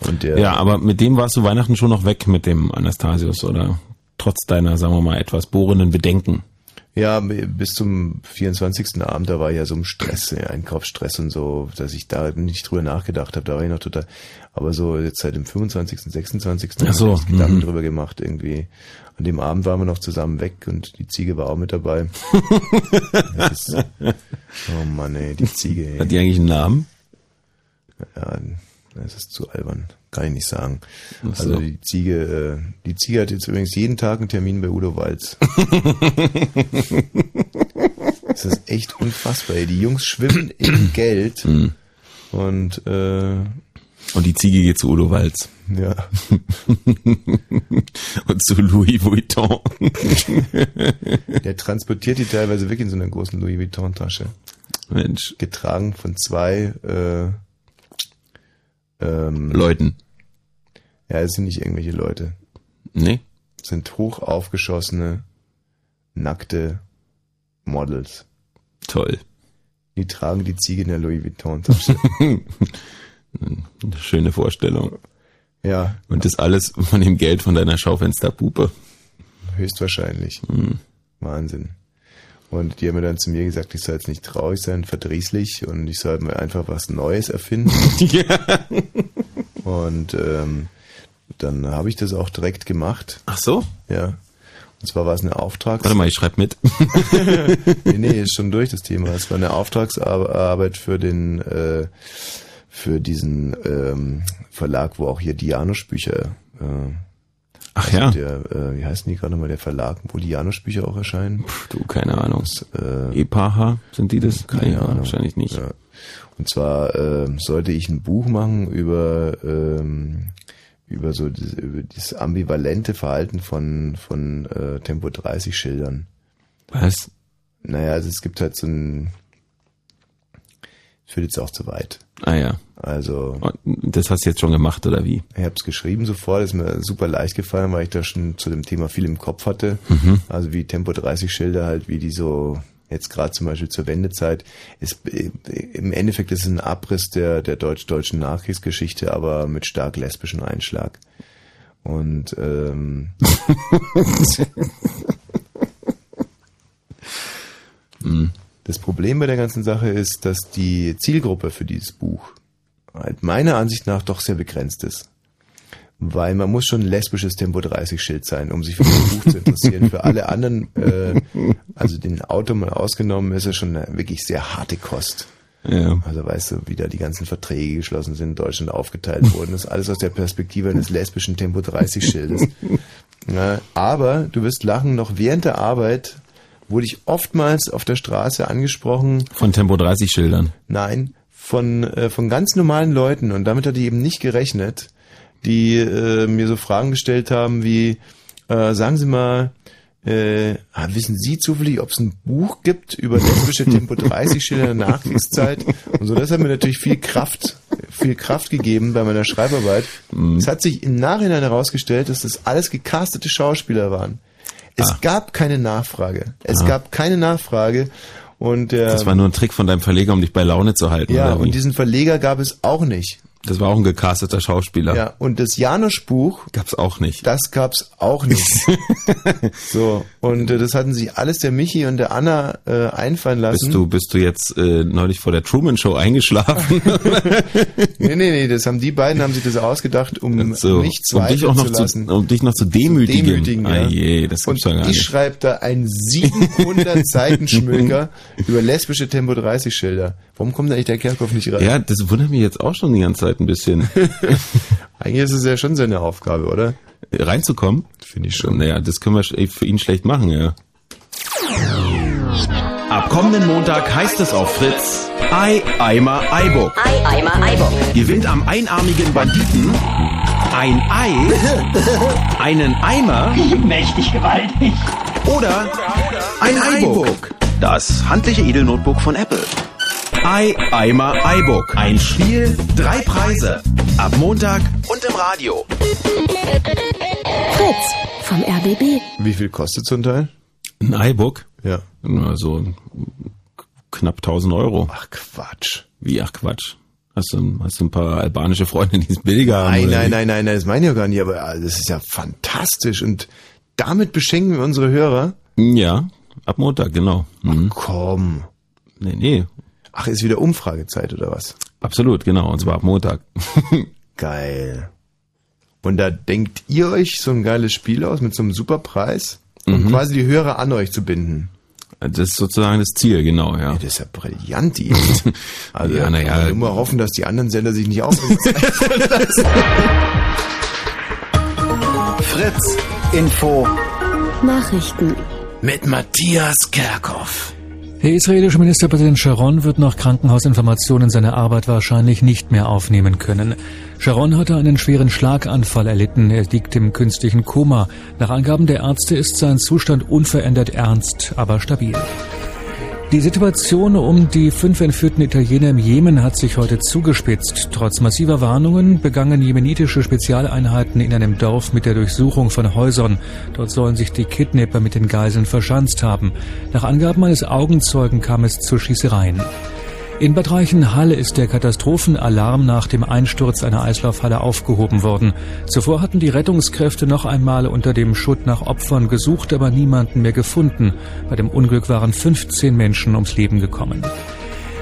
Und der, Ja, aber mit dem warst du Weihnachten schon noch weg mit dem Anastasius oder trotz deiner, sagen wir mal, etwas bohrenden Bedenken. Ja, bis zum 24. Abend, da war ja so ein Stress, Einkaufsstress und so, dass ich da nicht drüber nachgedacht habe. Da war ich noch total, aber so jetzt seit dem 25., 26. Ach so, hab ich Gedanken mhm. drüber gemacht irgendwie. An dem Abend waren wir noch zusammen weg und die Ziege war auch mit dabei. ist, oh Mann, ey, die Ziege, ey. Hat die eigentlich einen Namen? Ja, das ist zu albern. Kann ich nicht sagen. So. Also die Ziege, äh, die Ziege hat jetzt übrigens jeden Tag einen Termin bei Udo Walz. das ist echt unfassbar. Ey. Die Jungs schwimmen im Geld Hm. und äh, Und die Ziege geht zu Udo Walz. ja. Und zu Louis Vuitton. Der transportiert die teilweise wirklich in so einer großen Louis Vuitton Tasche. Mensch. Getragen von zwei äh, ähm, Leuten. Ja, es sind nicht irgendwelche Leute. Nee? Es sind hoch aufgeschossene, nackte Models. Toll. Die tragen die Ziege in der Louis Vuitton Tasche. Eine schöne Vorstellung. ja, Und das alles von dem Geld von deiner Schaufensterpuppe. höchstwahrscheinlich. Hm. Wahnsinn. Und die haben mir dann zu mir gesagt, ich soll jetzt nicht traurig sein, verdrießlich und ich soll mir einfach was Neues erfinden. Und ähm, dann habe ich das auch direkt gemacht. Ach so? Ja. Und zwar war es eine Auftrags... Warte mal, ich schreibe mit. nee, nee, ist schon durch das Thema. Es war eine Auftragsarbeit für den, äh, für diesen ähm, Verlag, wo auch hier die Janusz-Bücher. Äh, Ach ja. Der, äh, wie heißen die gerade nochmal, der Verlag, wo die Janusz-Bücher auch erscheinen? Du, keine Ahnung. Äh, Epaha, sind die das? keine Ja, Ahnung. Wahrscheinlich nicht. Ja. Und zwar ähm, sollte ich ein Buch machen über ähm, über so das, über das ambivalente Verhalten von von äh, Tempo 30 Schildern. Was? Naja, also es gibt halt so ein führt jetzt auch zu weit. Ah ja. Also Das hast du jetzt schon gemacht, oder wie? ich habe es geschrieben sofort, ist mir super leicht gefallen, weil ich da schon zu dem Thema viel im Kopf hatte. Also wie Tempo 30 Schilder halt, wie die so jetzt gerade zum Beispiel zur Wendezeit ist äh, im Endeffekt ist es ein Abriss der der deutsch-deutschen Nachkriegsgeschichte, aber mit stark lesbischen Einschlag. Und ähm, das Problem bei der ganzen Sache ist, dass die Zielgruppe für dieses Buch halt meiner Ansicht nach doch sehr begrenzt ist. Weil man muss schon ein lesbisches Tempo 30 Schild sein, um sich für das Buch zu interessieren. Für alle anderen, äh, also den Autor mal ausgenommen, ist er schon eine wirklich sehr harte Kost. Ja. Also weißt du, wie da die ganzen Verträge geschlossen sind, in Deutschland aufgeteilt wurden. Das ist alles aus der Perspektive eines lesbischen Tempo 30 Schildes. Aber du wirst lachen, noch während der Arbeit wurde ich oftmals auf der Straße angesprochen, Von Tempo 30 Schildern. Nein, von, äh, von ganz normalen Leuten und damit hatte ich eben nicht gerechnet, die äh, mir so Fragen gestellt haben wie, äh, sagen Sie mal, äh, ah, wissen Sie zufällig, ob es ein Buch gibt über lesbische Tempo 30 Schilder in der Nachkriegszeit? Und so, das hat mir natürlich viel Kraft, viel Kraft gegeben bei meiner Schreibarbeit. Es hat sich im Nachhinein herausgestellt, dass das alles gecastete Schauspieler waren. Es gab keine Nachfrage. Es gab keine Nachfrage. Und der, Das war nur ein Trick von deinem Verleger, um dich bei Laune zu halten. ja, und diesen Verleger gab es auch nicht. Das war auch ein gecasteter Schauspieler. Ja, und das Janusz-Buch, Gab's auch nicht. das gab's auch nicht. so, und äh, das hatten sich alles der Michi und der Anna äh, einfallen lassen. Bist du, bist du jetzt äh, neulich vor der Truman Show eingeschlafen? Nee, nee, nee, das haben die beiden, haben sich das ausgedacht, um so, mich um dich zweifeln auch noch zu zu, lassen. um dich noch zu demütigen. demütigen, ah, ja. je, das gibt's und ja gar ich nicht. schreibe da einen 700 Seiten Schmöker über lesbische Tempo 30 Schilder. Warum kommt da eigentlich der Kerkhoff nicht rein? Ja, das wundert mich jetzt auch schon die ganze Zeit ein bisschen. Eigentlich ist es ja schon seine Aufgabe, oder? Reinzukommen? Finde ich schon. Naja, das können wir für ihn schlecht machen, ja. Ab kommenden Montag heißt es auf Fritz Ei Eimer Eiburg. Ei, Eimer, Eibock. Gewinnt am einarmigen Banditen ein Ei, einen Eimer Mächtig gewaltig. oder ein Eibook. Das handliche Edelnotebook von Apple. Ei Eimer Eibook. Ein Spiel, drei Preise. Ab Montag und im Radio. Fritz vom RBB. Wie viel kostet so ein Teil? Ein iBook? Ja. Na, so knapp 1000 Euro. Ach Quatsch. Wie, ach Quatsch. Hast du, hast du ein paar albanische Freunde, die es billiger haben? Nein, nein, nein, nein, nein, das meine ich ja gar nicht, aber äh, das ist ja fantastisch und damit beschenken wir unsere Hörer. Ja, ab Montag, genau. Mhm. Komm. Nee, nee, Ach, ist wieder Umfragezeit oder was? absolut, genau. Und zwar ab Montag. Geil. Und da denkt ihr euch so ein geiles Spiel aus mit so einem super Preis, um Mhm. quasi die Hörer an euch zu binden. Das ist sozusagen das Ziel, genau, ja. Das ist ja brillant, die. Also Ja, ja, na ja. Nur mal hoffen, dass die anderen Sender sich nicht aufregen. Fritz, Info, Nachrichten. mit Matthias Kerkhoff. Der israelische Ministerpräsident Sharon wird nach Krankenhausinformationen seine Arbeit wahrscheinlich nicht mehr aufnehmen können. Sharon hatte einen schweren Schlaganfall erlitten. Er liegt im künstlichen Koma. Nach Angaben der Ärzte ist sein Zustand unverändert ernst, aber stabil. Die Situation um die fünf entführten Italiener im Jemen hat sich heute zugespitzt. Trotz massiver Warnungen begangen jemenitische Spezialeinheiten in einem Dorf mit der Durchsuchung von Häusern. Dort sollen sich die Kidnapper mit den Geiseln verschanzt haben. Nach Angaben eines Augenzeugen kam es zu Schießereien. In Bad Reichenhall ist der Katastrophenalarm nach dem Einsturz einer Eislaufhalle aufgehoben worden. Zuvor hatten die Rettungskräfte noch einmal unter dem Schutt nach Opfern gesucht, aber niemanden mehr gefunden. Bei dem Unglück waren 15 Menschen ums Leben gekommen.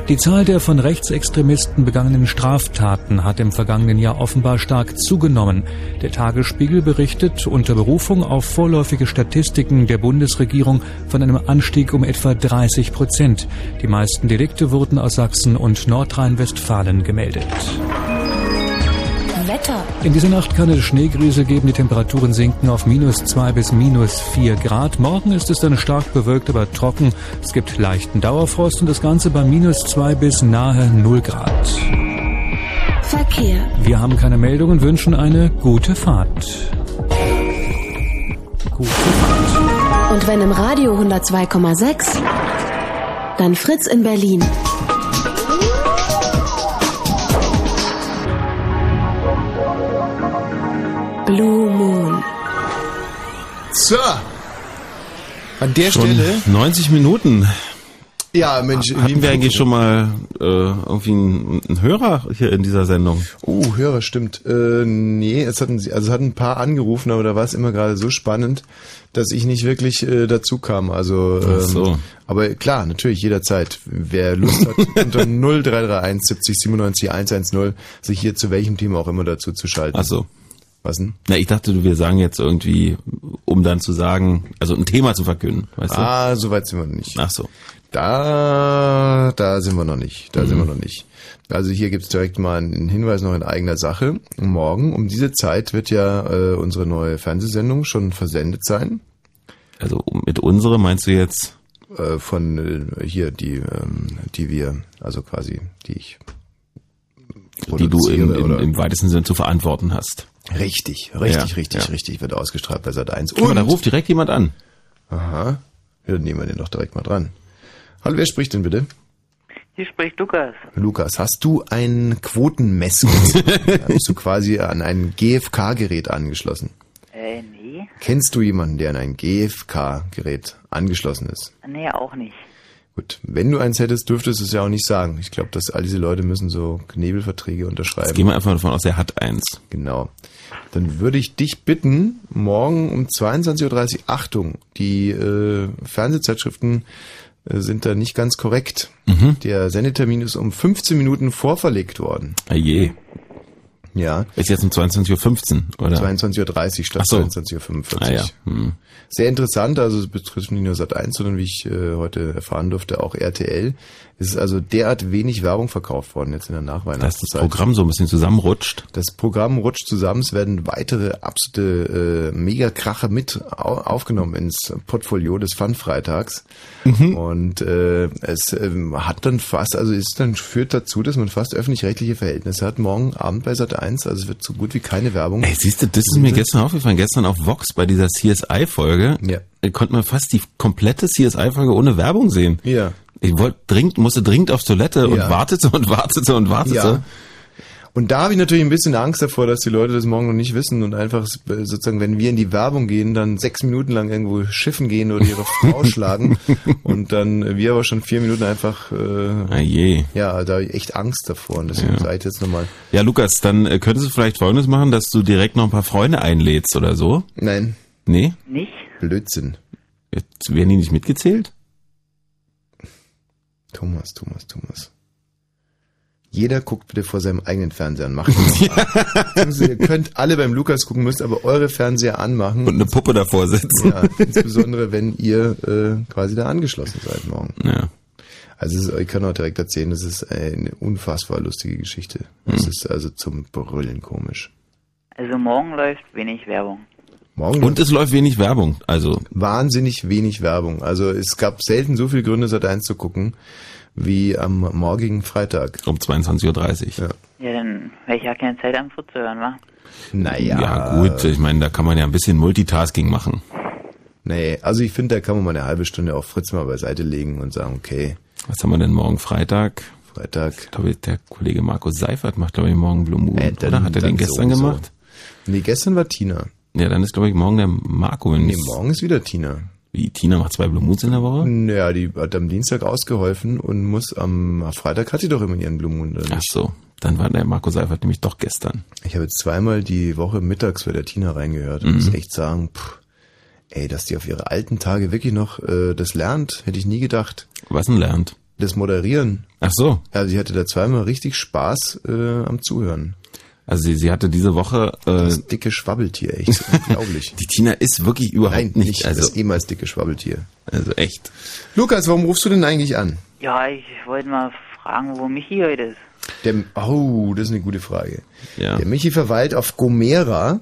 Die Zahl der von Rechtsextremisten begangenen Straftaten hat im vergangenen Jahr offenbar stark zugenommen. Der Tagesspiegel berichtet unter Berufung auf vorläufige Statistiken der Bundesregierung von einem Anstieg um etwa 30 Prozent. Die meisten Delikte wurden aus Sachsen und Nordrhein-Westfalen gemeldet. Wetter. In dieser Nacht kann es Schneegriese geben, die Temperaturen sinken auf minus zwei bis minus vier Grad. Morgen ist es dann stark bewölkt, aber trocken. Es gibt leichten Dauerfrost und das Ganze bei minus zwei bis nahe null Grad. Verkehr. Wir haben keine Meldungen, wünschen eine gute Fahrt. Gute Fahrt. Und wenn im Radio 102,6, dann Fritz in Berlin. Blue Moon. So. An der Schon Stelle. 90 Minuten. Ja, Mensch. wie Hatten wir eigentlich schon mal äh, irgendwie einen, einen Hörer hier in dieser Sendung? Oh, Hörer, stimmt. Äh, nee, es hatten sie, also es hatten ein paar angerufen, aber da war es immer gerade so spannend, dass ich nicht wirklich äh, dazu kam. Also, ähm, Ach so. aber klar, natürlich jederzeit. Wer Lust hat, unter 0331 70 97 110 sich hier zu welchem Thema auch immer dazu zu schalten. Ach so. Was denn? Na, ich dachte, wir sagen jetzt irgendwie, um dann zu sagen, also ein Thema zu verkünden, weißt du? Ah, so weit sind wir noch nicht. Ach so. Da, da sind wir noch nicht. Da sind wir noch nicht. Also hier gibt's direkt mal einen Hinweis noch in eigener Sache. Morgen um diese Zeit wird ja äh, unsere neue Fernsehsendung schon versendet sein. Also mit unsere meinst du jetzt? Äh, von äh, hier, die, ähm, die wir, also quasi, die ich Die du im, im, im weitesten Sinn zu verantworten hast. Richtig, richtig, Ja, richtig, ja. richtig, wird ausgestrahlt bei Sat 1. Guck mal, da ruft direkt jemand an. Aha. Ja, dann nehmen wir den doch direkt mal dran. Hallo, wer spricht denn bitte? Hier spricht Lukas. Lukas, hast du ein Quotenmessgerät? Bist du quasi an ein GFK-Gerät angeschlossen? Äh, nee. Kennst du jemanden, der an ein GFK-Gerät angeschlossen ist? Nee, auch nicht. Gut, wenn du eins hättest, dürftest du es ja auch nicht sagen. Ich glaube, dass all diese Leute müssen so Knebelverträge unterschreiben. Jetzt gehen wir einfach davon aus, er hat eins. Genau. Dann würde ich dich bitten, morgen um 22.30 Uhr, Achtung, die äh, Fernsehzeitschriften äh, sind da nicht ganz korrekt. Mhm. Der Sendetermin ist um 15 Minuten vorverlegt worden. Ah je. Ja. Ist jetzt um 22.15 Uhr, oder? 22.30 Uhr statt so. 22.45 Uhr. Ah, ja. Hm. Sehr interessant, also es betrifft nicht nur Sat1, sondern wie ich äh, heute erfahren durfte, auch RTL. Es ist also derart wenig Werbung verkauft worden jetzt in der Nachweihnachtszeit. Dass das Programm so ein bisschen zusammenrutscht. Das Programm rutscht zusammen, es werden weitere absolute äh, Megakrache mit au aufgenommen ins Portfolio des Fun-Freitags. Mhm. Und äh, es äh, hat dann fast, also es dann führt dazu, dass man fast öffentlich-rechtliche Verhältnisse hat, morgen Abend bei Sat1 eins, also wird so gut wie keine Werbung. Ey, siehst du, das ist mir gestern aufgefallen. Gestern auf Vox bei dieser CSI-Folge ja. konnte man fast die komplette CSI-Folge ohne Werbung sehen. Ja. Ich wollte dringend, musste dringend auf Toilette ja. und wartete und wartete und wartete. Ja. Und da habe ich natürlich ein bisschen Angst davor, dass die Leute das morgen noch nicht wissen und einfach äh, sozusagen, wenn wir in die Werbung gehen, dann sechs Minuten lang irgendwo schiffen gehen oder ihre Frau schlagen und dann wir aber schon vier Minuten einfach, äh, Ah je. ja, da habe ich echt Angst davor und deswegen Ja. ich jetzt nochmal, Ja, Lukas, dann äh, könntest du vielleicht Folgendes machen, dass du direkt noch ein paar Freunde einlädst oder so. nein, Nee? Nicht? Blödsinn. Jetzt werden die nicht mitgezählt? Thomas, Thomas, Thomas. Jeder guckt bitte vor seinem eigenen Fernseher an. Macht das mal. Beziehungsweise Ihr könnt alle beim Lukas gucken, müsst aber eure Fernseher anmachen. Und eine Puppe davor sitzen. Ja, insbesondere wenn ihr äh, quasi da angeschlossen seid morgen. Ja. Also ist, ich kann auch direkt erzählen, das ist eine unfassbar lustige Geschichte. Es ist also zum Brüllen komisch. Also morgen läuft wenig Werbung. Morgen Und es läuft wenig Werbung. Also, wahnsinnig wenig Werbung. Also es gab selten so viele Gründe, Sat 1 zu gucken, wie am morgigen Freitag. um 22.30 Uhr. Ja, dann werde ich ja keine Zeit am Fritz zu hören, wa? Naja. Ja. gut, ich meine, da kann man ja ein bisschen Multitasking machen. Nee, also ich finde, da kann man mal eine halbe Stunde auf Fritz mal beiseite legen und sagen, okay, Was haben wir denn morgen Freitag? Freitag. Ich glaube, der Kollege Markus Seifert macht, glaube ich, morgen Blue Moon. Äh, dann- oder hat er den gestern sowieso. gemacht? Nee, gestern war Tina. Ja, dann ist, glaube ich, morgen der Marco. Nee, morgen ist wieder Tina. Wie, Tina macht zwei Blue Moons in der Woche? Naja, die hat am Dienstag ausgeholfen und muss am Freitag hat sie doch immer ihren Blumen oder Ach so, dann war der Marco Seifert nämlich doch gestern. Ich habe jetzt zweimal die Woche mittags bei der Tina reingehört und Mhm. muss echt sagen, pff, ey, dass die auf ihre alten Tage wirklich noch äh, das lernt, hätte ich nie gedacht. Was denn lernt? Das Moderieren. Ach so. Also sie hatte da zweimal richtig Spaß äh, am Zuhören. Also sie, sie hatte diese Woche äh, Das dicke Schwabbeltier, echt unglaublich. die Tina ist wirklich überhaupt Nein, nicht, nicht also das ehemals dicke Schwabbeltier. also echt. Lukas, warum rufst du denn eigentlich an? Ja, ich wollte mal fragen, wo Michi heute ist. Der, oh, das ist eine gute Frage. Ja. Der Michi verweilt auf Gomera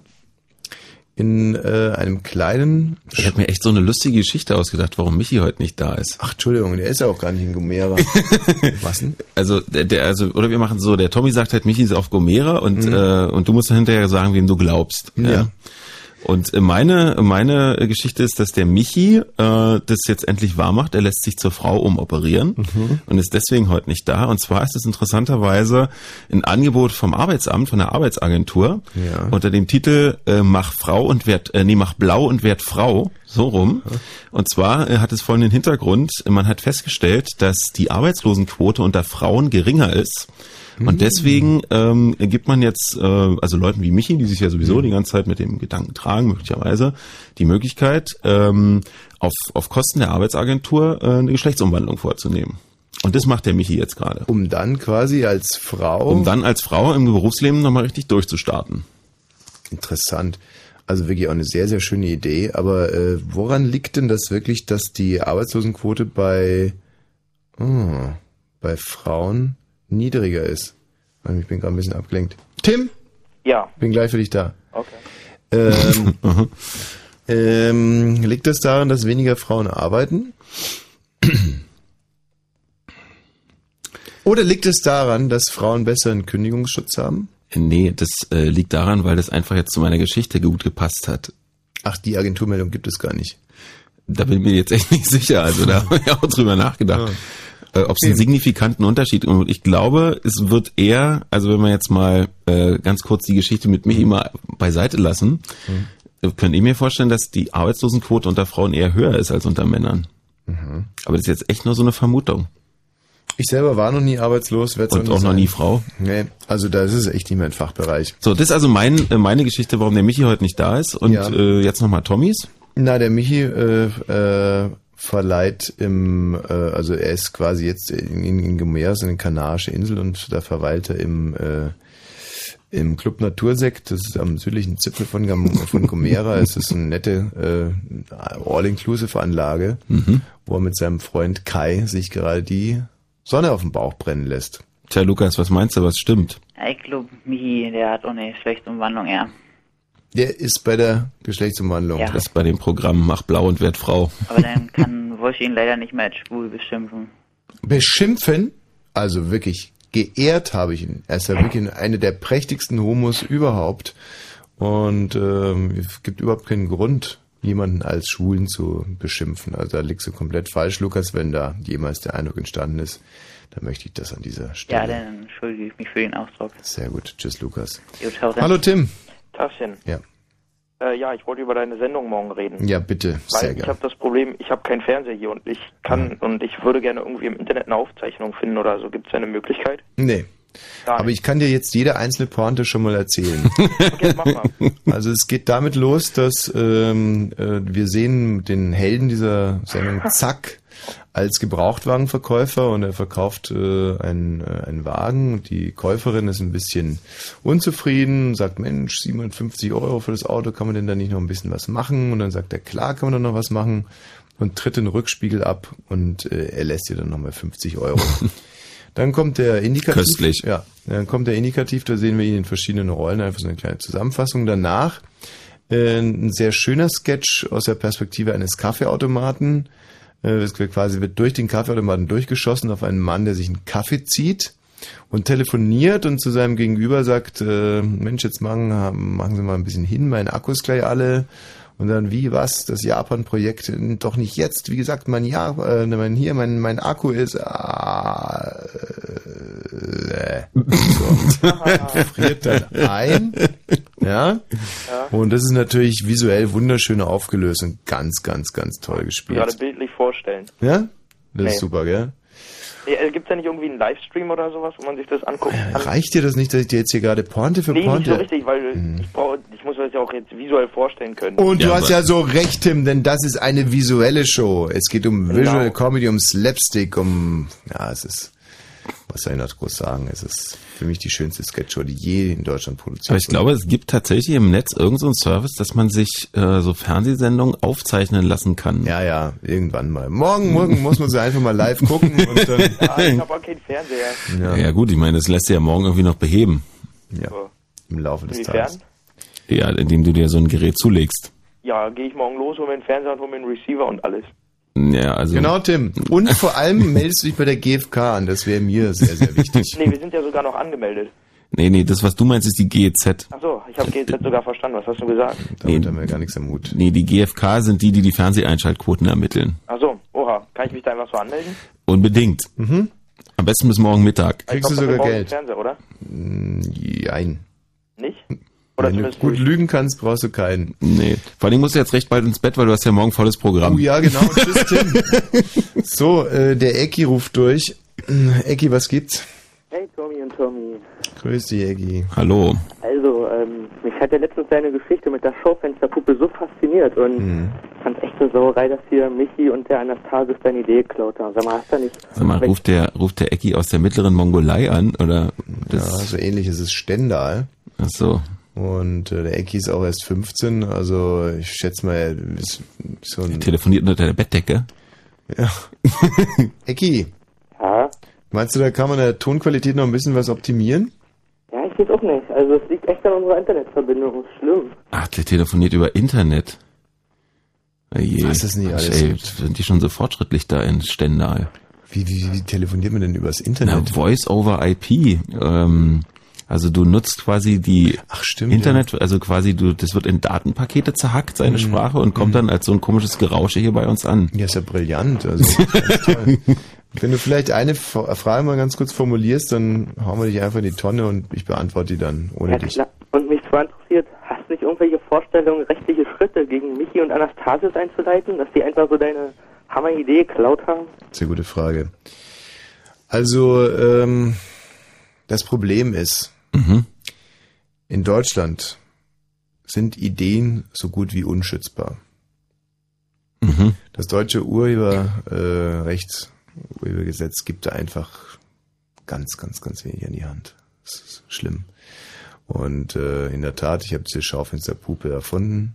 in äh, einem kleinen... Ich habe mir echt so eine lustige Geschichte ausgedacht, warum Michi heute nicht da ist. Ach, Entschuldigung, der ist ja auch gar nicht in Gomera. Was denn? Also der, der also oder wir machen so, der Tommy sagt halt, Michi ist auf Gomera und äh, und du musst dann hinterher sagen, wem du glaubst. Mhm. Ja. Und meine meine Geschichte ist, dass der Michi äh, das jetzt endlich wahr macht. Er lässt sich zur Frau umoperieren Mhm. und ist deswegen heute nicht da. Und zwar ist es interessanterweise ein Angebot vom Arbeitsamt, von der Arbeitsagentur Ja. unter dem Titel äh, Mach Frau und Wert, äh, nee, mach Blau und Wert Frau, so rum. Und zwar äh, hat es folgenden Hintergrund, man hat festgestellt, dass die Arbeitslosenquote unter Frauen geringer ist. Und deswegen ähm, gibt man jetzt, äh, also Leuten wie Michi, die sich ja sowieso die ganze Zeit mit dem Gedanken tragen, möglicherweise, die Möglichkeit, ähm, auf, auf Kosten der Arbeitsagentur äh, eine Geschlechtsumwandlung vorzunehmen. Und das macht der Michi jetzt gerade. Um dann quasi als Frau... Um dann als Frau im Berufsleben nochmal richtig durchzustarten. Interessant. Also wirklich auch eine sehr, sehr schöne Idee. Aber äh, woran liegt denn das wirklich, dass die Arbeitslosenquote bei, oh, bei Frauen niedriger ist? Ich bin gerade ein bisschen abgelenkt. Tim, Ja, bin gleich für dich da. okay. Ähm, ähm, liegt das daran, dass weniger Frauen arbeiten? Oder liegt es daran, dass Frauen besseren Kündigungsschutz haben? Nee, das äh, liegt daran, weil das einfach jetzt zu meiner Geschichte gut gepasst hat. Ach, die Agenturmeldung gibt es gar nicht. Da bin ich mir jetzt echt nicht sicher. Also da habe ich auch drüber nachgedacht. Äh, Ob es einen signifikanten Unterschied gibt. Und ich glaube, es wird eher, also wenn wir jetzt mal äh, ganz kurz die Geschichte mit Michi mal beiseite lassen, äh, könnte ich mir vorstellen, dass die Arbeitslosenquote unter Frauen eher höher ist als unter Männern. Aber das ist jetzt echt nur so eine Vermutung. Ich selber war noch nie arbeitslos, Und auch noch nie Frau. Nee, also da ist es echt nicht mein Fachbereich. So, das ist also mein, äh, meine Geschichte, warum der Michi heute nicht da ist. Und Ja. äh, jetzt nochmal Tommys. Na, der Michi äh, äh, verleiht im, äh, also er ist quasi jetzt in, in, in Gomera, so eine kanarische Insel und da verweilt er im, äh, im Club Natursekt, das ist am südlichen Zipfel von, Gam von Gomera. es ist eine nette äh, All-Inclusive-Anlage, wo er mit seinem Freund Kai sich gerade die Sonne auf den Bauch brennen lässt. Tja, Lukas, was meinst du, was stimmt? Ich glaube, Michi, der hat auch eine schlechte Umwandlung, ja. Der ist bei der Geschlechtsumwandlung. Ja. Das ist bei dem Programm Mach Blau und werd Frau. Aber dann kann Wosch ihn leider nicht mehr als schwul beschimpfen. Beschimpfen? Also wirklich geehrt habe ich ihn. Er ist ja wirklich einer der prächtigsten Homos überhaupt. Und ähm, es gibt überhaupt keinen Grund, jemanden als Schwulen zu beschimpfen. Also da liegst du komplett falsch, Lukas, wenn da jemals der Eindruck entstanden ist. Dann möchte ich das an dieser Stelle. Ja, dann entschuldige ich mich für den Ausdruck. Sehr gut. Tschüss, Lukas. Jo, ciao. Hallo Tim. Tagchen. Ja. Äh, ja, ich wollte über deine Sendung morgen reden. Ja, bitte. Sehr Weil ich habe das Problem, ich habe keinen Fernseher hier und ich kann und ich würde gerne irgendwie im Internet eine Aufzeichnung finden oder so. Gibt es eine Möglichkeit? Nee. Gar Aber ich kann dir jetzt jede einzelne Pointe schon mal erzählen. Okay, mach mal. Also es geht damit los, dass ähm, äh, wir sehen den Helden dieser Sendung Zack als Gebrauchtwagenverkäufer und er verkauft äh, einen, äh, einen Wagen. Die Käuferin ist ein bisschen unzufrieden, sagt, Mensch, 750 Euro für das Auto, kann man denn da nicht noch ein bisschen was machen? Und dann sagt er, klar kann man da noch was machen und tritt den Rückspiegel ab und äh, er lässt ihr dann nochmal 50 Euro. Dann kommt der Indikativ. Köstlich. Ja, dann kommt der Indikativ, da sehen wir ihn in verschiedenen Rollen, einfach so eine kleine Zusammenfassung. Danach äh, ein sehr schöner Sketch aus der Perspektive eines Kaffeeautomaten. Äh, wird quasi wird durch den Kaffeeautomaten durchgeschossen auf einen Mann, der sich einen Kaffee zieht und telefoniert und zu seinem Gegenüber sagt, äh, Mensch, jetzt machen, machen Sie mal ein bisschen hin, mein Akku ist gleich alle. Und dann, wie, was, das Japan-Projekt, doch nicht jetzt, wie gesagt, mein ja, äh, mein, hier, mein, mein Akku ist, ah, äh, so, friert dann ein Ja? Und das ist natürlich visuell wunderschön aufgelöst und ganz, ganz, ganz toll gespielt. Gerade bildlich vorstellen. Ja? Das ist Nee. super, gell? Äh, Gibt es da nicht irgendwie einen Livestream oder sowas, wo man sich das angucken kann? Reicht dir das nicht, dass ich dir jetzt hier gerade Pointe für nee, nicht Pointe... so richtig, weil ich, brauche, ich muss mir das ja auch jetzt visuell vorstellen können. Und du hast ja so recht, Tim, denn das ist eine visuelle Show. Es geht um Genau. Visual Comedy, um Slapstick, um... Ja, es ist... Was soll ich noch groß sagen? Es ist für mich die schönste Sketchshow, die je in Deutschland produziert Aber ich glaube, es gibt tatsächlich im Netz irgendeinen so einen Service, dass man sich äh, so Fernsehsendungen aufzeichnen lassen kann. Ja, ja, irgendwann mal. Morgen, morgen muss man sie einfach mal live gucken und dann... Ah, ich habe auch keinen Fernseher. Ja. ja gut, ich meine, das lässt sich ja morgen irgendwie noch beheben. Ja, im Laufe des Inwiefern? Tages. Ja, indem du dir so ein Gerät zulegst. Ja, gehe ich morgen los, hol mir einen Fernseher und hol mir einen Receiver und alles. Ja, also Genau, Tim. Und vor allem meldest du dich bei der GfK an. Das wäre mir sehr, sehr wichtig. Nee, wir sind ja sogar noch angemeldet. Nee, nee, das, was du meinst, ist die GEZ. Achso, ich habe GZ sogar verstanden. Was hast du gesagt? Damit haben wir gar nichts am Hut. Nee, die GfK sind die, die die Fernseheinschaltquoten ermitteln. Achso, oha. Kann ich mich da einfach so anmelden? Unbedingt. Mhm. Am besten bis morgen Mittag. ich glaub, das ist morgen ein Fernseher, oder? Mm, Jein. Nicht? Oder Wenn du gut lügen kannst, brauchst du keinen. Nee. Vor allem musst du jetzt recht bald ins Bett, weil du hast ja morgen volles Programm. Oh ja, genau. Tschüss, Tim. So, äh, der Ecki ruft durch. Ecki, was gibt's? Hey Tommy und Tommy. Grüß dich, Ecki. Hallo. Also, ähm, mich hat ja letztens deine Geschichte mit der Schaufensterpuppe so fasziniert und Mhm. fand echt eine Sauerei, dass hier Michi und der Anastasius deine Idee geklaut haben. Sag mal, hast du nicht... Sag mal, ruft der, ruft der Ecki aus der mittleren Mongolei an, oder? Ja, so ähnlich ist es Stendal. Ach so. Und äh, der Ecki ist auch erst 15, also ich schätze mal, er ist so ein... Telefoniert unter der Bettdecke. Ja. Ecki. Ja? Meinst du, da kann man der Tonqualität noch ein bisschen was optimieren? Ja, ich weiß auch nicht. Also, es liegt echt an unserer Internetverbindung. Ist schlimm. Ach, der telefoniert über Internet. Oh je. Was es nicht Mensch, alles ey, gibt. Sind die schon so fortschrittlich da in Stendal? Wie, wie, wie telefoniert man denn übers Na, Internet? Voice over IP. Ähm, also du nutzt quasi die stimmt, Internet, also quasi du, das wird in Datenpakete zerhackt, seine Mhm. Sprache, und kommt dann als so ein komisches Gerausche hier bei uns an. Ja, ist ja brillant. Also. Wenn du vielleicht eine F- Frage mal ganz kurz formulierst, dann hauen wir dich einfach in die Tonne und ich beantworte die dann ohne Ja, dich. klar. Und mich zwar interessiert, hast du nicht irgendwelche Vorstellungen, rechtliche Schritte gegen Michi und Anastasius einzuleiten, dass die einfach so deine Hammeridee geklaut haben? Sehr gute Frage. Also, ähm, das Problem ist, in Deutschland sind Ideen so gut wie unschützbar. Mhm. Das deutsche Urheberrecht, äh, Urhebergesetz gibt da einfach ganz, ganz, ganz wenig an die Hand. Das ist schlimm. Und äh, in der Tat, ich habe diese Schaufensterpuppe erfunden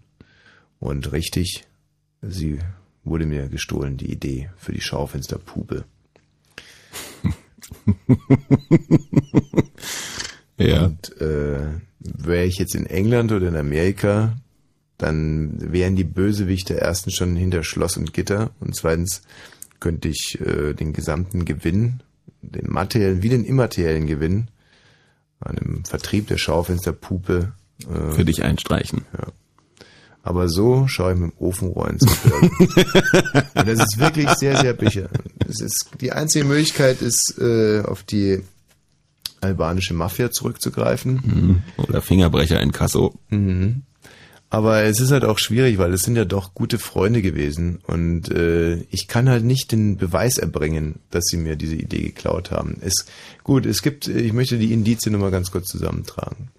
und richtig, sie wurde mir gestohlen, die Idee für die Schaufensterpuppe. Ja. Und äh, wäre ich jetzt in England oder in Amerika, dann wären die Bösewichte erstens schon hinter Schloss und Gitter und zweitens könnte ich äh, den gesamten Gewinn, den materiellen wie den immateriellen Gewinn an dem Vertrieb der Schaufensterpuppe äh, Für dich einstreichen. Ja. Aber so schaue ich mit dem Ofenrohr ins und das ist wirklich sehr, sehr bicher. Es ist, die einzige Möglichkeit ist, äh, auf die albanische Mafia zurückzugreifen. Mhm. Oder Fingerbrecher in Kasso. Mhm. Aber es ist halt auch schwierig, weil es sind ja doch gute Freunde gewesen und äh, ich kann halt nicht den Beweis erbringen, dass sie mir diese Idee geklaut haben. Es gut, es gibt, ich möchte die Indizien nur mal ganz kurz zusammentragen.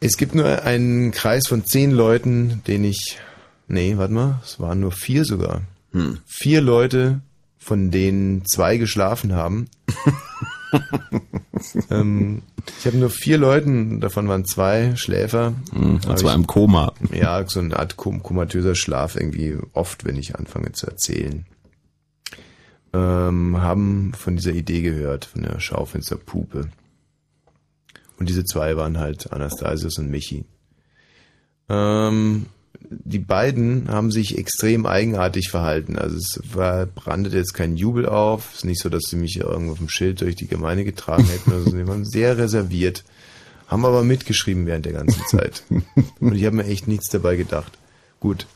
Es gibt nur einen Kreis von zehn Leuten, den ich, nee, warte mal, es waren nur vier sogar. Hm. Vier Leute, von denen zwei geschlafen haben. ähm, ich habe nur vier Leuten, davon waren zwei Schläfer. Hm, zwar ich- im Koma. Ja, so eine Art kom komatöser Schlaf irgendwie oft, wenn ich anfange zu erzählen. Ähm, haben von dieser Idee gehört, von der Schaufensterpuppe. Und diese zwei waren halt Anastasius und Michi. Ähm, die beiden haben sich extrem eigenartig verhalten. Also es war, brandete jetzt kein Jubel auf. Es ist nicht so, dass sie mich irgendwo auf dem Schild durch die Gemeinde getragen hätten. Also sie waren sehr reserviert, haben aber mitgeschrieben während der ganzen Zeit. Und ich habe mir echt nichts dabei gedacht. Gut.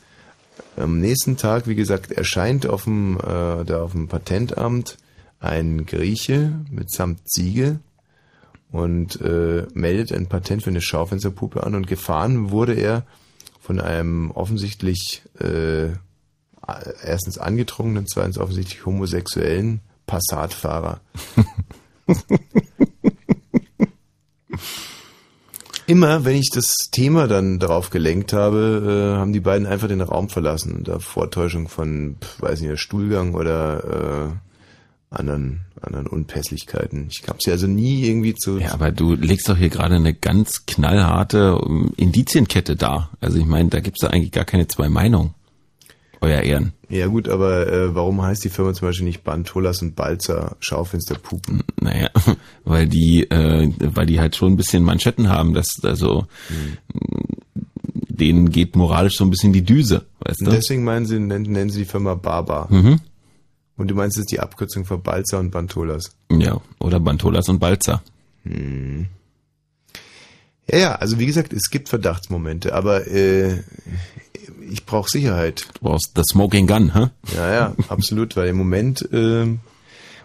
Am nächsten Tag, wie gesagt, erscheint auf dem, äh, da auf dem Patentamt ein Grieche mitsamt Ziege und äh, meldet ein Patent für eine Schaufensterpuppe an und gefahren wurde er von einem offensichtlich äh, erstens angetrunkenen, zweitens offensichtlich homosexuellen Passatfahrer. Immer, wenn ich das Thema dann darauf gelenkt habe, äh, haben die beiden einfach den Raum verlassen unter Vortäuschung von, weiß nicht, Stuhlgang oder äh, anderen, anderen Unpässlichkeiten. Ich habe sie also nie irgendwie zu. Ja, aber du legst doch hier gerade eine ganz knallharte um, Indizienkette dar. Also ich meine, da gibt's da eigentlich gar keine zwei Meinungen. Euer Ehren. Ja gut, aber äh, warum heißt die Firma zum Beispiel nicht Bantolas und Balzer Schaufensterpupen? Naja, weil die, äh, weil die halt schon ein bisschen Manschetten haben, dass also denen geht moralisch so ein bisschen die Düse, weißt Und du? deswegen meinen sie, nennen, nennen sie die Firma Baba. Mhm. Und du meinst, das ist die Abkürzung für Balzer und Bantolas. Ja, oder Bantolas und Balzer. Hm. Ja, ja, also wie gesagt, es gibt Verdachtsmomente, aber äh, ich brauche Sicherheit. Du brauchst the smoking gun, hä? Ja, ja, absolut, weil im Moment ähm,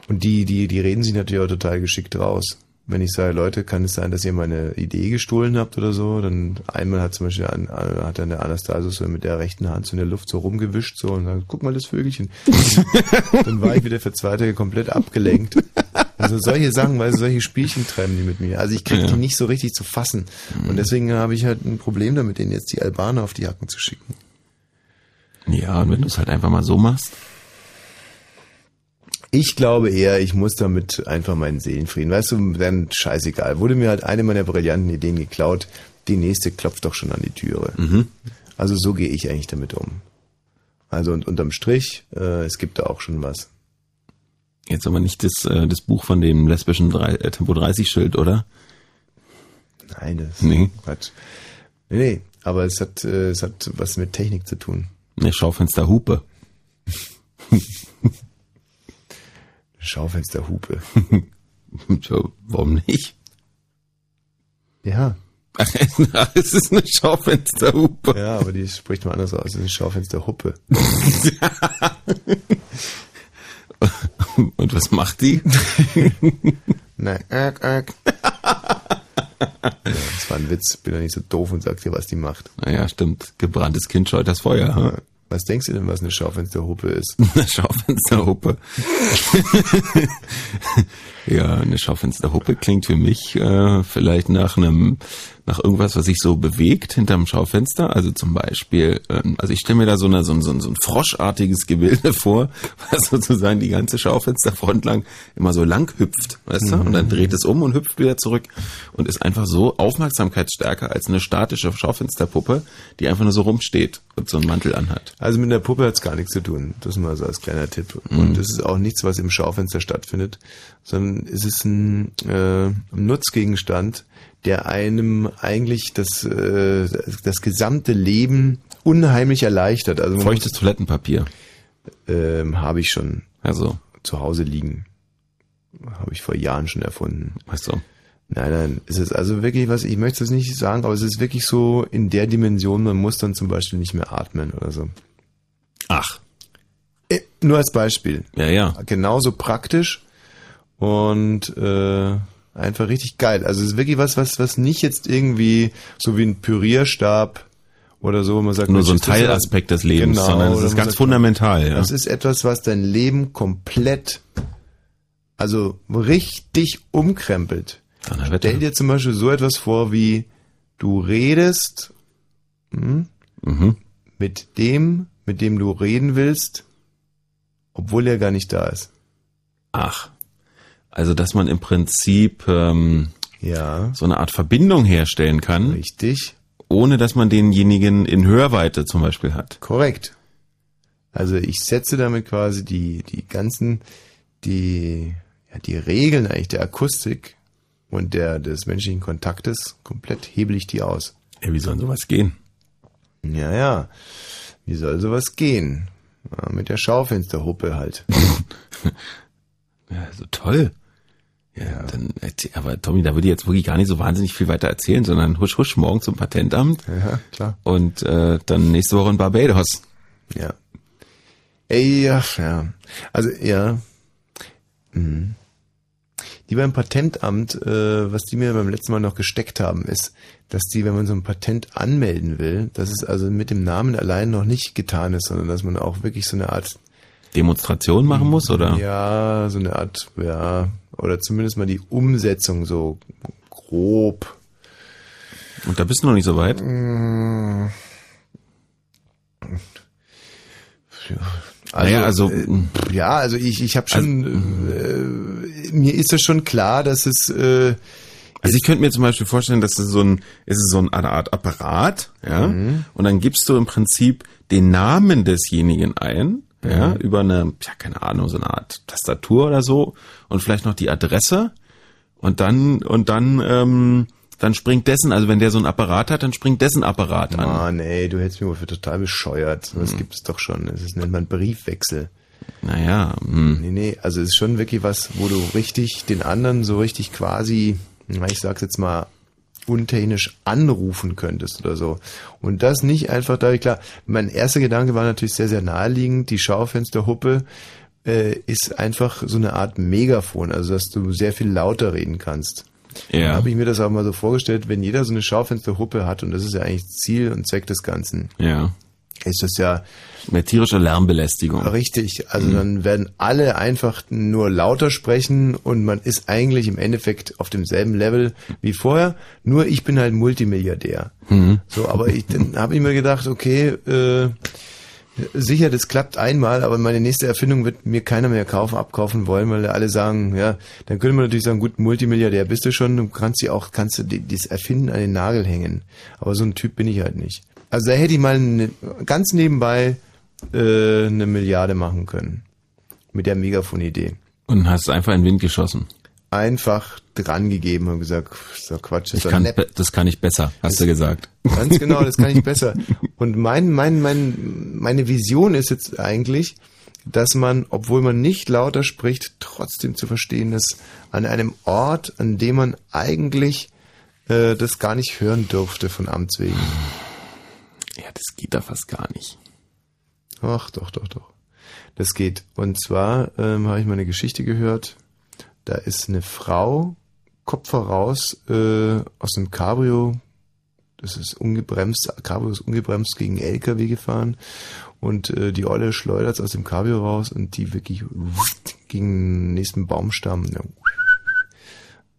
und die, die, die reden sich natürlich auch total geschickt raus. Wenn ich sage, Leute, kann es sein, dass ihr meine Idee gestohlen habt oder so, dann einmal hat zum Beispiel an, hat dann der Anastasius so mit der rechten Hand so in der Luft so rumgewischt so und sagt, guck mal das Vögelchen. dann war ich wieder für zwei Tage komplett abgelenkt. Also solche Sachen, weil solche Spielchen treiben die mit mir. Also ich kriege Ja. die nicht so richtig zu fassen. Und deswegen habe ich halt ein Problem damit, denen jetzt die Albaner auf die Hacken zu schicken. Ja, und wenn du es halt einfach mal so machst. Ich glaube eher, ich muss damit einfach meinen Seelenfrieden. Weißt du, dann scheißegal. Wurde mir halt eine meiner brillanten Ideen geklaut, die nächste klopft doch schon an die Türe. Mhm. Also so gehe ich eigentlich damit um. Also und unterm Strich, äh, es gibt da auch schon was. Jetzt aber nicht das, äh, das Buch von dem lesbischen drei, äh, Tempo 30 Schild, oder? Nein, das Nee. ist Quatsch. Nee, nee, aber es hat, äh, es hat was mit Technik zu tun. Eine Schaufensterhupe. Schaufensterhupe. Tja, warum nicht? Ja. Es ist eine Schaufensterhupe. Ja, aber die spricht mal anders aus. Es ist eine Schaufensterhuppe. Und was macht die? Nein, äck, äck. ja, das war ein Witz. Bin doch nicht so doof und sag dir, was die macht. Naja, stimmt. Gebranntes Kind scheut das Feuer. hm? Was denkst du denn, was eine Schaufensterhupe ist? Eine Schaufensterhupe. ja, eine Schaufensterhupe klingt für mich äh, vielleicht nach einem, nach irgendwas, was sich so bewegt hinterm Schaufenster. Also zum Beispiel, ähm, also ich stelle mir da so, eine, so, ein- so, ein- so ein froschartiges Gebilde vor, was sozusagen die ganze Schaufensterfront lang immer so lang hüpft, weißt du? Und dann dreht es um und hüpft wieder zurück und ist einfach so aufmerksamkeitsstärker als eine statische Schaufensterpuppe, die einfach nur so rumsteht und so einen Mantel anhat. Also mit der Puppe hat's gar nichts zu tun. Das mal so als kleiner Tipp. Mhm. Und es ist auch nichts, was im Schaufenster stattfindet, sondern es ist ein äh, Nutzgegenstand, der einem eigentlich das, äh, das gesamte Leben unheimlich erleichtert. Also Feuchtes Toilettenpapier. ähm, habe ich schon Also, zu Hause liegen. Habe ich vor Jahren schon erfunden. weißt du. Nein, nein, es ist also wirklich was, ich möchte es nicht sagen, aber es ist wirklich so in der Dimension, man muss dann zum Beispiel nicht mehr atmen oder so. Ach. Äh, Nur als Beispiel. Ja, ja. Genauso praktisch und äh, einfach richtig geil. Also es ist wirklich was, was, was nicht jetzt irgendwie so wie ein Pürierstab oder so, wo man sagt, Nur so ein Teilaspekt des Lebens, Genau, sondern es ist ganz sagt, fundamental. Ja. Das ist etwas, was dein Leben komplett, also richtig umkrempelt. Stell dir zum Beispiel so etwas vor, wie du redest hm, Mhm. mit dem, mit dem du reden willst, obwohl er gar nicht da ist. Ach. Also, dass man im Prinzip ähm, Ja, so eine Art Verbindung herstellen kann, richtig, ohne dass man denjenigen in Hörweite zum Beispiel hat. korrekt. Also ich setze damit quasi die, die ganzen, die, ja, die Regeln eigentlich der Akustik und der, des menschlichen Kontaktes, komplett hebel ich die aus. Ja, wie soll sowas gehen? Ja, ja. Wie soll sowas gehen? Ja, mit der Schaufensterhuppe halt. Ja, so toll. Ja, dann, erzähl- aber Tommy, da würde ich jetzt wirklich gar nicht so wahnsinnig viel weiter erzählen, sondern husch husch morgen zum Patentamt Ja, klar. und äh, dann nächste Woche in Barbados. Ja. Ey, ja, ja. Also, ja. Mhm. die beim Patentamt, äh, was die mir beim letzten Mal noch gesteckt haben, ist, dass die, wenn man so ein Patent anmelden will, dass es also mit dem Namen allein noch nicht getan ist, sondern dass man auch wirklich so eine Art Demonstration machen muss, oder? Ja, so eine Art, ja, oder zumindest mal die Umsetzung so grob. Und da bist du noch nicht so weit? Ja, also, Naja, also- äh, ja, also ich, ich habe schon, äh, mir ist das schon klar, dass es, äh, Also ich könnte mir zum Beispiel vorstellen, dass es so ein, es ist so eine Art Apparat, ja, Mhm. und dann gibst du im Prinzip den Namen desjenigen ein, ja, Mhm. über eine, ja, keine Ahnung, so eine Art Tastatur oder so und vielleicht noch die Adresse und dann, und dann, ähm, dann springt dessen, also wenn der so ein Apparat hat, dann springt dessen Apparat an. Mann, ey, du hältst mich wohl für total bescheuert. Das Mhm. gibt es doch schon. Das nennt man Briefwechsel. Naja, hm. Nee, nee, also es ist schon wirklich was, wo du richtig den anderen so richtig quasi, ich sag's jetzt mal, untechnisch anrufen könntest oder so. Und das nicht einfach da, klar, mein erster Gedanke war natürlich sehr, sehr naheliegend. Die Schaufensterhuppe äh, ist einfach so eine Art Megafon, also dass du sehr viel lauter reden kannst. Ja. Habe ich mir das auch mal so vorgestellt, wenn jeder so eine Schaufensterhuppe hat, und das ist ja eigentlich Ziel und Zweck des Ganzen, Ja. Ist das ja Mit tierischer Lärmbelästigung. Richtig, also dann werden alle einfach nur lauter sprechen und man ist eigentlich im Endeffekt auf demselben Level wie vorher, nur ich bin halt Multimilliardär. Mhm. So, aber ich, dann habe ich mir gedacht, okay, äh, sicher, das klappt einmal, aber meine nächste Erfindung wird mir keiner mehr kaufen, abkaufen wollen, weil alle sagen, ja, dann könnte man natürlich sagen, gut, Multimilliardär bist du schon, du kannst dir auch, kannst du das Erfinden an den Nagel hängen. Aber so ein Typ bin ich halt nicht. Also da hätte ich mal eine, ganz nebenbei äh, eine Milliarde machen können. Mit der Megafon-Idee. Und hast einfach in den Wind geschossen. Einfach dran gegeben und gesagt, ist doch Quatsch, das Ich ist doch kann, das kann ich besser, hast du gesagt. Ganz genau, das kann ich besser. Und mein, mein, mein, meine Vision ist jetzt eigentlich, dass man, obwohl man nicht lauter spricht, trotzdem zu verstehen ist, an einem Ort, an dem man eigentlich äh, das gar nicht hören durfte von Amts wegen. Ja, das geht da fast gar nicht. Ach, doch, doch, doch. Das geht. Und zwar ähm, habe ich mal eine Geschichte gehört. Da ist eine Frau, Kopf voraus, äh, aus einem Cabrio. Das ist ungebremst, Cabrio ist ungebremst gegen LKW gefahren. Und äh, die Olle schleudert aus dem Cabrio raus und die wirklich gegen den nächsten Baumstamm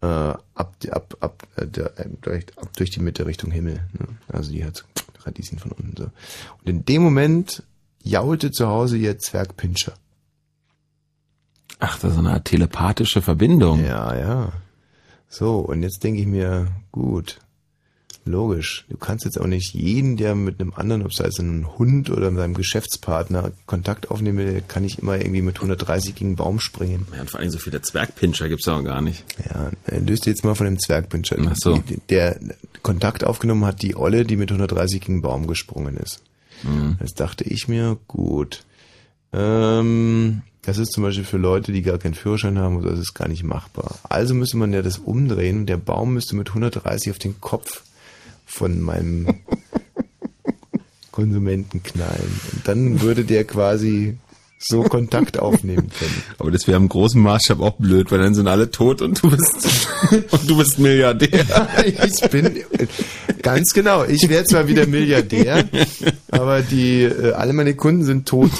äh, ab, ab, ab, äh, der, äh, durch, ab durch die Mitte Richtung Himmel. Ne? Also die hat Radieschen von unten so. Und in dem Moment jaulte zu Hause ihr Zwergpinscher. Ach, das ist eine telepathische Verbindung. Ja, ja. So, und jetzt denke ich mir, gut, logisch, du kannst jetzt auch nicht jeden, der mit einem anderen, ob es heißt einem Hund oder mit seinem Geschäftspartner Kontakt aufnehmen will, kann ich immer irgendwie mit 130 gegen einen Baum springen. Ja, und vor allem so viele Zwergpinscher gibt's auch gar nicht. Ja, äh, löst jetzt mal von dem Zwergpinscher. Ach so. Der Kontakt aufgenommen hat die Olle, die mit 130 gegen einen Baum gesprungen ist. Mhm. Jetzt dachte ich mir, gut, ähm, das ist zum Beispiel für Leute, die gar keinen Führerschein haben, das ist gar nicht machbar. Also müsste man ja das umdrehen und der Baum müsste mit 130 auf den Kopf von meinem Konsumenten knallen. Und dann würde der quasi so Kontakt aufnehmen können. Aber das wäre im großen Maßstab auch blöd, weil dann sind alle tot und du bist und du bist Milliardär. ich bin ganz genau. Ich wäre zwar wieder Milliardär, aber die äh, alle meine Kunden sind tot.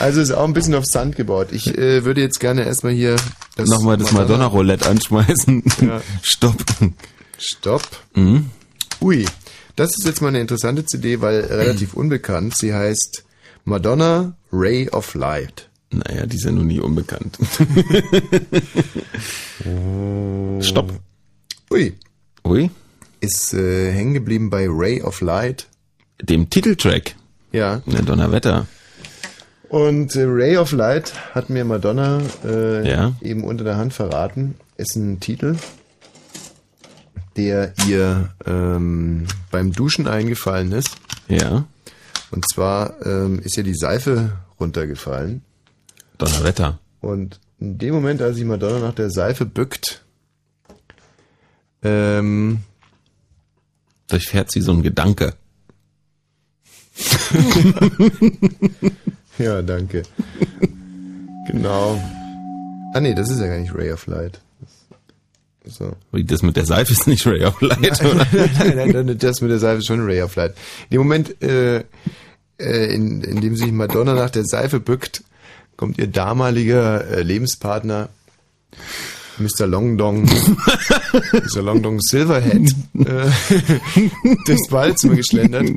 Also ist auch ein bisschen auf Sand gebaut. Ich äh, würde jetzt gerne erstmal hier das Nochmal das Madonna-Roulette anschmeißen. Ja. Stopp. Stopp. Mhm. Ui, das ist jetzt mal eine interessante CD, weil relativ unbekannt. Sie heißt Madonna Ray of Light. Naja, die ist ja nun nie unbekannt. Stopp. Ui. Ui. Ist äh, hängen geblieben bei Ray of Light. Dem Titeltrack. Ja. Na Donnerwetter. Und äh, Ray of Light hat mir Madonna äh, Ja. eben unter der Hand verraten. Ist ein Titel, der ihr ähm, beim Duschen eingefallen ist. Ja. Und zwar ähm, ist ihr die Seife runtergefallen. Donnerwetter. Und in dem Moment, als sich Madonna nach der Seife bückt, ähm, Durchfährt sie so ein Gedanke. ja, danke. genau. Ah nee, das ist ja gar nicht Ray of Light. So. Das mit der Seife ist nicht Ray of Light, nein, oder? nein, nein, das mit der Seife ist schon Ray of Light. In dem Moment, äh, äh, in, in dem sich Madonna nach der Seife bückt, kommt ihr damaliger äh, Lebenspartner, Mr. Longdong, Mr. Longdong Silverhead, äh, durchs Badezimmer geschlendert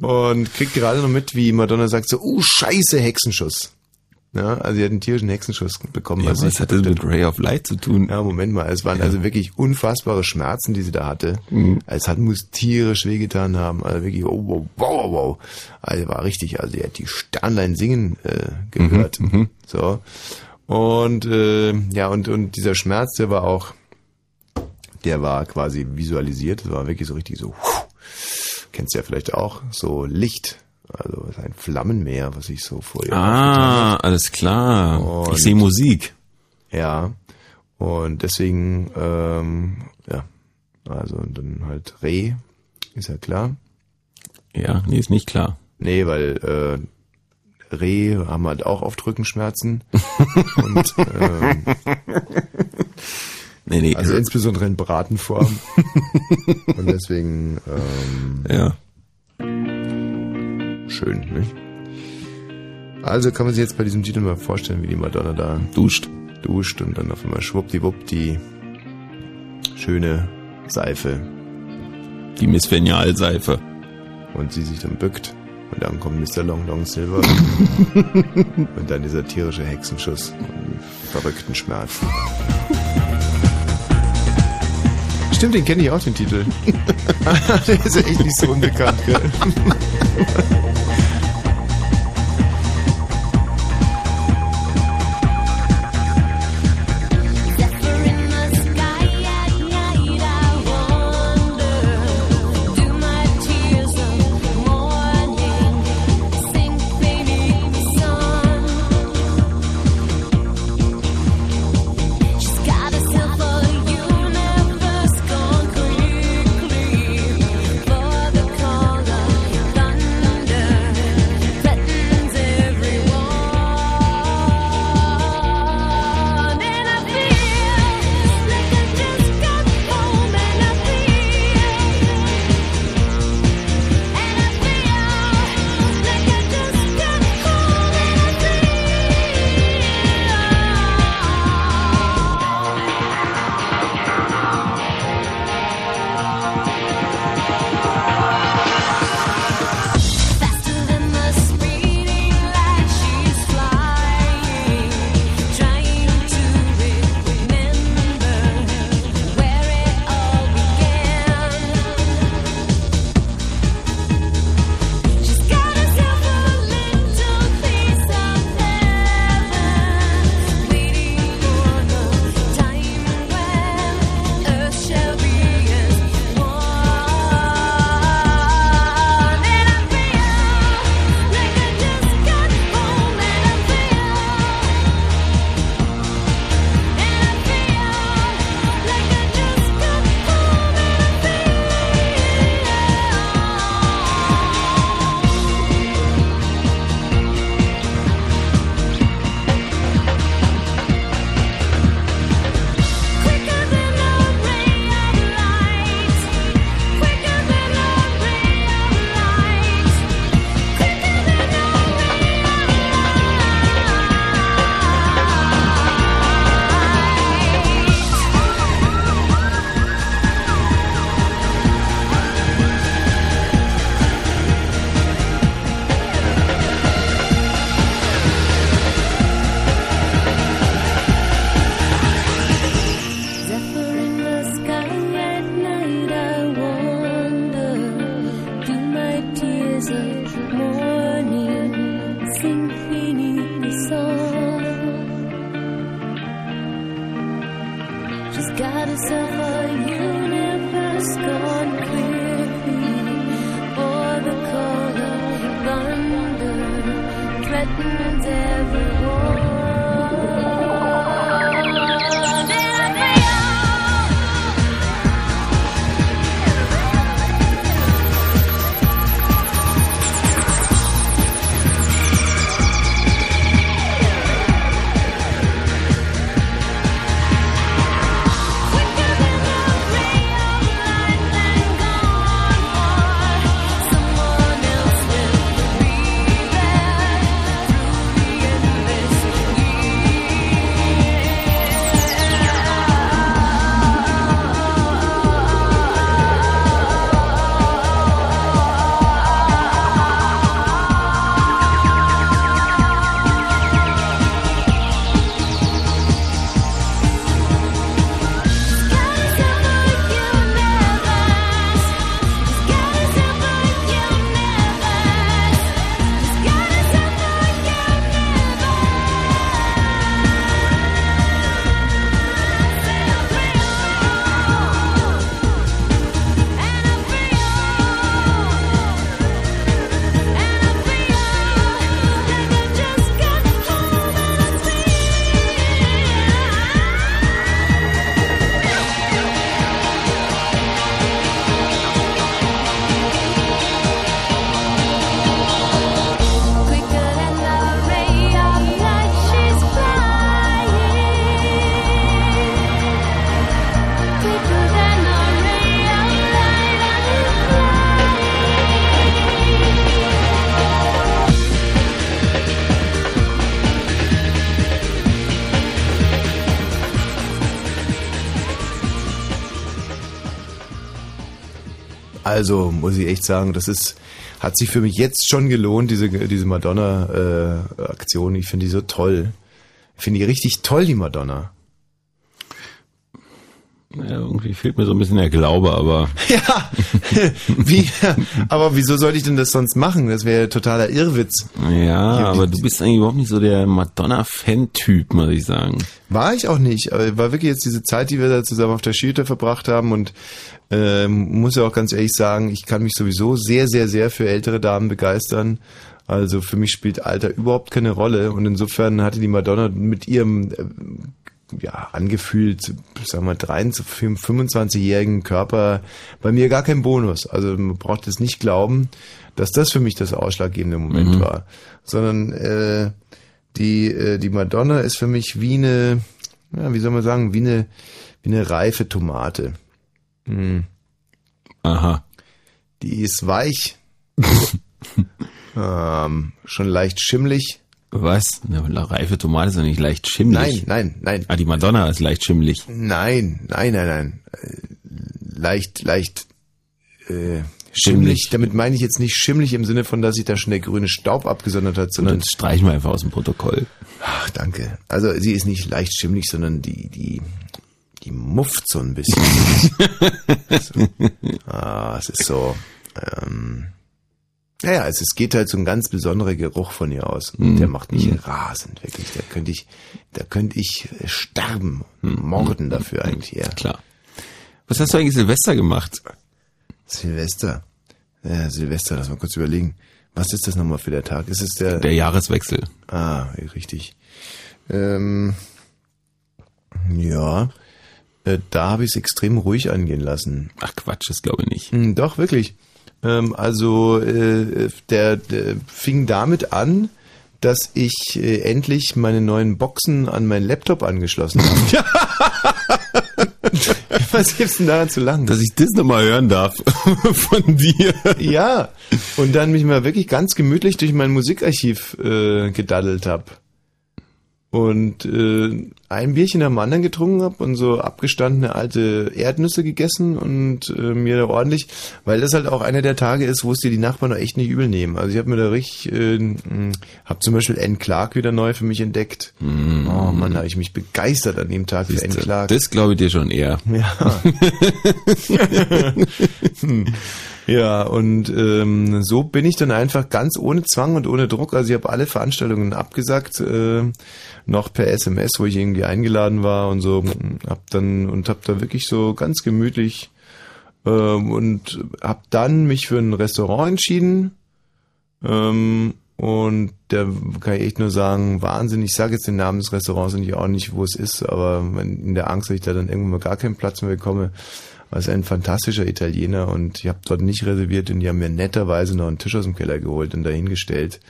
und kriegt gerade noch mit, wie Madonna sagt so, oh scheiße, Hexenschuss. Ja, also sie hat einen tierischen Hexenschuss bekommen. Ja, als sie was hat das mit Ray of Light zu tun? Ja, Moment mal, es waren also wirklich unfassbare Schmerzen, die sie da hatte. Mhm. Es hat muss tierisch wehgetan haben, also wirklich wow, wow, wow, wow. Also war richtig, also sie hat die Sternlein singen äh, gehört. Mhm, So. Und äh, ja, und und dieser Schmerz, der war auch der war quasi visualisiert, das war wirklich so richtig so puh, kennst du ja vielleicht auch, so Licht, also es ist ein Flammenmeer, was ich so vor ihr Ah, alles klar. Und- ich sehe Musik. Ja. Und deswegen, ähm, ja, also und dann halt Reh, ist ja klar. Ja, nee, ist nicht klar. Nee, weil äh, Reh haben halt auch oft Rückenschmerzen. und ähm, Nee, nee. also insbesondere in Bratenform. und deswegen ähm, ja. Schön, nicht? Also kann man sich jetzt bei diesem Titel mal vorstellen, wie die Madonna da duscht. Duscht und dann auf einmal schwuppdiwupp die schöne Seife. Die Miss Venial-Seife. Und sie sich dann bückt. Und dann kommt Mr. Long Long Silver. und dann dieser tierische Hexenschuss und die verrückten Schmerzen. Stimmt, den kenne ich auch, den Titel. Der ist ja echt nicht so unbekannt, gell? Also muss ich echt sagen, das ist, hat sich für mich jetzt schon gelohnt, diese, diese Madonna-Aktion. ich finde die so toll. Ich finde die richtig toll, die Madonna. Ja, irgendwie fehlt mir so ein bisschen der Glaube, aber. Ja, wie, aber wieso sollte ich denn das sonst machen? Das wäre totaler Irrwitz. Ja, aber du bist eigentlich überhaupt nicht so der Madonna-Fan-Typ, muss ich sagen. War ich auch nicht, aber war wirklich jetzt diese Zeit, die wir da zusammen auf der Skihütte verbracht haben und ähm, muss ja auch ganz ehrlich sagen, ich kann mich sowieso sehr, sehr, sehr für ältere Damen begeistern. Also für mich spielt Alter überhaupt keine Rolle und insofern hatte die Madonna mit ihrem äh, ja, angefühlt, sagen wir, 23, 25-jährigen Körper bei mir gar kein Bonus. Also man braucht es nicht glauben, dass das für mich das ausschlaggebende Moment Mhm. war. Sondern äh, die, äh, die Madonna ist für mich wie eine, ja, wie soll man sagen, wie eine, wie eine reife Tomate. Hm. Aha. Die ist weich. ähm, schon leicht schimmlig. Was? Eine reife Tomate ist ja nicht leicht schimmelig. Nein, nein, nein. Ah, die Madonna ist leicht schimmelig. Nein, nein, nein, nein. Äh, Leicht, leicht äh, Schimmlig. schimmlig. Damit meine ich jetzt nicht schimmlig im Sinne von, dass sich da schon der grüne Staub abgesondert hat, sondern Dann streichen wir einfach aus dem Protokoll. Ach, danke. Also sie ist nicht leicht schimmlig, sondern die, die, die mufft so ein bisschen. so. Ah, es ist so. Ähm, ja, ja, es, geht halt so ein ganz besonderer Geruch von ihr aus. Mhm. der macht mich Mhm. rasend, wirklich. Da könnte ich, da könnte ich äh, sterben, morden dafür eigentlich eher. Mhm. Klar. Was hast du eigentlich Silvester gemacht? Silvester. Ja, Silvester, lass mal kurz überlegen. Was ist das nochmal für der Tag? Ist es der, Der Jahreswechsel. Ah, richtig. Ähm, ja, äh, da habe ich es extrem ruhig angehen lassen. Ach Quatsch, das glaube ich nicht. Hm, doch, wirklich. Ähm, also äh, der, der fing damit an, dass ich äh, endlich meine neuen Boxen an meinen Laptop angeschlossen habe. Was gibt's denn daran zu lang? Dass ich das nochmal hören darf von dir. Ja, und dann mich mal wirklich ganz gemütlich durch mein Musikarchiv äh, gedaddelt hab Und äh, ein Bierchen am anderen getrunken hab und so abgestandene alte Erdnüsse gegessen und äh, mir da ordentlich, weil das halt auch einer der Tage ist, wo es dir die Nachbarn auch echt nicht übel nehmen. Also ich habe mir da richtig, äh, mh, hab zum Beispiel Anne Clark wieder neu für mich entdeckt. Oh Mann, da habe ich mich begeistert an dem Tag für Anne Clark. Das glaube ich dir schon eher. Ja. Hm. Ja, und ähm, so bin ich dann einfach ganz ohne Zwang und ohne Druck. Also ich habe alle Veranstaltungen abgesagt, äh, noch per SMS, wo ich irgendwie eingeladen war und so. Hab dann und hab da wirklich so ganz gemütlich ähm, und hab dann mich für ein Restaurant entschieden. Ähm, und da kann ich echt nur sagen, Wahnsinn. Ich sage jetzt den Namen des Restaurants und ich auch nicht, wo es ist, aber in der Angst, dass ich da dann irgendwann mal gar keinen Platz mehr bekomme, war es ein fantastischer Italiener und ich habe dort nicht reserviert und die haben mir netterweise noch einen Tisch aus dem Keller geholt und dahingestellt.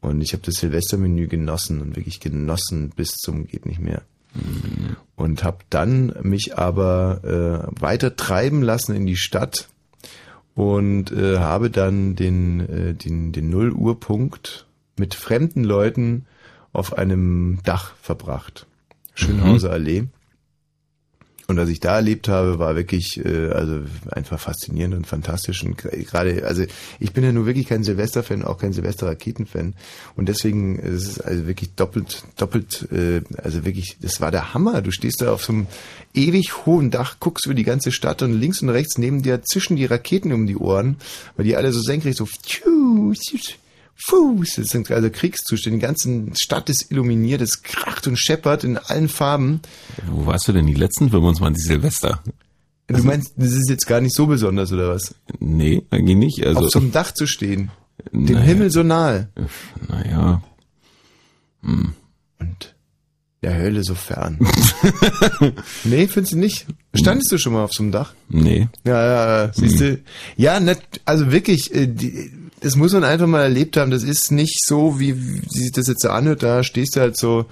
Und ich habe das Silvestermenü genossen und wirklich genossen bis zum geht nicht mehr. Und habe dann mich aber äh, weiter treiben lassen in die Stadt und äh, habe dann den, äh, den, den Null-Uhr-Punkt mit fremden Leuten auf einem Dach verbracht. Schönhauser Allee. Und was ich da erlebt habe, war wirklich äh, also einfach faszinierend und fantastisch. Und gerade, also ich bin ja nur wirklich kein Silvester-Fan, auch kein Silvester-Raketen-Fan. Und deswegen ist es also wirklich doppelt, doppelt, äh, also wirklich, das war der Hammer. Du stehst da auf so einem ewig hohen Dach, guckst über die ganze Stadt und links und rechts neben dir zischen die Raketen um die Ohren, weil die alle so senkrecht so tschu, tschu, Fuß, das sind also Kriegszustände, die ganze Stadt ist illuminiert, es kracht und scheppert in allen Farben. Wo warst du denn die letzten 25 Silvester? Du meinst, das ist jetzt gar nicht so besonders, oder was? Nee, eigentlich nicht. Also, Auf so einem Dach zu stehen, dem Naja. Himmel so nahe naja. Hm. und der Hölle so fern. nee, findest du nicht? Standest du schon mal auf so einem Dach? Nee. Ja, ja, ja, siehst du. Ja, net, also wirklich, äh, die, das muss man einfach mal erlebt haben. Das ist nicht so, wie, wie sich das jetzt so anhört. Da stehst du halt so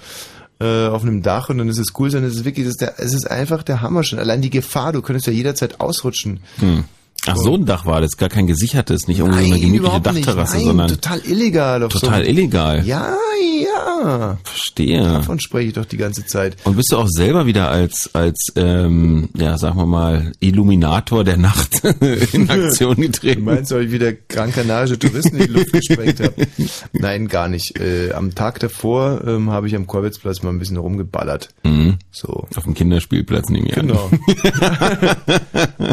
äh, auf einem Dach und dann ist es cool, sondern es ist wirklich, es ist, ist einfach der Hammer schon. Allein die Gefahr, du könntest ja jederzeit ausrutschen. Hm. Ach, so ein Dach war das, gar kein gesichertes, nicht irgendwie so eine gemütliche. Dachterrasse, Nein, sondern total illegal. Auf total so illegal. Ja, ja. Verstehe. Davon spreche ich doch die ganze Zeit. Und bist du auch selber wieder als, als ähm, ja, sagen wir mal, Illuminator der Nacht in Aktion Du getreten? meinst, ob ich wieder grankanarische Touristen in die Luft gesprengt habe? Nein, gar nicht. Äh, am Tag davor ähm, habe ich am Kolwitzplatz mal ein bisschen rumgeballert. Mhm. So. Auf dem Kinderspielplatz nehme ich an. Genau.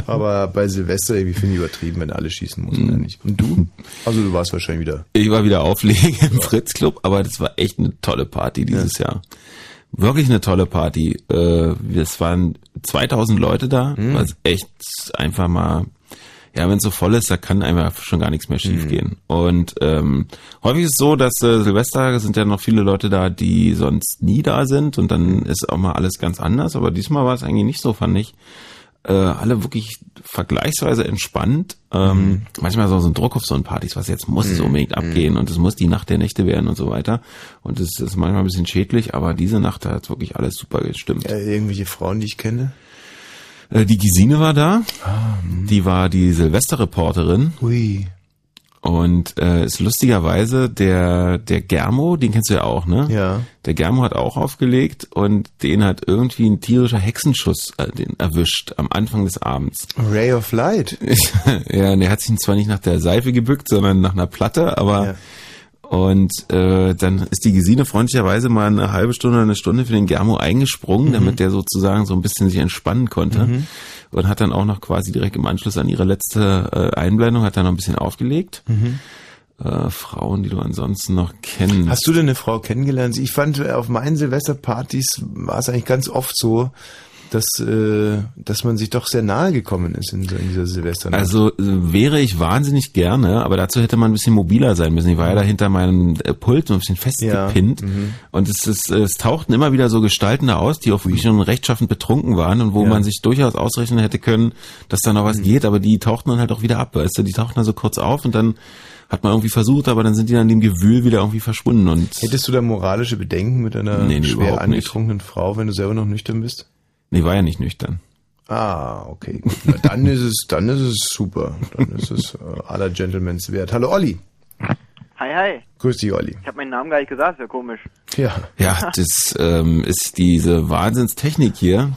Aber bei Silvester irgendwie finde ich übertrieben, wenn alle schießen muss man ja nicht. Und du? Also du warst wahrscheinlich wieder. Ich war wieder auflegen im Fritz Club, aber das war echt eine tolle Party dieses Jahr. Wirklich eine tolle Party. Äh, Es waren 2000 Leute da, Mhm. was echt einfach mal, ja, wenn es so voll ist, da kann einfach schon gar nichts mehr schief Mhm. gehen. Und ähm, häufig ist es so, dass äh, Silvester sind ja noch viele Leute da, die sonst nie da sind und dann ist auch mal alles ganz anders. Aber diesmal war es eigentlich nicht so, fand ich. Äh, alle wirklich vergleichsweise entspannt. Ähm, Manchmal so, so ein Druck auf so einen Partys, was jetzt muss es Mhm. unbedingt abgehen und es muss die Nacht der Nächte werden und so weiter. Und das ist manchmal ein bisschen schädlich, aber diese Nacht hat wirklich alles super gestimmt. Äh, irgendwelche Frauen, die ich kenne? Äh, die Gesine war da. Ah, Die war die Silvesterreporterin. Hui. Und äh, ist lustigerweise der der Germo, den kennst du ja auch, ne? Ja. Der Germo hat auch aufgelegt und den hat irgendwie ein tierischer Hexenschuss äh, den erwischt am Anfang des Abends. Ray of Light. ja, und er hat sich zwar nicht nach der Seife gebückt, sondern nach einer Platte, aber Ja. und äh, dann ist die Gesine freundlicherweise mal eine halbe Stunde oder eine Stunde für den Germo eingesprungen, damit der sozusagen so ein bisschen sich entspannen konnte. Mhm. Und hat dann auch noch quasi direkt im Anschluss an ihre letzte äh, Einblendung, hat dann noch ein bisschen aufgelegt. Mhm. Äh, Frauen, die du ansonsten noch kennst. Hast du denn eine Frau kennengelernt? Ich fand, auf meinen Silvesterpartys war es eigentlich ganz oft so, dass, äh, dass man sich doch sehr nahe gekommen ist in, in dieser Silvesternacht. Also äh, wäre ich wahnsinnig gerne, aber dazu hätte man ein bisschen mobiler sein müssen. Ich war ja da hinter meinem äh, Pult so ein bisschen festgepinnt Ja, mhm. und es, ist, es tauchten immer wieder so Gestalten da aus, die auch wirklich schon rechtschaffend betrunken waren und wo Ja. Mhm. man sich durchaus ausrechnen hätte können, dass da noch was geht, aber die tauchten dann halt auch wieder ab, weißt du, die tauchten da so kurz auf und dann hat man irgendwie versucht, aber dann sind die dann in dem Gewühl wieder irgendwie verschwunden und Hättest du da moralische Bedenken mit einer Nee, schwer angetrunkenen Frau, wenn du selber noch nüchtern bist? Nee, war ja nicht nüchtern. Ah, okay. Na, dann ist es, dann ist es super. Dann ist es äh, aller Gentlemans wert. Hallo Olli. Hi, hi. Grüß dich, Olli. Ich habe meinen Namen gar nicht gesagt, ist ja komisch. Ja. Ja, das ähm, ist diese Wahnsinnstechnik hier.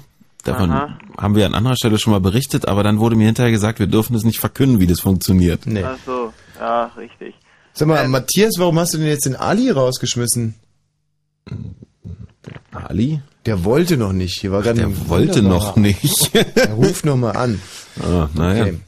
Davon Aha. haben wir an anderer Stelle schon mal berichtet, aber dann wurde mir hinterher gesagt, wir dürfen es nicht verkünden, wie das funktioniert. Nee. Ach so, ja, richtig. Sag mal, Matthias, warum hast du denn jetzt den Ali rausgeschmissen? Ali? Der wollte noch nicht. Hier war gerade Der wollte noch nicht. Er ruft noch mal an. Ah, naja. Okay.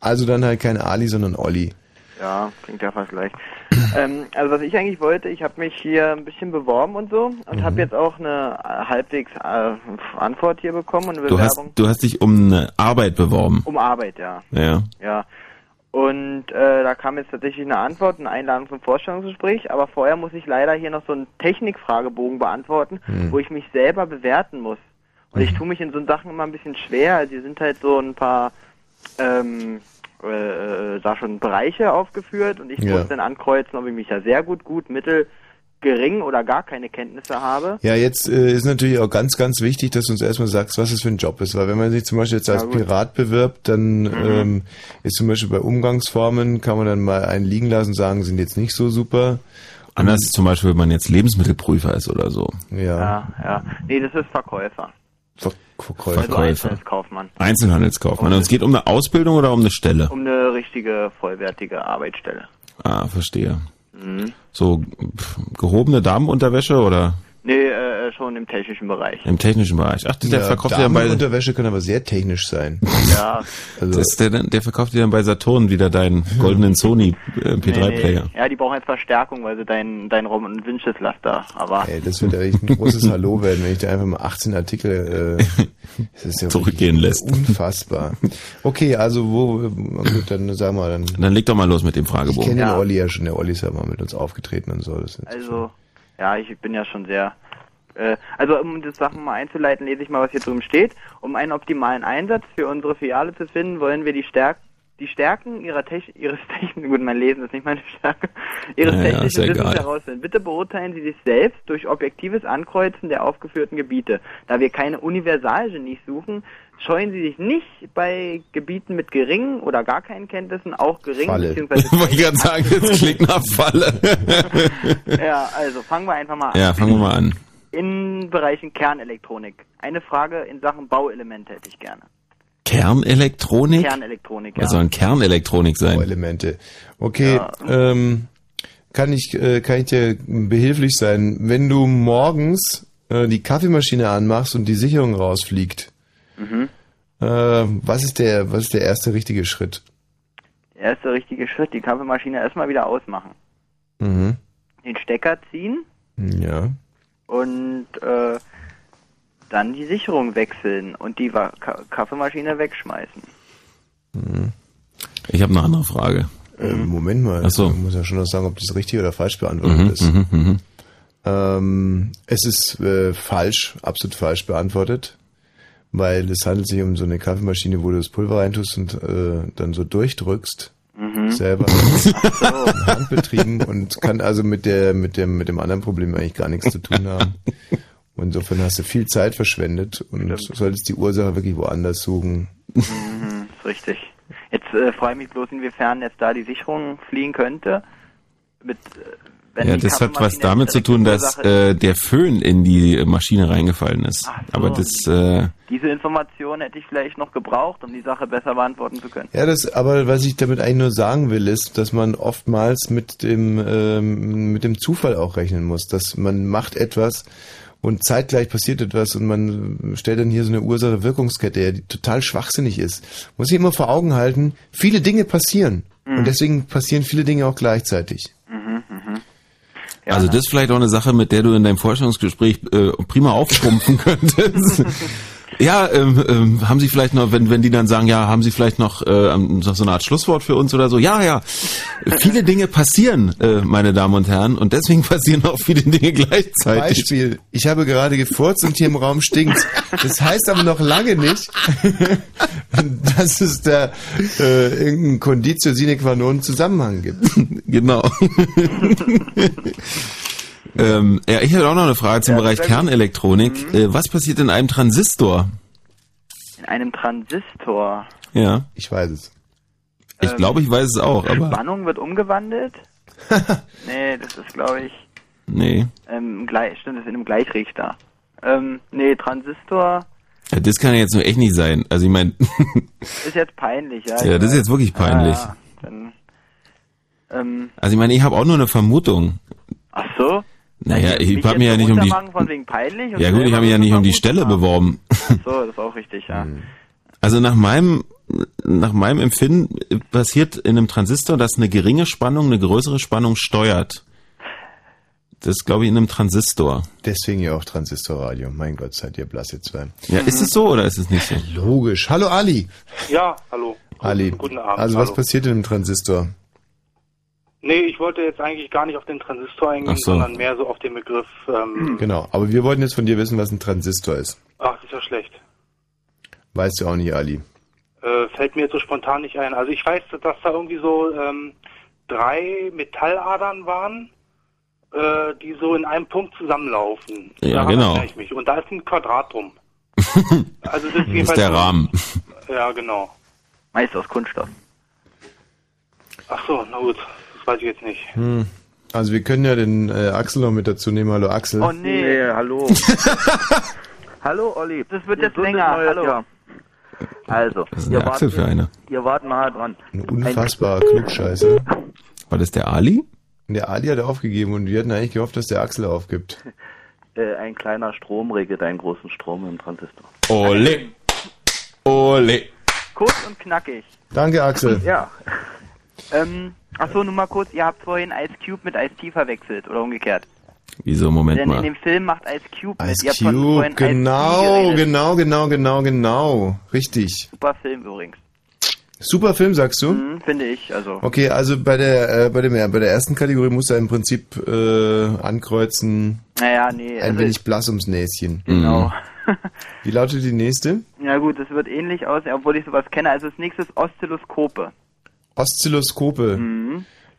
Also dann halt kein Ali, sondern Olli. Ja, klingt ja fast leicht. ähm, also was ich eigentlich wollte, ich habe mich hier ein bisschen beworben und so und Mhm. habe jetzt auch eine äh, halbwegs äh, Antwort hier bekommen und eine Du hast, Bewerbung du hast dich um eine Arbeit beworben. um Arbeit, ja. Ja. Ja. Und äh, da kam jetzt tatsächlich eine Antwort, eine Einladung zum Vorstellungsgespräch, aber vorher muss ich leider hier noch so einen Technikfragebogen beantworten, Hm. wo ich mich selber bewerten muss. Und ich tue mich in so Sachen immer ein bisschen schwer. Also hier sind halt so ein paar ähm, äh, äh, da schon Bereiche aufgeführt und ich Ja. muss dann ankreuzen, ob ich mich ja sehr gut, gut, mittel, gering oder gar keine Kenntnisse habe. Ja, jetzt äh, ist natürlich auch ganz, ganz wichtig, dass du uns erstmal sagst, was es für ein Job ist. Weil wenn man sich zum Beispiel jetzt als Ja, gut. Pirat bewirbt, dann Mhm. ähm, ist zum Beispiel bei Umgangsformen, kann man dann mal einen liegen lassen, sagen, sind jetzt nicht so super. Anders ist zum Beispiel, wenn man jetzt Lebensmittelprüfer ist oder so. Ja. Ja, ja. Nee, das ist Verkäufer. Ver Verkäufer. Also Einzelhandelskaufmann. Einzelhandelskaufmann. Und es geht um eine Ausbildung oder um eine Stelle? Um eine richtige, vollwertige Arbeitsstelle. Ah, verstehe. Mhm. So gehobene Damenunterwäsche oder? Nee, äh, schon im technischen Bereich. im technischen Bereich? Ach, der Ja, verkauft ja bei Damenunterwäsche kann aber sehr technisch sein. Ja. Also, das der, der verkauft dir dann bei Saturn wieder deinen goldenen Sony äh, MP3-Player. Nee, nee. Ja, die brauchen jetzt Verstärkung, weil sie dein, dein Rom und Wincheslaster, aber. Ey, das wird ja echt ein großes Hallo werden, wenn ich da einfach mal 18 Artikel äh, das ist ja Zurückgehen lässt. Unfassbar. Okay, also wo, gut, dann sag mal, dann. Dann leg doch mal los mit dem Ich Fragebogen. kenne Ja. den Olli ja schon, der Olli ist ja mal mit uns aufgetreten und so. Also, ja, ich bin ja schon sehr. Äh, also, um das Sachen mal einzuleiten, lese ich mal, was hier drüben steht. Um einen optimalen Einsatz für unsere Filiale zu finden, wollen wir die, Stärk die Stärken ihrer Techn ihres Technik, gut, mein Lesen ist nicht meine Stärke, ihres Ja, technischen ja Wissens herausfinden. Bitte beurteilen Sie sich selbst durch objektives Ankreuzen der aufgeführten Gebiete. Da wir keine Universalgenies suchen, scheuen Sie sich nicht bei Gebieten mit geringen oder gar keinen Kenntnissen, auch geringen Falle. beziehungsweise Wollte ich gerade sagen, jetzt klingt nach Falle. ja, also fangen wir einfach mal an. ja, fangen wir mal an. In Bereichen Kernelektronik. Eine Frage in Sachen Bauelemente hätte ich gerne. Kernelektronik? Kernelektronik, ja. Soll ein Kernelektronik sein? Elemente. Okay, ähm, kann ich, äh, kann ich dir behilflich sein? Wenn du morgens äh, die Kaffeemaschine anmachst und die Sicherung rausfliegt, Mhm. äh, was ist der, was ist der erste richtige Schritt? Der erste richtige Schritt, die Kaffeemaschine erstmal wieder ausmachen. Mhm. Den Stecker ziehen Ja. Und äh, dann die Sicherung wechseln und die Wa Ka Kaffeemaschine wegschmeißen. Ich habe eine andere Frage. Äh, Moment mal, Ach so. ich muss ja schon noch sagen, ob das richtig oder falsch beantwortet Mhm, ist. mhm, mhm. Ähm, es ist äh, falsch, absolut falsch beantwortet, weil es handelt sich um so eine Kaffeemaschine, wo du das Pulver reintust und äh, dann so durchdrückst. Mhm. Selber handbetrieben und kann also mit der mit dem mit dem anderen Problem eigentlich gar nichts zu tun haben. Und insofern hast du viel Zeit verschwendet und solltest die Ursache wirklich woanders suchen. Mhm, ist richtig. Jetzt äh, frage ich mich bloß, inwiefern jetzt da die Sicherung fliegen könnte. Mit, äh, wenn Ja, das hat was damit zu tun, dass äh, der Föhn in die Maschine reingefallen ist. Aber das, äh, Diese Information hätte ich vielleicht noch gebraucht, um die Sache besser beantworten zu können. Ja, das, aber was ich damit eigentlich nur sagen will, ist, dass man oftmals mit dem, ähm, mit dem Zufall auch rechnen muss, dass man macht etwas und zeitgleich passiert etwas und man stellt dann hier so eine Ursache-Wirkungskette, die total schwachsinnig ist. Muss sich immer vor Augen halten, viele Dinge passieren. Und deswegen passieren viele Dinge auch gleichzeitig. Mhm, mhm. also das ist vielleicht auch eine Sache, mit der du in deinem Forschungsgespräch äh, prima aufpumpen könntest. Ja, ähm, ähm, haben Sie vielleicht noch, wenn, wenn die dann sagen, ja, haben Sie vielleicht noch äh, so eine Art Schlusswort für uns oder so? Ja, ja. Viele Dinge passieren, äh, meine Damen und Herren, und deswegen passieren auch viele Dinge gleichzeitig. Beispiel, ich habe gerade gefurzt und hier im Raum stinkt. Das heißt aber noch lange nicht, dass es da äh, irgendeinen Conditio sine qua non Zusammenhang gibt. Genau. Ähm, ja, ich hätte auch noch eine Frage zum Ja, Bereich. Kernelektronik. Äh, was passiert in einem Transistor? In einem Transistor. Ja. Ich weiß es. Ich Ähm, glaube, ich weiß es auch, aber Spannung wird umgewandelt? nee, das ist, glaube ich, nee. ähm, gleich, stimmt, das ist in einem Gleichrichter. Ähm, nee, Transistor Ja, das kann ja jetzt nur echt nicht sein. Also ich meine, ist jetzt peinlich, ja. Ja, das ist jetzt wirklich peinlich. Ah, dann, ähm, also ich meine, ich habe auch nur eine Vermutung. ach so? Naja, ich Mich habe mich ja nicht um die. Von wegen peinlich und Ja gut, ich habe mich ja so nicht um die Stelle haben. beworben. Ach so, das ist auch richtig, ja. Also nach meinem nach meinem Empfinden passiert in einem Transistor, dass eine geringe Spannung eine größere Spannung steuert. Das glaube ich in einem Transistor. Deswegen ja auch Transistorradio. Mein Gott, seid ihr blasse zwei. Ja, ist es so oder ist es nicht so? Logisch. Hallo Ali. Ja, hallo. Ali. Guten Abend. Also was hallo. passiert in einem Transistor? Nee, ich wollte jetzt eigentlich gar nicht auf den Transistor eingehen, so. sondern mehr so auf den Begriff. Ähm, Genau. Aber wir wollten jetzt von dir wissen, was ein Transistor ist. Ach, das ist ja schlecht. Weißt du auch nicht, Ali. Äh, fällt mir jetzt so spontan nicht ein. Also ich weiß, dass da irgendwie so ähm, drei Metalladern waren, äh, die so in einem Punkt zusammenlaufen. Ja, Daran genau. erinnere Ich mich. Und da ist ein Quadrat drum. also das ist, Das ist der so- Rahmen. Ja, genau. Meist aus Kunststoff. Ach so, na gut. Das weiß ich jetzt nicht. Hm. Also wir können ja den äh, Axel noch mit dazu nehmen. Hallo Axel. Oh nee. hallo. hallo Olli. Das wird jetzt länger. neues Hallo. Jahr. Also, Was ist denn der Axel für einer? Ihr wart nahe dran. Ein unfassbarer Klugscheißer. War das der Ali? Der Ali hat aufgegeben und wir hatten eigentlich gehofft, dass der Axel aufgibt. Äh, ein kleiner Strom regelt einen großen Strom im Transistor. Ole. Ole. Kurz und knackig. Danke, Axel. Ja. Ähm, ach so, nur mal kurz, ihr habt vorhin Ice Cube mit Ice T verwechselt oder umgekehrt. Wieso, Moment Denn in mal. dem Film macht Ice Cube mit. Ice von Cube, genau, genau, genau, genau, genau. Richtig. Super Film übrigens. Super Film, sagst du? Mhm, finde ich, also. Okay, also bei der äh, bei dem ja, bei der ersten Kategorie musst du im Prinzip äh, ankreuzen. Naja, nee. Ein also- wenig blass ums Näschen. Genau. Wie lautet die nächste? Ja gut, das wird ähnlich aus, obwohl ich sowas kenne. Also das nächste ist Oszilloskope. Oszilloskope. Mhm.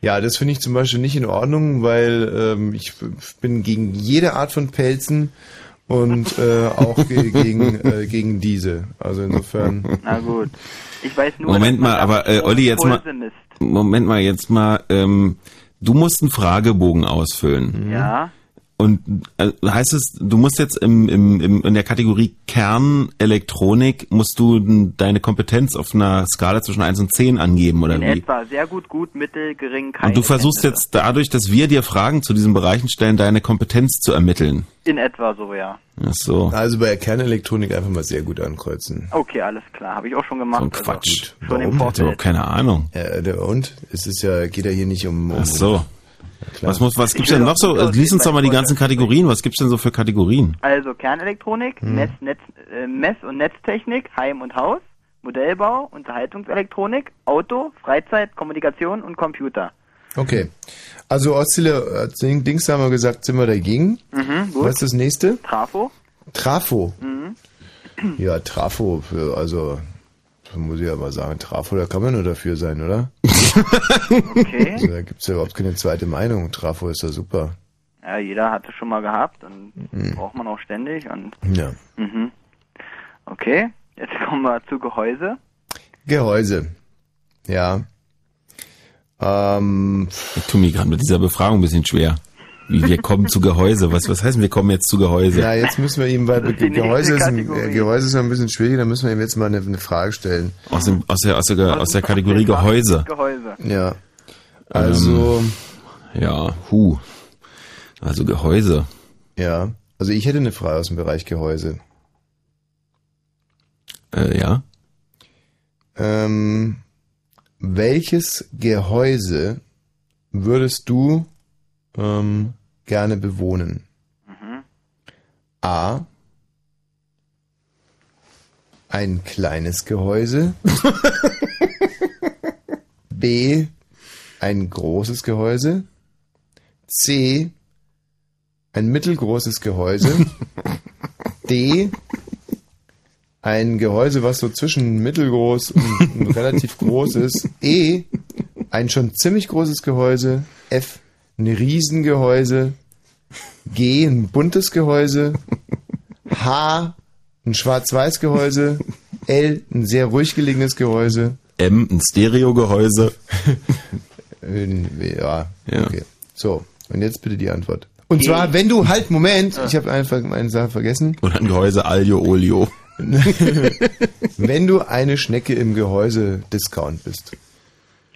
Ja, das finde ich zum Beispiel nicht in Ordnung, weil ähm, ich bin gegen jede Art von Pelzen und äh, auch ge gegen, äh, gegen diese. Also insofern. Na gut. Ich weiß nur, Moment mal, aber äh, Olli, jetzt mal. Moment mal, jetzt mal, ähm, du musst einen Fragebogen ausfüllen. Ja. Und äh, heißt es, du musst jetzt im, im, im, in der Kategorie Kernelektronik, musst du deine Kompetenz auf einer Skala zwischen 1 und 10 angeben, oder In wie? etwa. Sehr gut, gut, mittel, gering, keine Und du versuchst Kenntnisse. jetzt dadurch, dass wir dir Fragen zu diesen Bereichen stellen, deine Kompetenz zu ermitteln. In etwa so, ja. Ach so. Also bei der Kernelektronik einfach mal sehr gut ankreuzen. Okay, alles klar. Habe ich auch schon gemacht. So ein Also, Quatsch. schon im Warum? Ich hab überhaupt Vorfeld. keine Ahnung. Äh, der- und? Es ist ja, geht ja hier nicht um. um Ach so. Klar. Was muss, was gibt's denn noch so? Also, Lies uns doch mal die ganzen Kategorien. Was gibt's denn so für Kategorien? Also Kernelektronik, Hm. Mess, Netz, äh, Mess- und Netztechnik, Heim und Haus, Modellbau, Unterhaltungselektronik, Auto, Freizeit, Kommunikation und Computer. Okay. Also Oszille, äh, Ding- Dings haben wir gesagt, sind wir dagegen. Mhm, gut. Was ist das nächste? Trafo. Trafo. Mhm. Ja, Trafo, für, also muss ich mal sagen, Trafo, da kann man nur dafür sein, oder? Okay. Also, da gibt's ja überhaupt keine zweite Meinung. Trafo ist ja super. Ja, jeder hat es schon mal gehabt und Mhm. braucht man auch ständig und Ja. mhm. Okay, jetzt kommen wir zu Gehäuse. Gehäuse. Ja. Ähm, Ich tue mir gerade mit dieser Befragung ein bisschen schwer. Wir kommen zu Gehäuse. Was, was heißt, wir kommen jetzt zu Gehäuse? ja, jetzt müssen wir ihm, weil Gehäuse, ist ein, äh, Gehäuse ist ja ein bisschen schwieriger, da müssen wir ihm jetzt mal eine, eine Frage stellen. Aus, dem, aus, der, aus, der, aus der Kategorie Gehäuse. Gehäuse. Ja. Also, Ja, hu. Also Gehäuse. ja. Also ich hätte eine Frage aus dem Bereich Gehäuse. Äh, ja. Ähm, welches Gehäuse würdest du ähm, gerne bewohnen? Mhm. A. Ein kleines Gehäuse. B. Ein großes Gehäuse. C. Ein mittelgroßes Gehäuse. D. Ein Gehäuse, was so zwischen mittelgroß und, und relativ groß ist. E. Ein schon ziemlich großes Gehäuse. F. Ein Riesengehäuse. G. Ein buntes Gehäuse. H. Ein schwarz-weiß Gehäuse. L. Ein sehr ruhig gelegenes Gehäuse. M, ein Stereogehäuse. Ja, Ja. okay. So, und jetzt bitte die Antwort. Und zwar, wenn du halt, Moment, ich habe einfach eine Sache vergessen. Oder ein Gehäuse Alio Olio. wenn du eine Schnecke im Gehäuse-Discount bist.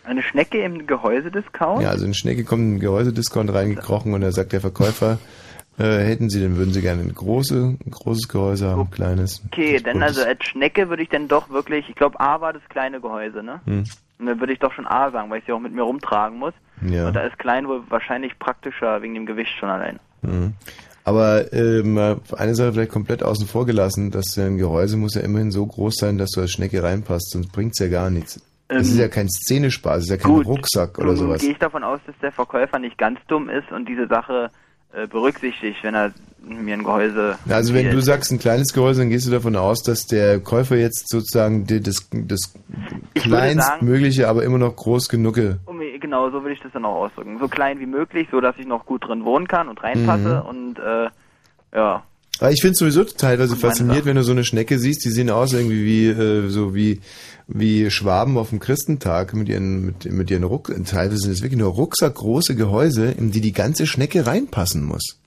Eine Schnecke im Gehäusediscount? Ja, also eine Schnecke kommt den Gehäuse-Discount reingekrochen und da sagt der Verkäufer, äh, hätten Sie denn, würden Sie gerne ein, große, ein großes Gehäuse haben, ein kleines? Okay, dann buntes? also als Schnecke würde ich dann doch wirklich, ich glaube A war das kleine Gehäuse, ne? Hm. Und dann würde ich doch schon A sagen, weil ich sie auch mit mir rumtragen muss. Ja. Und da ist klein wohl wahrscheinlich praktischer wegen dem Gewicht schon allein. Mhm. Aber ähm, eine Sache vielleicht komplett außen vor gelassen, dass ein Gehäuse muss ja immerhin so groß sein, dass du als Schnecke reinpasst, sonst bringt's ja gar nichts. Das Ähm, ist ja kein Szenespaß, das ist ja kein gut. Rucksack oder sowas. gehe ich davon aus, dass der Verkäufer nicht ganz dumm ist und diese Sache äh, berücksichtigt, wenn er mir ein Gehäuse Also wenn du sagst ein kleines Gehäuse, dann gehst du davon aus, dass der Käufer jetzt sozusagen das, das kleinstmögliche, aber immer noch groß genuge. Um, genau, so würde ich das dann auch ausdrücken. So klein wie möglich, so dass ich noch gut drin wohnen kann und reinpasse Mhm. und äh, ja. Aber ich finde es sowieso teilweise Sachen. wenn du so eine Schnecke siehst, die sehen aus irgendwie wie äh, so wie wie Schwaben auf dem Christentag mit ihren mit, mit ihren Ruck teilweise sind es wirklich nur rucksackgroße Gehäuse, in die die ganze Schnecke reinpassen muss.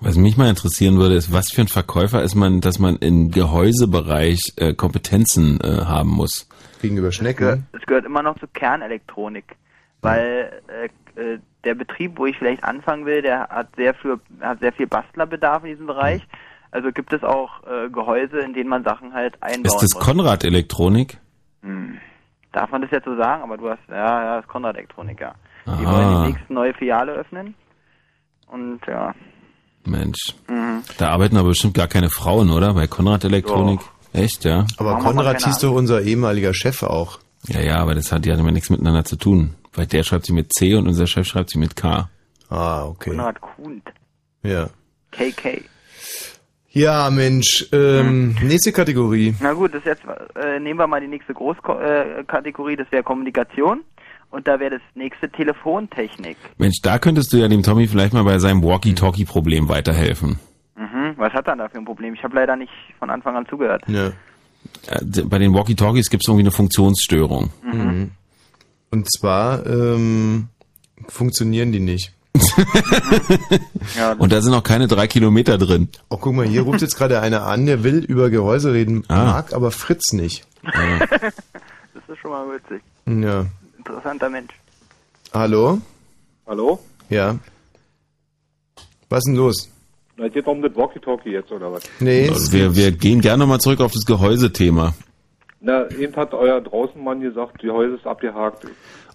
Was mich mal interessieren würde, ist, was für ein Verkäufer ist man, dass man im Gehäusebereich äh, Kompetenzen äh, haben muss? Gegenüber gehört, Schnecken. es gehört immer noch zur Kernelektronik, weil äh, äh, der Betrieb, wo ich vielleicht anfangen will, der hat sehr viel, hat sehr viel Bastlerbedarf in diesem Bereich. Also gibt es auch äh, Gehäuse, in denen man Sachen halt einbauen Ist das. Konrad Elektronik? Hm. Darf man das jetzt so sagen? Aber du hast, ja, ja, das ist Konrad Elektronik, ja. Die wollen die nächste neue Filiale öffnen. Und ja. Mensch. Mhm. Da arbeiten aber bestimmt gar keine Frauen, oder? Bei Konrad Elektronik? Echt, ja? Aber mal Konrad hieß doch unser ehemaliger Chef auch. Ja, ja, aber das hat ja immer nichts miteinander zu tun. Weil der schreibt sie mit C und unser Chef schreibt sie mit K. Ah, okay. Konrad Kuhn. Ja. KK. Ja, Mensch. Ähm, Hm. Nächste Kategorie. Na gut, das jetzt äh, nehmen wir mal die nächste Großkategorie, äh, das wäre Kommunikation. Und da wäre das nächste Telefontechnik. Mensch, da könntest du ja dem Tommy vielleicht mal bei seinem Walkie-Talkie-Problem weiterhelfen. Mhm. Was hat er da für ein Problem? Ich habe leider nicht von Anfang an zugehört. Ja. Äh, Bei den Walkie-Talkies gibt es irgendwie eine Funktionsstörung. Mhm. Und zwar ähm, funktionieren die nicht. Und da sind auch keine drei Kilometer drin. Oh, guck mal, hier ruft jetzt gerade einer an, der will über Gehäuse reden, Ah. mag aber Fritz nicht. Das ist schon mal witzig. Ja. Interessanter Mensch. Hallo? Hallo? Ja. Was ist denn los? Na, geht um das Walkie-Talkie jetzt, oder was? Nee. Also wir, wir gehen gerne nochmal zurück auf das Gehäusethema. Na, eben hat euer Draußenmann gesagt, die Häuser ist abgehakt.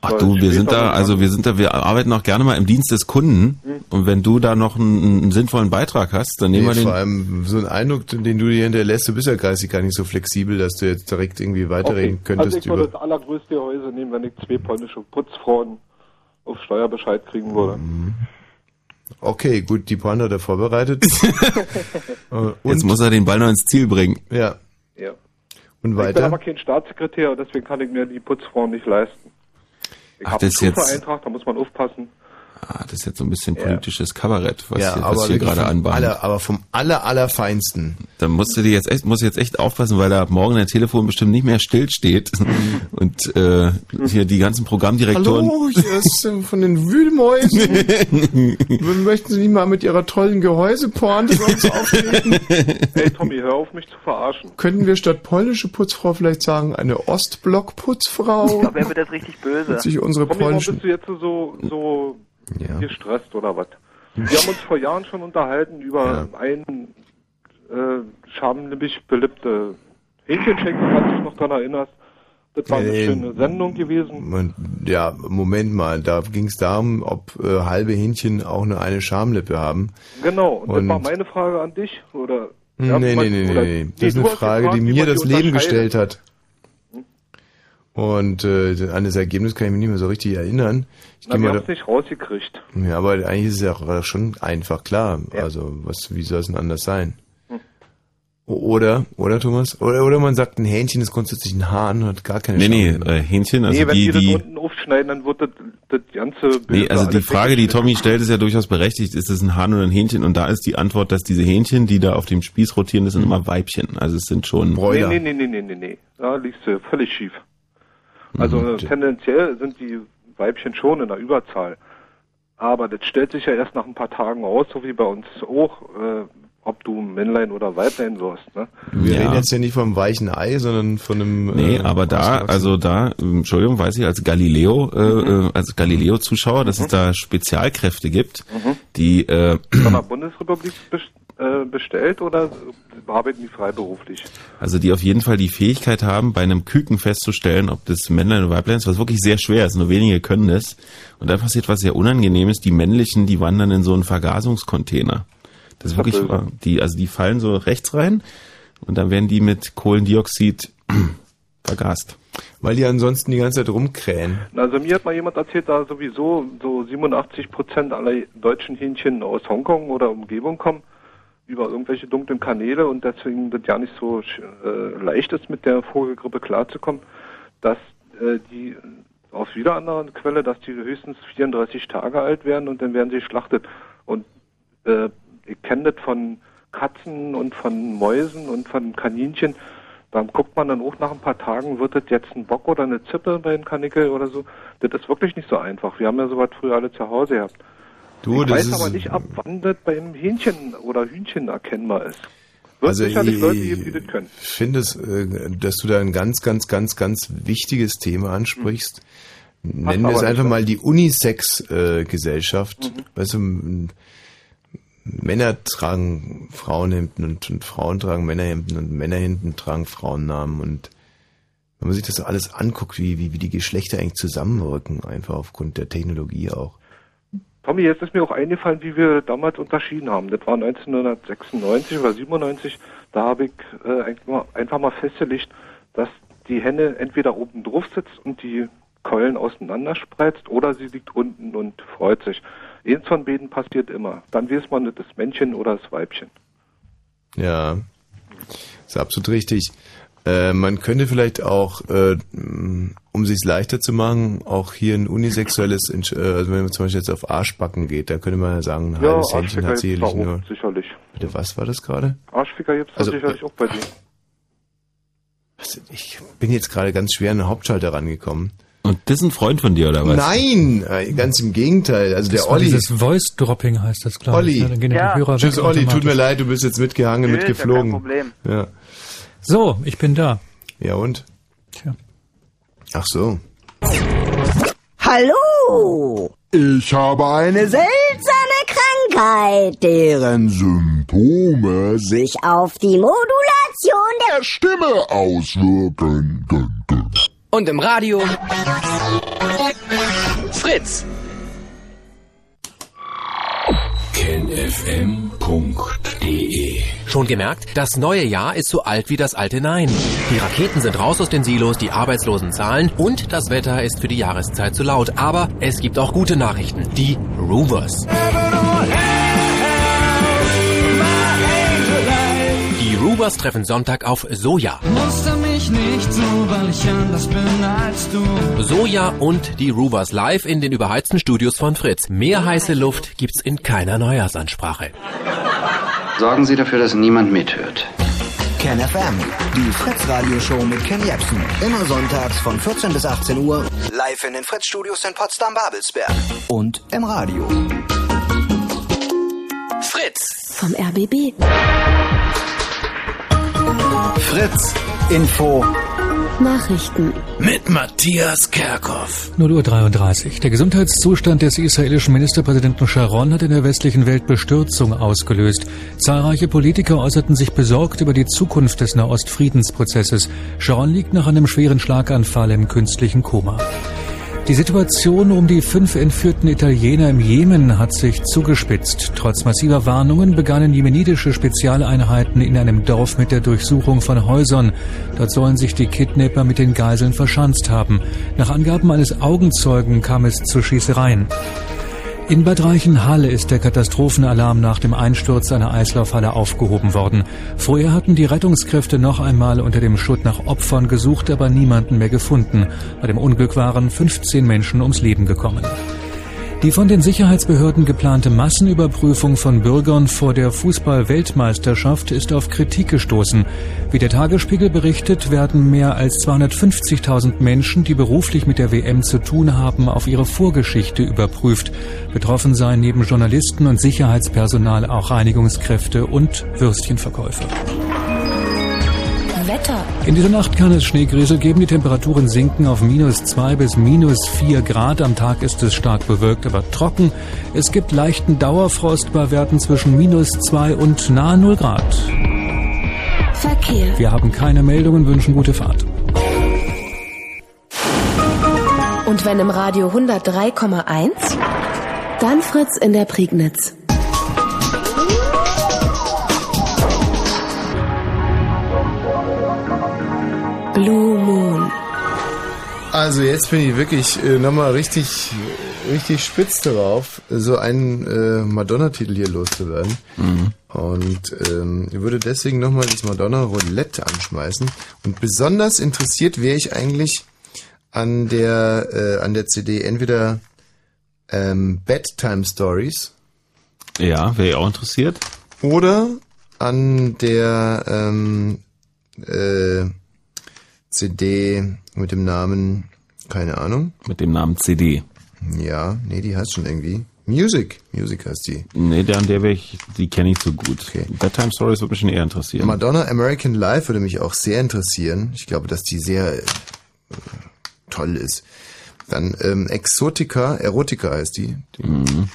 Ach du, wir sind da, also wir sind da, wir arbeiten auch gerne mal im Dienst des Kunden. Hm. Und wenn du da noch einen, einen sinnvollen Beitrag hast, dann nehmen Nee, wir den. vor allem so ein Eindruck, den du dir hinterlässt, du bist ja geistig gar nicht so flexibel, dass du jetzt direkt irgendwie weiterreden Okay, könntest also ich würde das allergrößte Gehäuse nehmen, wenn ich zwei polnische Putzfrauen auf Steuerbescheid kriegen würde. Mhm. Okay, gut, die Pointe hat er vorbereitet. Äh, Jetzt muss er den Ball noch ins Ziel bringen. Ja. Und Ich bin weiter? aber kein Staatssekretär, deswegen kann ich mir die Putzfrauen nicht leisten. Ich Ach, habe einen Schufa-Eintrag, da muss man aufpassen. Ah, das ist jetzt so ein bisschen politisches Kabarett, was ja, hier, was hier gerade anbahnt. aller, aber vom aller, allerfeinsten. Da musst du dir jetzt echt, musst du jetzt echt aufpassen, weil da ab morgen dein Telefon bestimmt nicht mehr still steht und äh, hier die ganzen Programmdirektoren. Hallo, hier ist von den Wühlmäusen. Möchten Sie nicht mal mit Ihrer tollen uns auftreten? Hey Tommy, hör auf mich zu verarschen. Könnten wir statt polnische Putzfrau vielleicht sagen, eine Ostblock-Putzfrau? Ich glaube, er wird jetzt richtig böse. Sich unsere Tommy, warum bist du jetzt so, so gestresst oder was? Wir haben uns vor Jahren schon unterhalten über einen äh, schamliebig beliebte Hähnchenschenken, falls du dich noch daran erinnerst. Das war eine Nee. schöne Sendung gewesen. Man- Ja, Moment mal, da ging es darum, ob äh, halbe Hähnchen auch nur eine Schamlippe haben. Genau, und, Und- das war meine Frage an dich, oder? Nee, Ja, nee, nee, nee, oder- nee. Das ist eine Frage, gefragt, die mir das Leben gestellt hat. Und äh, an das Ergebnis kann ich mich nicht mehr so richtig erinnern. Ich Na, wir haben es nicht rausgekriegt. ja, aber eigentlich ist es ja auch schon einfach klar. Also, was, wie soll es denn anders sein? Hm. Oder, oder Thomas? Oder, oder man sagt, ein Hähnchen ist grundsätzlich ein Hahn und hat gar keine Nee, nee, Schamlippe. äh, Hähnchen, also nee, wenn die, die, das die, unten aufschneiden, dann wird das, das ganze Bild Nee, also die Frage, die. Tommy stellt, ist ja durchaus berechtigt. Ist es ein Hahn oder ein Hähnchen? Und da ist die Antwort, dass diese Hähnchen, die da auf dem Spieß rotieren, das sind immer Weibchen. Also es sind schon Nee, nee, nee, nee, nee, nee, nee. Da liegst du völlig schief. Also Mhm. äh, tendenziell sind die Weibchen schon in der Überzahl. Aber das stellt sich ja erst nach ein paar Tagen aus, so wie bei uns auch, äh, ob du Männlein oder Weiblein wirst. Ne? Wir Ja. reden jetzt ja nicht vom weichen Ei, sondern von einem. Nee, äh, aber da, also da, Entschuldigung, weiß ich, als Galileo, äh, äh, als Galileo-Zuschauer, dass es da Spezialkräfte gibt, die, äh, Von der Bundesrepublik äh, bestellt oder arbeiten die freiberuflich? also die auf jeden Fall die Fähigkeit haben, bei einem Küken festzustellen, ob das Männlein oder Weiblein ist, was wirklich sehr schwer ist, nur wenige können das. Und da passiert was sehr Unangenehmes, die männlichen, die wandern in so einen Vergasungscontainer. Das ist wirklich, böse. die, also die fallen so rechts rein und dann werden die mit Kohlendioxid vergast. Weil die ansonsten die ganze Zeit rumkrähen. Also mir hat mal jemand erzählt, da sowieso so 87 Prozent aller deutschen Hähnchen aus Hongkong oder Umgebung kommen über irgendwelche dunklen Kanäle und deswegen das ja nicht so äh, leicht ist, mit der Vogelgrippe klarzukommen, dass äh, die aus wieder anderen Quelle, dass die höchstens 34 Tage alt werden und dann werden sie geschlachtet. Und äh, ich kenne das von Katzen und von Mäusen und von Kaninchen. Da guckt man dann auch nach ein paar Tagen, wird das jetzt ein Bock oder eine Zippe bei den Kanickel oder so. Das ist wirklich nicht so einfach. Wir haben ja sowas früher alle zu Hause gehabt. Du, ich weiß aber nicht, ab wann das beim Hähnchen oder Hühnchen erkennbar ist. Wird Also sicherlich ich- Leute geben, die das können. Ich finde es, äh, dass du da ein ganz, ganz, ganz, ganz wichtiges Thema ansprichst. Nennen wir es einfach mal die Unisex-Gesellschaft. Weißt du, Männer tragen Frauenhemden und, und Frauen tragen Männerhemden und Männerhemden tragen Frauennamen und wenn man sich das alles anguckt, wie, wie, wie die Geschlechter eigentlich zusammenwirken, einfach aufgrund der Technologie auch. Tommy, jetzt ist mir auch eingefallen, wie wir damals unterschieden haben. Das war 1996 oder 97. Da habe ich äh, einfach mal- festgelegt, dass die Henne entweder oben drauf sitzt und die Keulen auseinander spreizt oder sie liegt unten und freut sich. Eins von beiden passiert immer. Dann weiß man, das Männchen oder das Weibchen. Ja, ist absolut richtig. Äh, man könnte vielleicht auch, äh, um sich's leichter zu machen, auch hier ein unisexuelles, äh, also wenn man zum Beispiel jetzt auf Arschbacken geht, da könnte man ja sagen, ein Ja, halbes Händchen hat sicherlich nur. sicherlich. Bitte, was war das gerade? Arschficker gibt's Also, sicherlich auch bei dir. Ich bin jetzt gerade ganz schwer an den Hauptschalter rangekommen. Und das ist ein Freund von dir, oder was? Nein, äh, ganz im Gegenteil. Also Das der Olli. Dieses Voice-Dropping heißt das, glaube Olli. ich. ne? Dann gehen die Hörer Tschüss Olli, tut mir leid, du bist jetzt mitgehangen, Nö, ist ja mitgeflogen. kein Problem. Ja. So, ich bin da. Ja und? Tja. Ach so. Hallo! Ich habe eine seltsame Krankheit, deren Symptome sich auf die Modulation der Stimme auswirken. Und im Radio Fritz. kennfm.de Schon gemerkt? Das neue Jahr ist so alt wie das alte Nein. Die Raketen sind raus aus den Silos, die Arbeitslosen zahlen und das Wetter ist für die Jahreszeit zu laut. Aber es gibt auch gute Nachrichten. Die Roovers. Die Roovers treffen Sonntag auf Soja. Muster mich nicht so, weil ich anders bin als du. Soja und die Roovers live in den überheizten Studios von Fritz. Mehr heiße Luft gibt's in keiner Neujahrsansprache. Sorgen Sie dafür, dass niemand mithört. Ken FM, die Fritz-Radio-Show mit Ken Jebsen. Immer sonntags von 14 bis 18 Uhr. Live in den Fritz-Studios in Potsdam-Babelsberg. Und im Radio. Fritz. Vom RBB. Fritz Info. Nachrichten. Mit Matthias Kerkhoff. 0 Uhr 33. Der Gesundheitszustand des israelischen Ministerpräsidenten Sharon hat in der westlichen Welt Bestürzung ausgelöst. Zahlreiche Politiker äußerten sich besorgt über die Zukunft des Nahost-Friedensprozesses. Sharon liegt nach einem schweren Schlaganfall im künstlichen Koma. Die Situation um die fünf entführten Italiener im Jemen hat sich zugespitzt. Trotz massiver Warnungen begannen jemenitische Spezialeinheiten in einem Dorf mit der Durchsuchung von Häusern. Dort sollen sich die Kidnapper mit den Geiseln verschanzt haben. Nach Angaben eines Augenzeugen kam es zu Schießereien. In Bad Reichenhall ist der Katastrophenalarm nach dem Einsturz einer Eislaufhalle aufgehoben worden. Vorher hatten die Rettungskräfte noch einmal unter dem Schutt nach Opfern gesucht, aber niemanden mehr gefunden. Bei dem Unglück waren 15 Menschen ums Leben gekommen. Die von den Sicherheitsbehörden geplante Massenüberprüfung von Bürgern vor der Fußball-Weltmeisterschaft ist auf Kritik gestoßen. Wie der Tagesspiegel berichtet, werden mehr als 250.000 Menschen, die beruflich mit der WM zu tun haben, auf ihre Vorgeschichte überprüft. Betroffen seien neben Journalisten und Sicherheitspersonal auch Reinigungskräfte und Würstchenverkäufer. Wetter. In dieser Nacht kann es Schneegriesel geben. Die Temperaturen sinken auf minus zwei bis minus vier Grad. Am Tag ist es stark bewölkt, aber trocken. Es gibt leichten Dauerfrost bei Werten zwischen minus zwei und nahe null Grad. Verkehr. Wir haben keine Meldungen, wünschen gute Fahrt. Und wenn im Radio 103,1, dann Fritz in der Prignitz. Blue Moon. Also jetzt bin ich wirklich äh, nochmal richtig, richtig spitz darauf, so einen äh, Madonna-Titel hier loszuwerden. Mhm. Und ähm, ich würde deswegen nochmal das Madonna Roulette anschmeißen. Und besonders interessiert wäre ich eigentlich an der, äh, an der CD entweder ähm, Bedtime Stories Ja, wäre ich auch interessiert. oder an der ähm, äh, CD mit dem Namen, keine Ahnung. Mit dem Namen CD. Ja, nee, die heißt schon irgendwie. Music. Music heißt die. Nee, der an der wäre ich, die kenne ich so gut. Okay. Bedtime Stories würde mich schon eher interessieren. Madonna American Life würde mich auch sehr interessieren. Ich glaube, dass die sehr äh, toll ist. Dann ähm, Exotica, Erotica heißt die. die Mhm.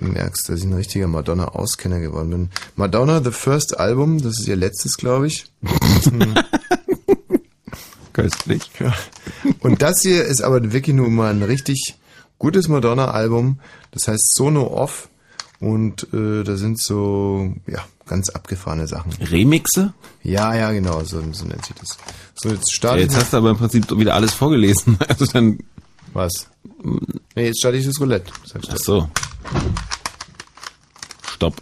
Du merkst, dass ich ein richtiger Madonna-Auskenner geworden bin. Madonna, The First Album, das ist ihr letztes, glaube ich. Köstlich. Ja. Und das hier ist aber wirklich nur mal ein richtig gutes Madonna-Album. Das heißt Sono Off. Und äh, da sind so, ja, ganz abgefahrene Sachen. Remixe? Ja, ja, genau, so, so nennt sich das. So, jetzt Ja, starte jetzt hast du aber im Prinzip wieder alles vorgelesen. Also dann. Was? Nee, jetzt starte ich das Roulette. Sag Ach so. Stopp.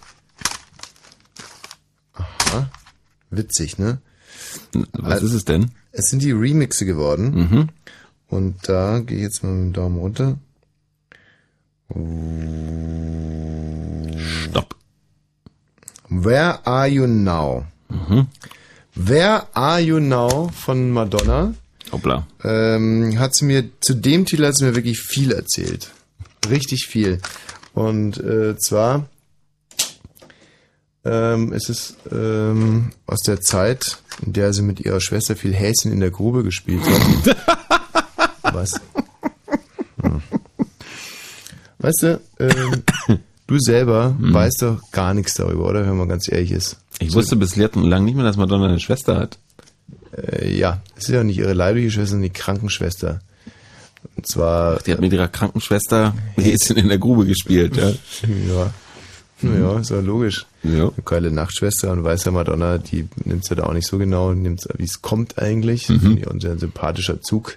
Aha. Witzig, ne? Was ist es denn? Es sind die Remixe geworden. Mhm. Und da gehe ich jetzt mal mit dem Daumen runter. Stopp. Where Are You Now? Mhm. Where Are You Now von Madonna. Hoppla. Ähm, hat sie mir, zu dem Titel hat sie mir wirklich viel erzählt. Richtig viel. Und äh, zwar ähm, ist es ähm, aus der Zeit, in der sie mit ihrer Schwester viel Häschen in der Grube gespielt hat. Was? Hm. Weißt du, ähm, du selber weißt doch gar nichts darüber, oder? Wenn man ganz ehrlich ist. Ich wusste bislang nicht mehr, dass Madonna eine Schwester hat. Äh, ja, es ist ja nicht ihre leibliche Schwester, sondern die Krankenschwester. Und zwar. Die hat mit ihrer Krankenschwester Häschen in der Grube gespielt, ja. ja. Ja, ist ja logisch. Ja. Eine geile Nachtschwester und weiß ja Madonna, die nimmt ja da auch nicht so genau, nimmt wie es kommt eigentlich. Mhm. Und sehr sympathischer Zug.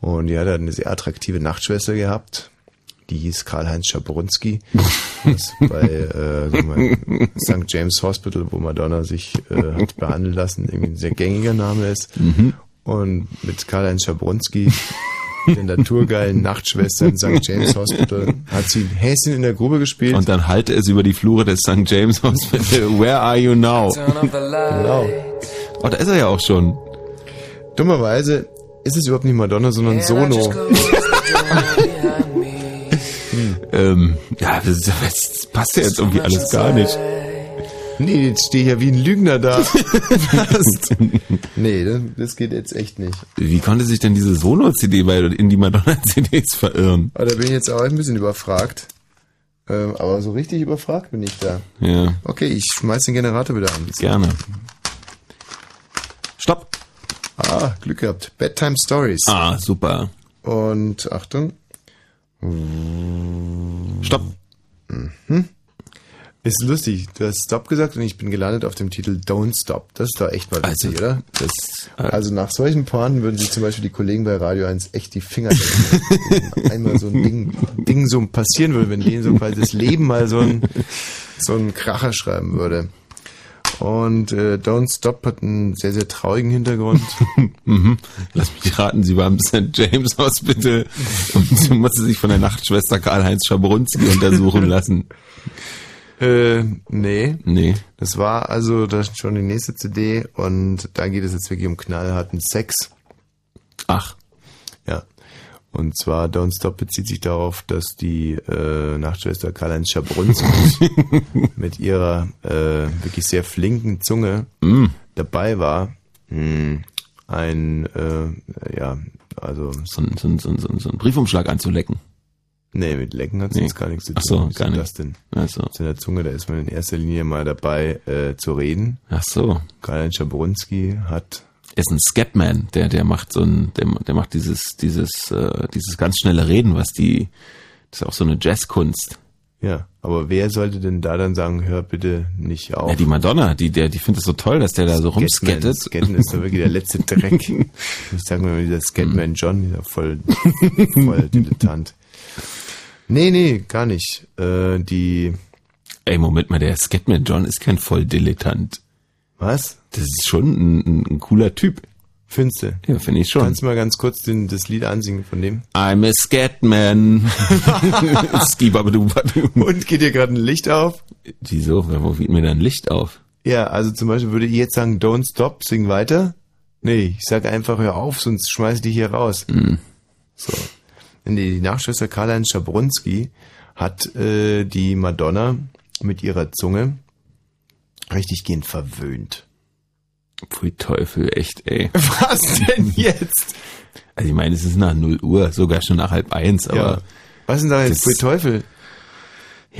Und die hat eine sehr attraktive Nachtschwester gehabt. Die hieß Karl-Heinz Schabrunski. Das bei äh, sag mal, St. James Hospital, wo Madonna sich äh, hat behandeln lassen, irgendwie ein sehr gängiger Name ist. Mhm. Und mit Karl-Heinz Schabrunski, der naturgeilen Nachtschwester im St. James Hospital, hat sie Häschen in der Grube gespielt. Und dann halte es über die Flure des St. James Hospital. Where are you now? Genau. Oh, da ist er ja auch schon. Dummerweise ist es überhaupt nicht Madonna, sondern Sono. Ähm, ja, das, das passt ja jetzt irgendwie alles gar nicht. Nee, jetzt stehe ich ja wie ein Lügner da. Nee, das, geht jetzt echt nicht. Wie konnte sich denn diese Sono-CD bei in die Madonna-CDs verirren? Aber da bin ich jetzt auch ein bisschen überfragt. Ähm, aber so richtig überfragt bin ich da. Ja. Okay, ich schmeiß den Generator wieder an. Gerne. Stopp. Ah, Glück gehabt. Bedtime Stories. Ah, super. Und Achtung. Stopp. Mhm. Ist lustig. Du hast Stop gesagt und ich bin gelandet auf dem Titel Don't Stop. Das ist doch echt mal witzig, Also, oder? Das, Also nach solchen Pornen würden sich zum Beispiel die Kollegen bei Radio 1 echt die Finger wenn einmal so ein Ding, Ding so passieren würde, wenn denen so quasi das Leben mal so ein, so ein Kracher schreiben würde. Und äh, Don't Stop hat einen sehr, sehr traurigen Hintergrund. mhm. Lass mich raten, sie war im St. James Hospital und sie musste sich von der Nachtschwester Karl-Heinz Schabrunski untersuchen lassen. Äh, nee. Nee. Das war also das schon die nächste CD und da geht es jetzt wirklich um knallharten Sex. Ach. Ja. Und zwar Don't Stop bezieht sich darauf, dass die äh, Nachtschwester Karl-Heinz Schabrunski mit ihrer äh, wirklich sehr flinken Zunge Mm. dabei war, mh, ein, äh, ja, also... So, so, so, so, so einen Briefumschlag anzulecken. Nee, mit Lecken hat es Nee. jetzt gar nichts zu tun. Ach so, Was gar ist nicht. Das denn? Ach so. Zu der Zunge, da ist man in erster Linie mal dabei äh, zu reden. Ach so. Karl-Heinz Schabrunski hat ist ein Scatman, der der macht so ein der, der macht dieses dieses äh, dieses ganz schnelle Reden, was die das ist auch so eine Jazzkunst. Ja, aber wer sollte denn da dann sagen, hör bitte nicht auf? Ja, die Madonna, die der die findet es so toll, dass der da so rumskattet. Skaten ist doch wirklich der letzte Dreck. ich sag mal, dieser Scatman John, dieser voll, voll Dilettant. Nee, nee, gar nicht. Äh, die, Ey, Moment mal, der Scatman John ist kein Volldilettant. was? Das ist schon ein, ein, cooler Typ. Findest du? Ja, finde ich schon. Kannst du mal ganz kurz den, das Lied ansingen von dem? I'm a Scatman. Und geht dir gerade ein Licht auf? Wieso? Wo geht mir da ein Licht auf? Ja, also zum Beispiel würde ich jetzt sagen, don't stop, sing weiter. Nee, ich sage einfach, hör auf, sonst schmeiß ich dich hier raus. Mhm. So. Nee, die Nachschwester Karl-Heinz Schabrunski hat äh, die Madonna mit ihrer Zunge richtig gehend verwöhnt. Pfui Teufel, echt, ey. Was denn jetzt? Also ich meine, es ist nach 0 Uhr, sogar schon nach halb eins, aber ja. Was ist denn da jetzt? Pfui Teufel.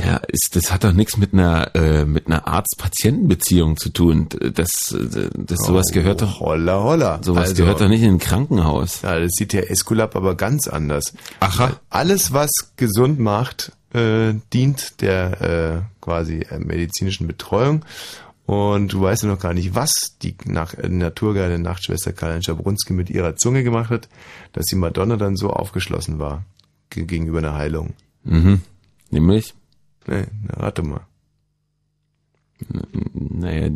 Ja, ist, das hat doch nichts mit einer äh, mit einer Arzt-Patienten-Beziehung zu tun. Das, das sowas Oh, gehört doch Holla, holla. sowas Also- gehört doch nicht in ein Krankenhaus. Ja, das sieht der Esculap aber ganz anders. Aha. Alles, was gesund macht, äh, dient der äh, quasi äh, medizinischen Betreuung. Und du weißt ja noch gar nicht, was die nach, äh, naturgeile Nachtschwester Karin Schabrunski mit ihrer Zunge gemacht hat, dass die Madonna dann so aufgeschlossen war ge- gegenüber einer Heilung. Mhm. Nämlich, Nee, na, rate mal. naja,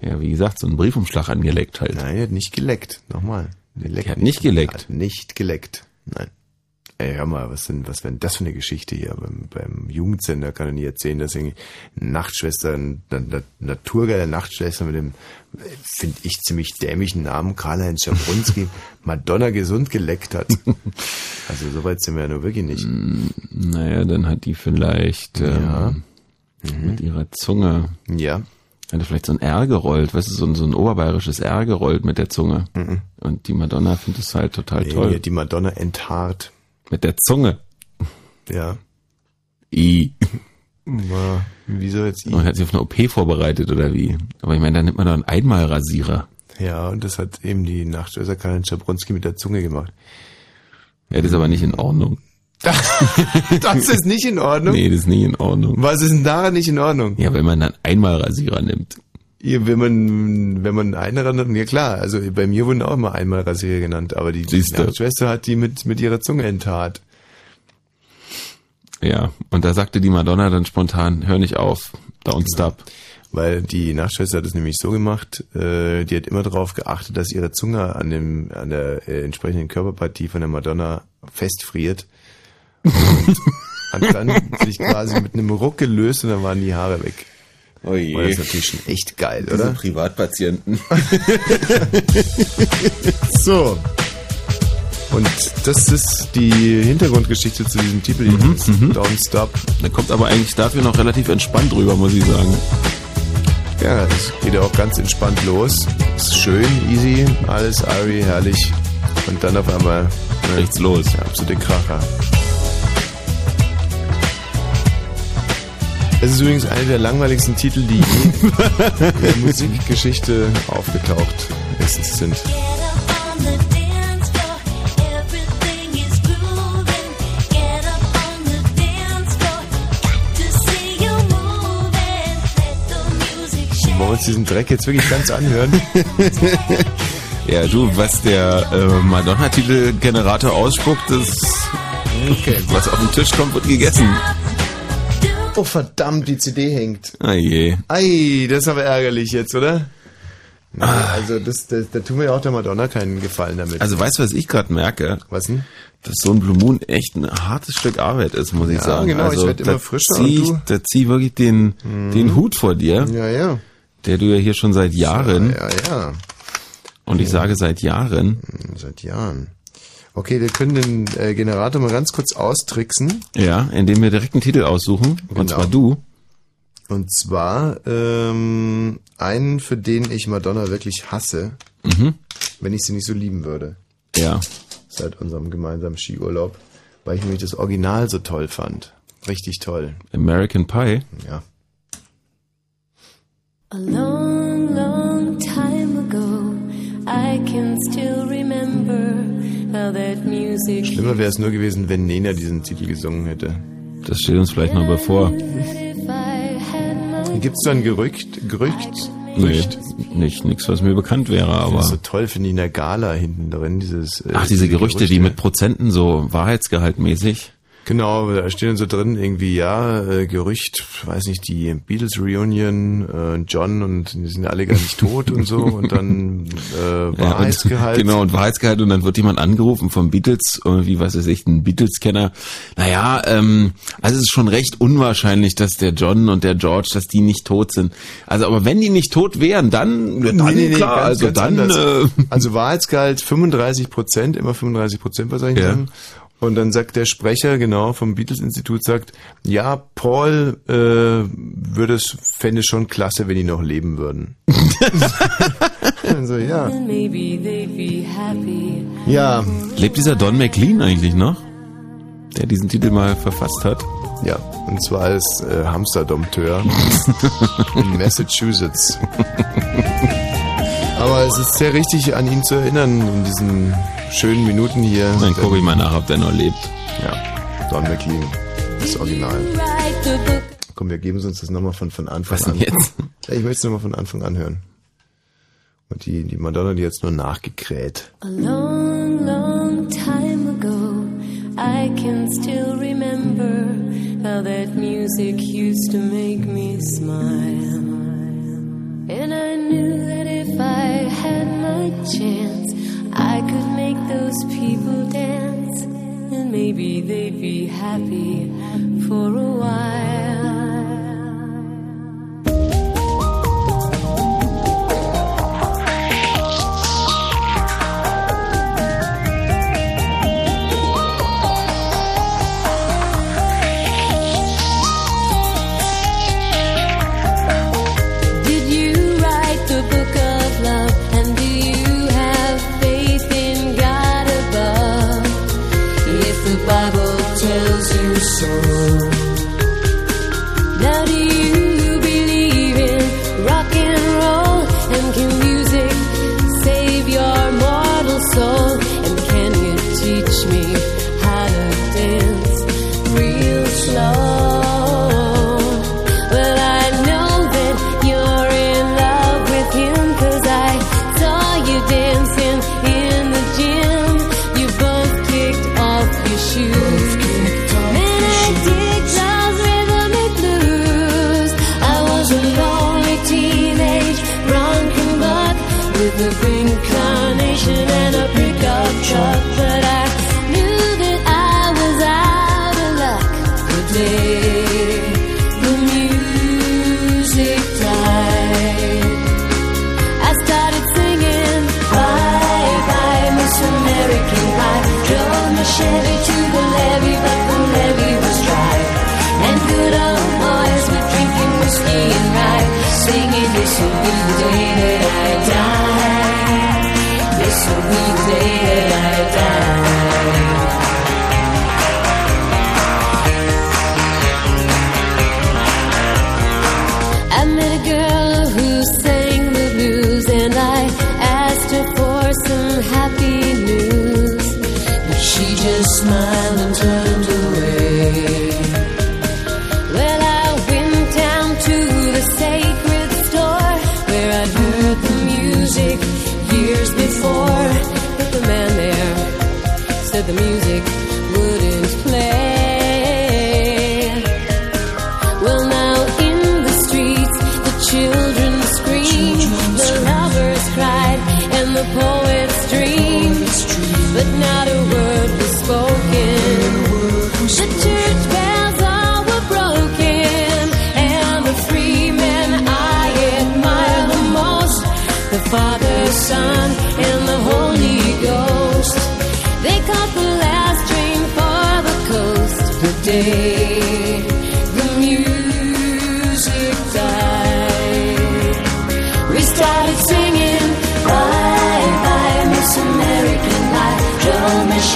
Ja, wie gesagt, so einen Briefumschlag angeleckt halt. Nein, er hat nicht geleckt. Nochmal. Er hat nicht geleckt. Hat nicht geleckt. Nein. Ey, hör mal, was denn, was wäre das für eine Geschichte hier? Beim, beim Jugendsender kann er nie erzählen, dass irgendwie eine Nachtschwester, eine, eine naturgeile Nachtschwester mit dem, finde ich, ziemlich dämlichen Namen, Karl-Heinz Schabrunski, Madonna gesund geleckt hat. Also so weit sind wir ja nur wirklich nicht. Naja, dann hat die vielleicht Ja. ähm, mit ihrer Zunge. Ja. Hat er vielleicht so ein R gerollt, weißt du, so ein, so ein oberbayerisches R gerollt mit der Zunge. Und die Madonna findet es halt total Nee, toll. die Madonna enthaart. Mit der Zunge. Ja. I. Ja, Wieso jetzt I? Und hat sich auf eine OP vorbereitet oder wie? Aber ich meine, da nimmt man doch einen Einmalrasierer. Ja, und das hat eben die Nachtschwester Karl-Heinz Schabrunski mit der Zunge gemacht. Ja, das ist aber nicht in Ordnung. Das ist nicht in Ordnung? Nee, das ist nicht in Ordnung. Was ist denn daran nicht in Ordnung? Ja, wenn man dann Einmalrasierer nimmt. Wenn man, wenn man einen ran ja klar, also bei mir wurden auch immer einmal Rasierer genannt, aber die Siehste. Nachtschwester hat die mit, mit ihrer Zunge enttat. Ja, und da sagte die Madonna dann spontan, hör nicht auf, don't stop. Weil die Nachtschwester hat es nämlich so gemacht, äh, die hat immer darauf geachtet, dass ihre Zunge an dem, an der äh, entsprechenden Körperpartie von der Madonna festfriert. Und hat dann sich quasi mit einem Ruck gelöst und dann waren die Haare weg. Oh je. Das ist natürlich schon echt geil, Diese oder? Privatpatienten. So. Und das ist die Hintergrundgeschichte zu diesem Titel, Mhm, jetzt, Don't Stop. Der kommt aber eigentlich dafür noch relativ entspannt rüber, muss ich sagen. Ja, es geht ja auch ganz entspannt los. Ist schön, easy, alles airy, herrlich. Und dann auf einmal ne, Nichts los. Der absolute Kracher. Es ist übrigens einer der langweiligsten Titel, die je in der Musikgeschichte aufgetaucht ist, sind. Wollen wir uns diesen Dreck jetzt wirklich ganz anhören? Ja, du, was der äh, Madonna-Titel-Generator ausspuckt, das Okay. was auf den Tisch kommt, wird gegessen. Oh verdammt, die CD hängt. Ah je. Ei, das ist aber ärgerlich jetzt, oder? Na, also das, das, da tun wir ja auch der Madonna keinen Gefallen damit. Also weißt du, was ich gerade merke? Was denn? Dass so ein Blue Moon echt ein hartes Stück Arbeit ist, muss ich Ja, sagen. genau, ich also, werd immer da frischer Zieh, und ich- du- da zieh ich wirklich den, den Hut vor dir, ja, ja. der du ja hier schon seit Jahren, Ja, ja. und ich sage seit Jahren, Seit Jahren. Okay, wir können den äh, Generator mal ganz kurz austricksen. ja, indem wir direkt einen Titel aussuchen, und Genau. zwar du. Und zwar ähm, einen, für den ich Madonna wirklich hasse, Mhm. wenn ich sie nicht so lieben würde. Ja. Seit unserem gemeinsamen Skiurlaub. Weil ich nämlich das Original so toll fand. Richtig toll. American Pie. Ja. A long, long time ago, I can still remember Schlimmer wäre es nur gewesen, wenn Nena diesen Titel gesungen hätte. Das steht uns vielleicht noch bevor. Gibt es da ein Gerücht? Gerücht? Nee, nicht, nichts, was mir bekannt wäre, Das aber. ist so toll, finde ich, in der Gala hinten drin, dieses... äh, Ach, diese Gerüchte, die mit Prozenten so wahrheitsgehaltmäßig. Genau, da stehen so drin irgendwie, ja, äh, Gerücht, weiß nicht, die Beatles Reunion, äh, John und die sind ja alle gar nicht tot und so und dann äh, Ja, Wahrheitsgehalt. Und, genau, und Wahrheitsgehalt und dann wird jemand angerufen vom Beatles, irgendwie, was weiß ich, ein Beatles-Kenner. Naja, ähm, also es ist schon recht unwahrscheinlich, dass der John und der George, dass die nicht tot sind. Also, aber wenn die nicht tot wären, dann, dann Nee, nee, nee, klar, ganz, also ganz dann, anders. äh, Also Wahrheitsgehalt 35 Prozent, immer 35 Prozent, was soll ich Ja. sagen? Und dann sagt der Sprecher, genau, vom Beatles-Institut, sagt, ja, Paul äh, würde es, fände es schon klasse, wenn die noch leben würden. also, ja. then maybe they'd be happy. Ja, lebt dieser Don McLean eigentlich noch? Der diesen Titel mal verfasst hat? ja. Und zwar als äh, Hamsterdompteur in Massachusetts. Aber es ist sehr richtig, an ihn zu erinnern in diesen schönen Minuten hier. Dann gucke ich mal nach, ob der noch lebt. Ja, Don McLean, das Original. Komm, wir geben uns das nochmal von, von Anfang Was an. denn jetzt? Ja, ich möchte es nochmal von Anfang an hören. Und die, die Madonna, die jetzt nur nachgekräht. A long, long time ago, I can still remember how that music used to make me smile. And I knew that had my chance, I could make those people dance. And maybe they'd be happy for a while. Me how to dance real slow?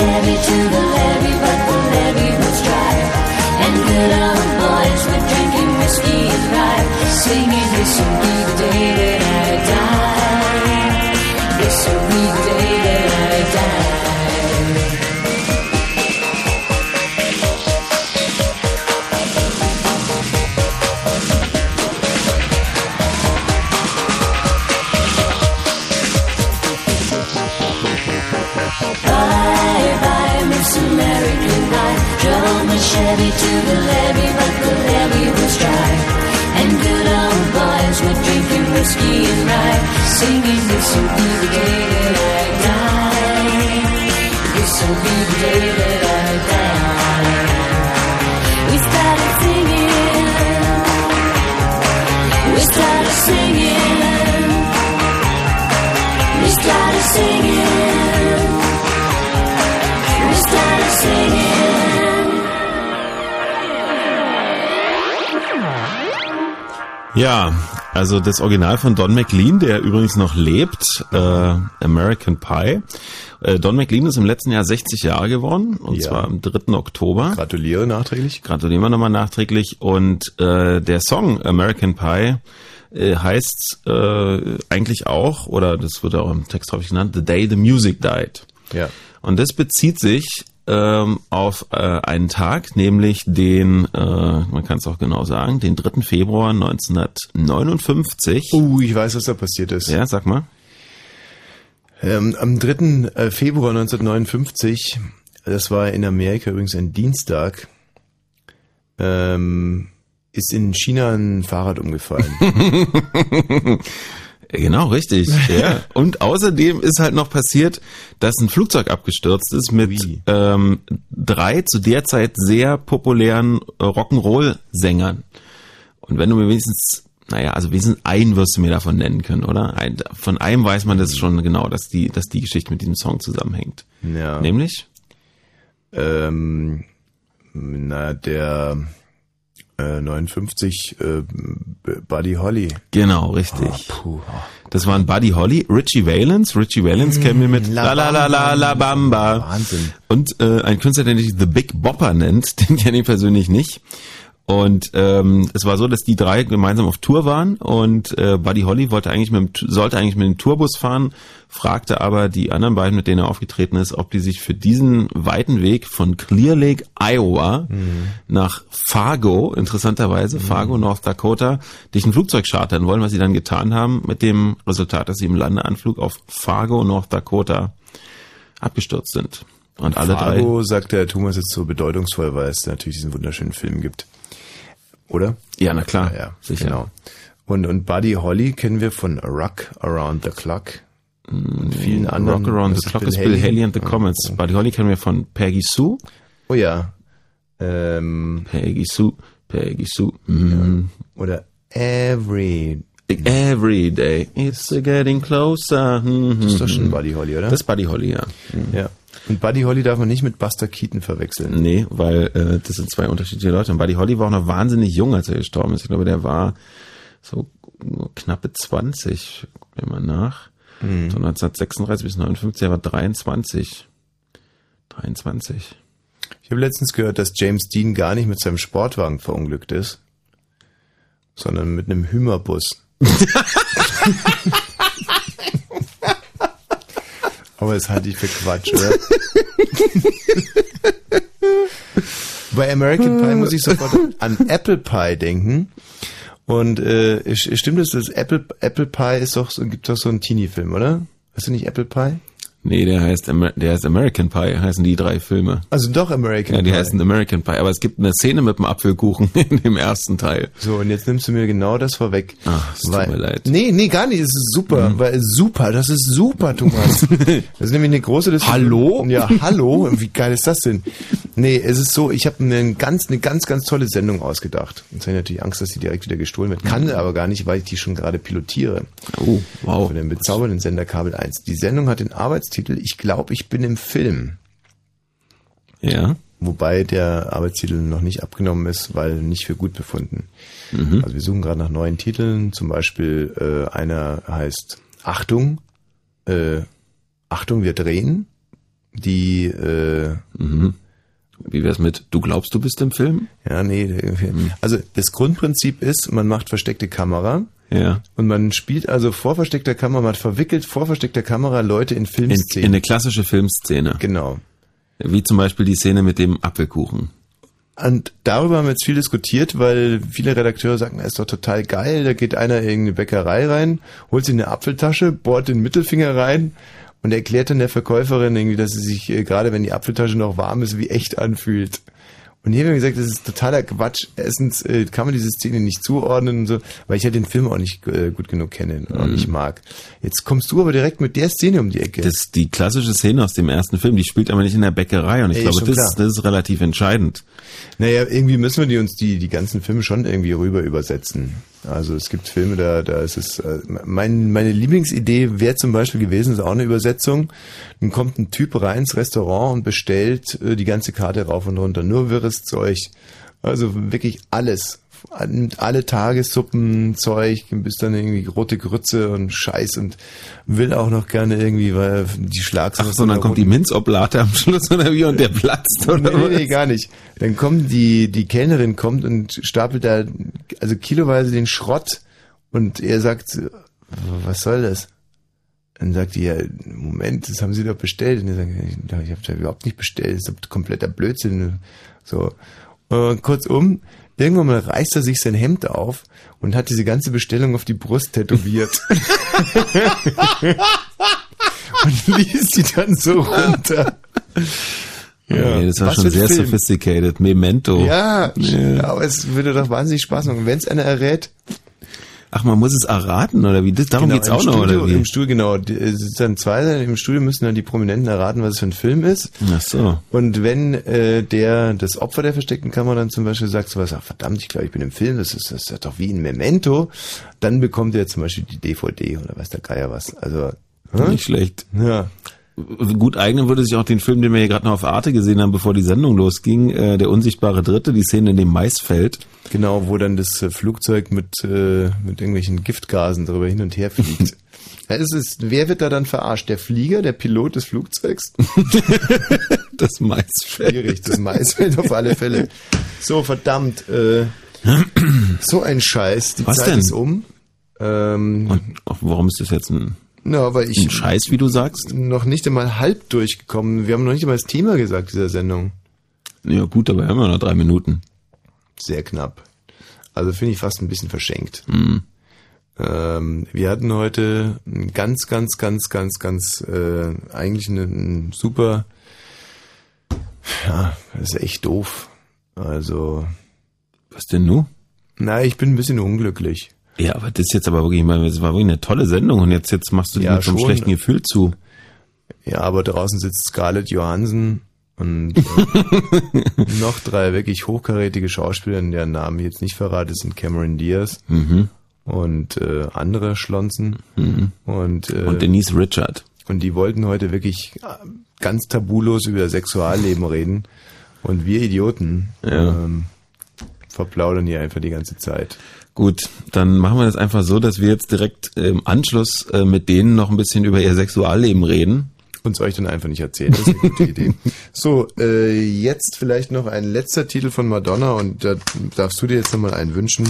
Chevy to the levee, but the levee was dry. And good old boys were drinking whiskey and rye, singing this the day will be the day that I die. This will be the day that I die. We started singing. We started singing. We started singing. We started singing. Ja, also das Original von Don McLean, der übrigens noch lebt, äh, American Pie. Äh, Don McLean ist im letzten Jahr 60 Jahre geworden, und Ja. zwar am 3. Oktober. Gratuliere nachträglich. Gratulieren wir nochmal nachträglich. Und äh, der Song American Pie äh, heißt äh, eigentlich auch, oder das wird auch im Text häufig genannt, The Day the Music Died. Ja. Und das bezieht sich ähm, auf äh, einen Tag, nämlich den, äh, man kann es auch genau sagen, den 3. Februar 1959. Uh, ich weiß, was da passiert ist. Ja, sag mal. Ähm, am 3. äh, Februar 1959, das war in Amerika übrigens ein Dienstag, ähm, ist in China ein Fahrrad umgefallen. Genau, richtig. Ja. Und außerdem ist halt noch passiert, dass ein Flugzeug abgestürzt ist mit ähm, drei zu der Zeit sehr populären Rock'n'Roll-Sängern. Und wenn du mir wenigstens, naja, also wenigstens einen wirst du mir davon nennen können, oder? Ein, von einem weiß man das schon genau, dass die, dass die Geschichte mit diesem Song zusammenhängt. Ja. Nämlich? Ähm, na, der äh, 59 äh, Buddy Holly. Genau, richtig. Das waren Buddy Holly, Richie Valens. Richie Valens kennen wir mit La La La La La Bamba. Wahnsinn. Und äh, ein Künstler, der sich The Big Bopper nennt, den kenne ich persönlich nicht. Und ähm, es war so, dass die drei gemeinsam auf Tour waren und äh, Buddy Holly wollte eigentlich mit dem, sollte eigentlich mit dem Tourbus fahren, fragte aber die anderen beiden, mit denen er aufgetreten ist, ob die sich für diesen weiten Weg von Clear Lake, Iowa nach Fargo, interessanterweise Fargo, North Dakota, durch ein Flugzeug chartern wollen, was sie dann getan haben, mit dem Resultat, dass sie im Landeanflug auf Fargo, North Dakota abgestürzt sind. Und alle drei Fargo sagt der Thomas jetzt so bedeutungsvoll, weil es natürlich diesen wunderschönen Film gibt. Oder? Ja, na klar. Ja, ja sicher. Genau. Und, und Buddy Holly kennen wir von Rock Around the Clock. Und vielen anderen. Rock Around the Clock ist Bill Haley and the Ja. Comets. Buddy Holly kennen wir von Peggy Sue. Oh ja. Ähm, Peggy Sue, Peggy Sue. Mm. Oder Every. Every day it's getting closer. Mhm. Das ist doch schon Buddy Holly, oder? Das ist Buddy Holly, ja. Ja. Und Buddy Holly darf man nicht mit Buster Keaton verwechseln. Nee, weil äh, das sind zwei unterschiedliche Leute. Und Buddy Holly war auch noch wahnsinnig jung, als er gestorben ist. Ich glaube, der war so knappe 20, wenn man nach. Mhm. So 1936 bis 59, er war 23. 23. Ich habe letztens gehört, dass James Dean gar nicht mit seinem Sportwagen verunglückt ist, sondern mit einem Hümerbus. Aber das halte ich für Quatsch, oder? Bei American Pie muss ich sofort an Apple Pie denken. Und äh, st- stimmt es, dass Apple, Apple Pie ist doch, so- gibt doch so einen Teenie-Film, oder? Hast du nicht Apple Pie? Nee, der heißt, Amer der heißt American Pie, heißen die drei Filme. Also doch American Ja, die Pie. heißen American Pie. Aber es gibt eine Szene mit dem Apfelkuchen in dem ersten Teil. So, und jetzt nimmst du mir genau das vorweg. Ach, es tut Weil- mir leid. Nee, nee, gar nicht. Es ist super. Mhm. Weil super, das ist super, Thomas. das ist nämlich eine große Diskussion. Hallo? Ja, hallo. Wie geil ist das denn? Nee, es ist so, ich habe eine ganz, eine ganz, ganz tolle Sendung ausgedacht. Jetzt habe ich natürlich Angst, dass die direkt wieder gestohlen wird. Kann aber gar nicht, weil ich die schon gerade pilotiere. Oh, wow. Für den bezaubernden Sender Kabel 1. Die Sendung hat den Arbeitstitel Ich glaube, ich bin im Film. Ja. Wobei der Arbeitstitel noch nicht abgenommen ist, weil nicht für gut befunden. Mhm. Also wir suchen gerade nach neuen Titeln. Zum Beispiel äh, einer heißt Achtung, äh, Achtung, wir drehen. Die, äh, Mhm. Wie wär's mit Du glaubst, du bist im Film? ja, nee, also das Grundprinzip ist, man macht versteckte Kamera. Ja. Und man spielt also vor versteckter Kamera, man verwickelt vor versteckter Kamera Leute in In, Filmszenen. in eine klassische Filmszene. genau. Wie zum Beispiel die Szene mit dem Apfelkuchen. Und darüber haben wir jetzt viel diskutiert, weil viele Redakteure sagen, das ist doch total geil, da geht einer in irgendeine Bäckerei rein, holt sich eine Apfeltasche, bohrt den Mittelfinger rein und erklärt dann der Verkäuferin irgendwie, dass sie sich, äh, gerade wenn die Apfeltasche noch warm ist, wie echt anfühlt. Und hier haben wir gesagt, das ist totaler Quatsch. Erstens äh, kann man diese Szene nicht zuordnen und so, weil ich ja den Film auch nicht äh, gut genug kenne und auch nicht mag. Jetzt kommst du aber direkt mit der Szene um die Ecke. Das ist die klassische Szene aus dem ersten Film, die spielt aber nicht in der Bäckerei und ich Ey, glaube, das, das ist relativ entscheidend. Naja, irgendwie müssen wir die uns die, die ganzen Filme schon irgendwie rüber übersetzen. Also es gibt Filme, da, da ist es, äh, mein, meine Lieblingsidee wäre zum Beispiel gewesen, ist auch eine Übersetzung. Dann kommt ein Typ rein ins Restaurant und bestellt äh, die ganze Karte rauf und runter. Nur wirres Zeug. Also wirklich alles. Alle Tagessuppen, Zeug, bis dann irgendwie rote Grütze und Scheiß und will auch noch gerne irgendwie, weil die Schlagsahne... Ach so, dann kommt die Minzoblate am Schluss oder wie und der platzt oder nee, nee, nee, gar nicht. Dann kommt die, die Kellnerin kommt und stapelt da, also kiloweise den Schrott und er sagt, was soll das? Dann sagt die, ja, Moment, das haben sie doch bestellt. Und er sagt, ich habe das überhaupt nicht bestellt, das ist kompletter Blödsinn. So. Und kurzum, irgendwann mal reißt er sich sein Hemd auf und hat diese ganze Bestellung auf die Brust tätowiert. und liest sie dann so runter. Ja. Nee, das war Was schon sehr Film? sophisticated. Memento. Ja, Ja. aber es würde doch wahnsinnig Spaß machen. Wenn es einer errät, Ach, man muss es erraten, oder wie? Das, darum genau, geht's auch noch, Studio, oder wie? Im Studio, genau. Es dann zwei, im Studio müssen dann die Prominenten erraten, was es für ein Film ist. Ach so. Und wenn äh, der, das Opfer der versteckten Kamera dann zum Beispiel sagt sowas, ach verdammt, ich glaube, ich bin im Film, das ist, das ist doch wie ein Memento, dann bekommt er zum Beispiel die DVD oder weiß der Geier was. Also, hm? Nicht schlecht. Ja. Gut eignen würde sich auch den Film, den wir hier gerade noch auf Arte gesehen haben, bevor die Sendung losging, äh, der unsichtbare Dritte, die Szene in dem Maisfeld. Genau, wo dann das äh, Flugzeug mit, äh, mit irgendwelchen Giftgasen drüber hin und her fliegt. ja, es ist, wer wird da dann verarscht? Der Flieger, der Pilot des Flugzeugs? das Maisfeld. Schwierig, das Maisfeld auf alle Fälle. So, verdammt. Äh, so ein Scheiß. Die Was Zeit denn? ist um. Ähm, Und warum ist das jetzt ein, na, weil ich ein Scheiß, wie du sagst? noch nicht einmal halb durchgekommen. Wir haben noch nicht einmal das Thema gesagt dieser Sendung. Ja gut, aber wir haben ja noch drei Minuten. Sehr knapp. Also finde ich fast ein bisschen verschenkt. Mhm. Ähm, wir hatten heute ein ganz, ganz, ganz, ganz, ganz, äh, eigentlich einen super, ja, das ist echt doof. Also, Was denn nu? na, ich bin ein bisschen unglücklich. Ja, aber das ist jetzt aber wirklich, ich meine, das war wirklich eine tolle Sendung und jetzt, jetzt machst du die Ja, mit so einem schon. schlechten Gefühl zu. Ja, aber draußen sitzt Scarlett Johansson und äh, noch drei wirklich hochkarätige Schauspieler, deren Namen ich jetzt nicht verrate, sind Cameron Diaz Mhm. und äh, andere Schlonzen. Mhm. Und, äh, Und Denise Richard. Und die wollten heute wirklich äh, ganz tabulos über Sexualleben reden. Und wir Idioten Ja. ähm, verplaudern hier einfach die ganze Zeit. Gut, dann machen wir das einfach so, dass wir jetzt direkt im Anschluss äh, mit denen noch ein bisschen über ihr Sexualleben reden. Und euch dann einfach nicht erzählen. Das ist eine gute Idee. So, äh, jetzt vielleicht noch ein letzter Titel von Madonna und da darfst du dir jetzt nochmal einen wünschen.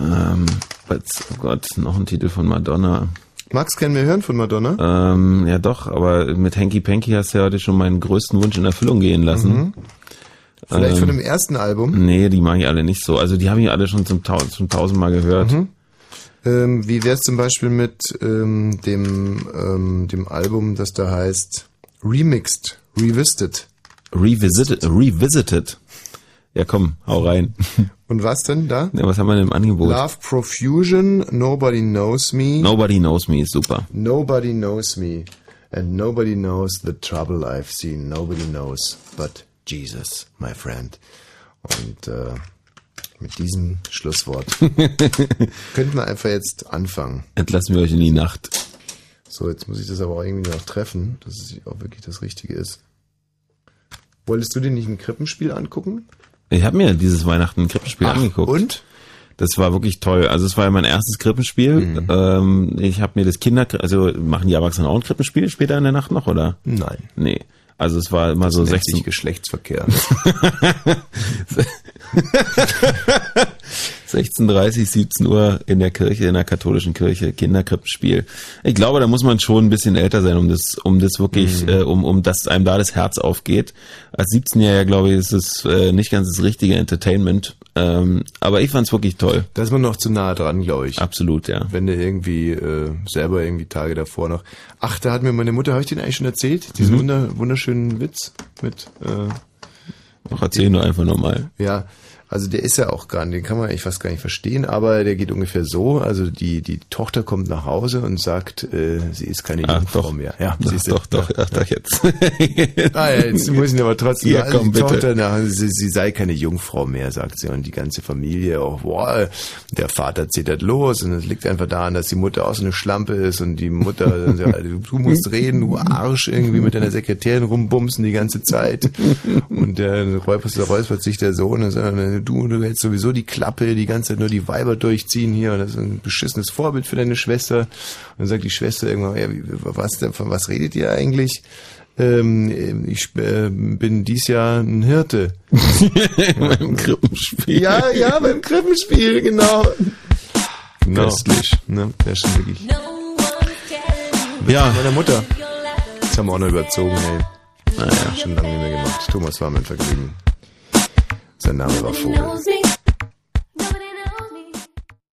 Ähm, oh Gott, noch ein Titel von Madonna. Max, können wir hören von Madonna? Ähm, ja doch, aber mit Hanky Panky hast du ja heute schon meinen größten Wunsch in Erfüllung gehen lassen. Mhm. Vielleicht Ähm, von dem ersten Album. Nee, die mag ich alle nicht so. Also die habe ich alle schon zum, zum tausendmal gehört. Mhm. Ähm, wie wär's zum Beispiel mit ähm, dem, ähm, dem Album, das da heißt Remixed, Revisited? Revisited, revisited. Ja komm, hau rein. Und was denn da? Ja, was haben wir denn im Angebot? Love Profusion, Nobody Knows Me. Nobody Knows Me ist super. Nobody knows me. And nobody knows the trouble I've seen. Nobody knows but Jesus, my friend. Und äh, mit diesem Schlusswort könnten wir einfach jetzt anfangen. Entlassen wir euch in die Nacht. So, jetzt muss ich das aber auch irgendwie noch treffen, dass es auch wirklich das Richtige ist. Wolltest du dir nicht ein Krippenspiel angucken? Ich habe mir dieses Weihnachten ein Krippenspiel Ach, angeguckt. und? Das war wirklich toll. Also es war ja mein erstes Krippenspiel. Mhm. Ähm, ich habe mir das Kinder, also machen die Erwachsenen auch ein Krippenspiel später in der Nacht noch, oder? Nein. Nee. Also es war immer so nennt 16 sich Geschlechtsverkehr. 16.30, 17 Uhr in der Kirche, in der katholischen Kirche, Kinderkrippenspiel. Ich glaube, da muss man schon ein bisschen älter sein, um das, um das wirklich, Mhm. äh, um, um dass einem da das Herz aufgeht. Als 17-Jähriger, glaube ich, ist es äh, nicht ganz das richtige Entertainment. Ähm, aber ich fand's wirklich toll. Da ist man noch zu nah dran, glaube ich. Absolut, ja. Wenn du irgendwie äh, selber irgendwie Tage davor noch. Ach, da hat mir meine Mutter, habe ich den eigentlich schon erzählt? Diesen Mhm. wunder, wunderschönen Witz mit. Äh, Ach, erzähl nur einfach nochmal. Ja, also der ist ja auch gar nicht, den kann man eigentlich fast gar nicht verstehen, aber der geht ungefähr so. Also die, die Tochter kommt nach Hause und sagt, äh, sie ist keine Ah, Jungfrau doch. mehr. Ja, Doch, siehst du. doch, doch, ach, doch, jetzt. Ah, ja, jetzt muss ich ihn aber trotzdem Ja, also komm, die bitte. Tochter, na, sie, sie sei keine Jungfrau mehr, sagt sie. Und die ganze Familie auch, boah, der Vater zittert los. Und es liegt einfach daran, dass die Mutter auch so eine Schlampe ist und die Mutter, du musst reden, du Arsch, irgendwie mit deiner Sekretärin rumbumsen die ganze Zeit. Und der räuspert sich der Sohn und sagt, du, du hältst sowieso die Klappe, die ganze Zeit nur die Weiber durchziehen hier und das ist ein beschissenes Vorbild für deine Schwester. Und dann sagt die Schwester irgendwann, ja, wie, was denn, von was redet ihr eigentlich? Ähm, ich äh, bin dies Jahr ein Hirte. beim Krippenspiel. Ja, ja, beim Krippenspiel, genau. Genau. Köstlich. Ne, der ist schon wirklich. Ja. Meiner Mutter. Das haben wir auch noch überzogen, ey. Naja, schon lange nicht mehr gemacht. Thomas war mein Vergnügen. Sein Name war Vogel.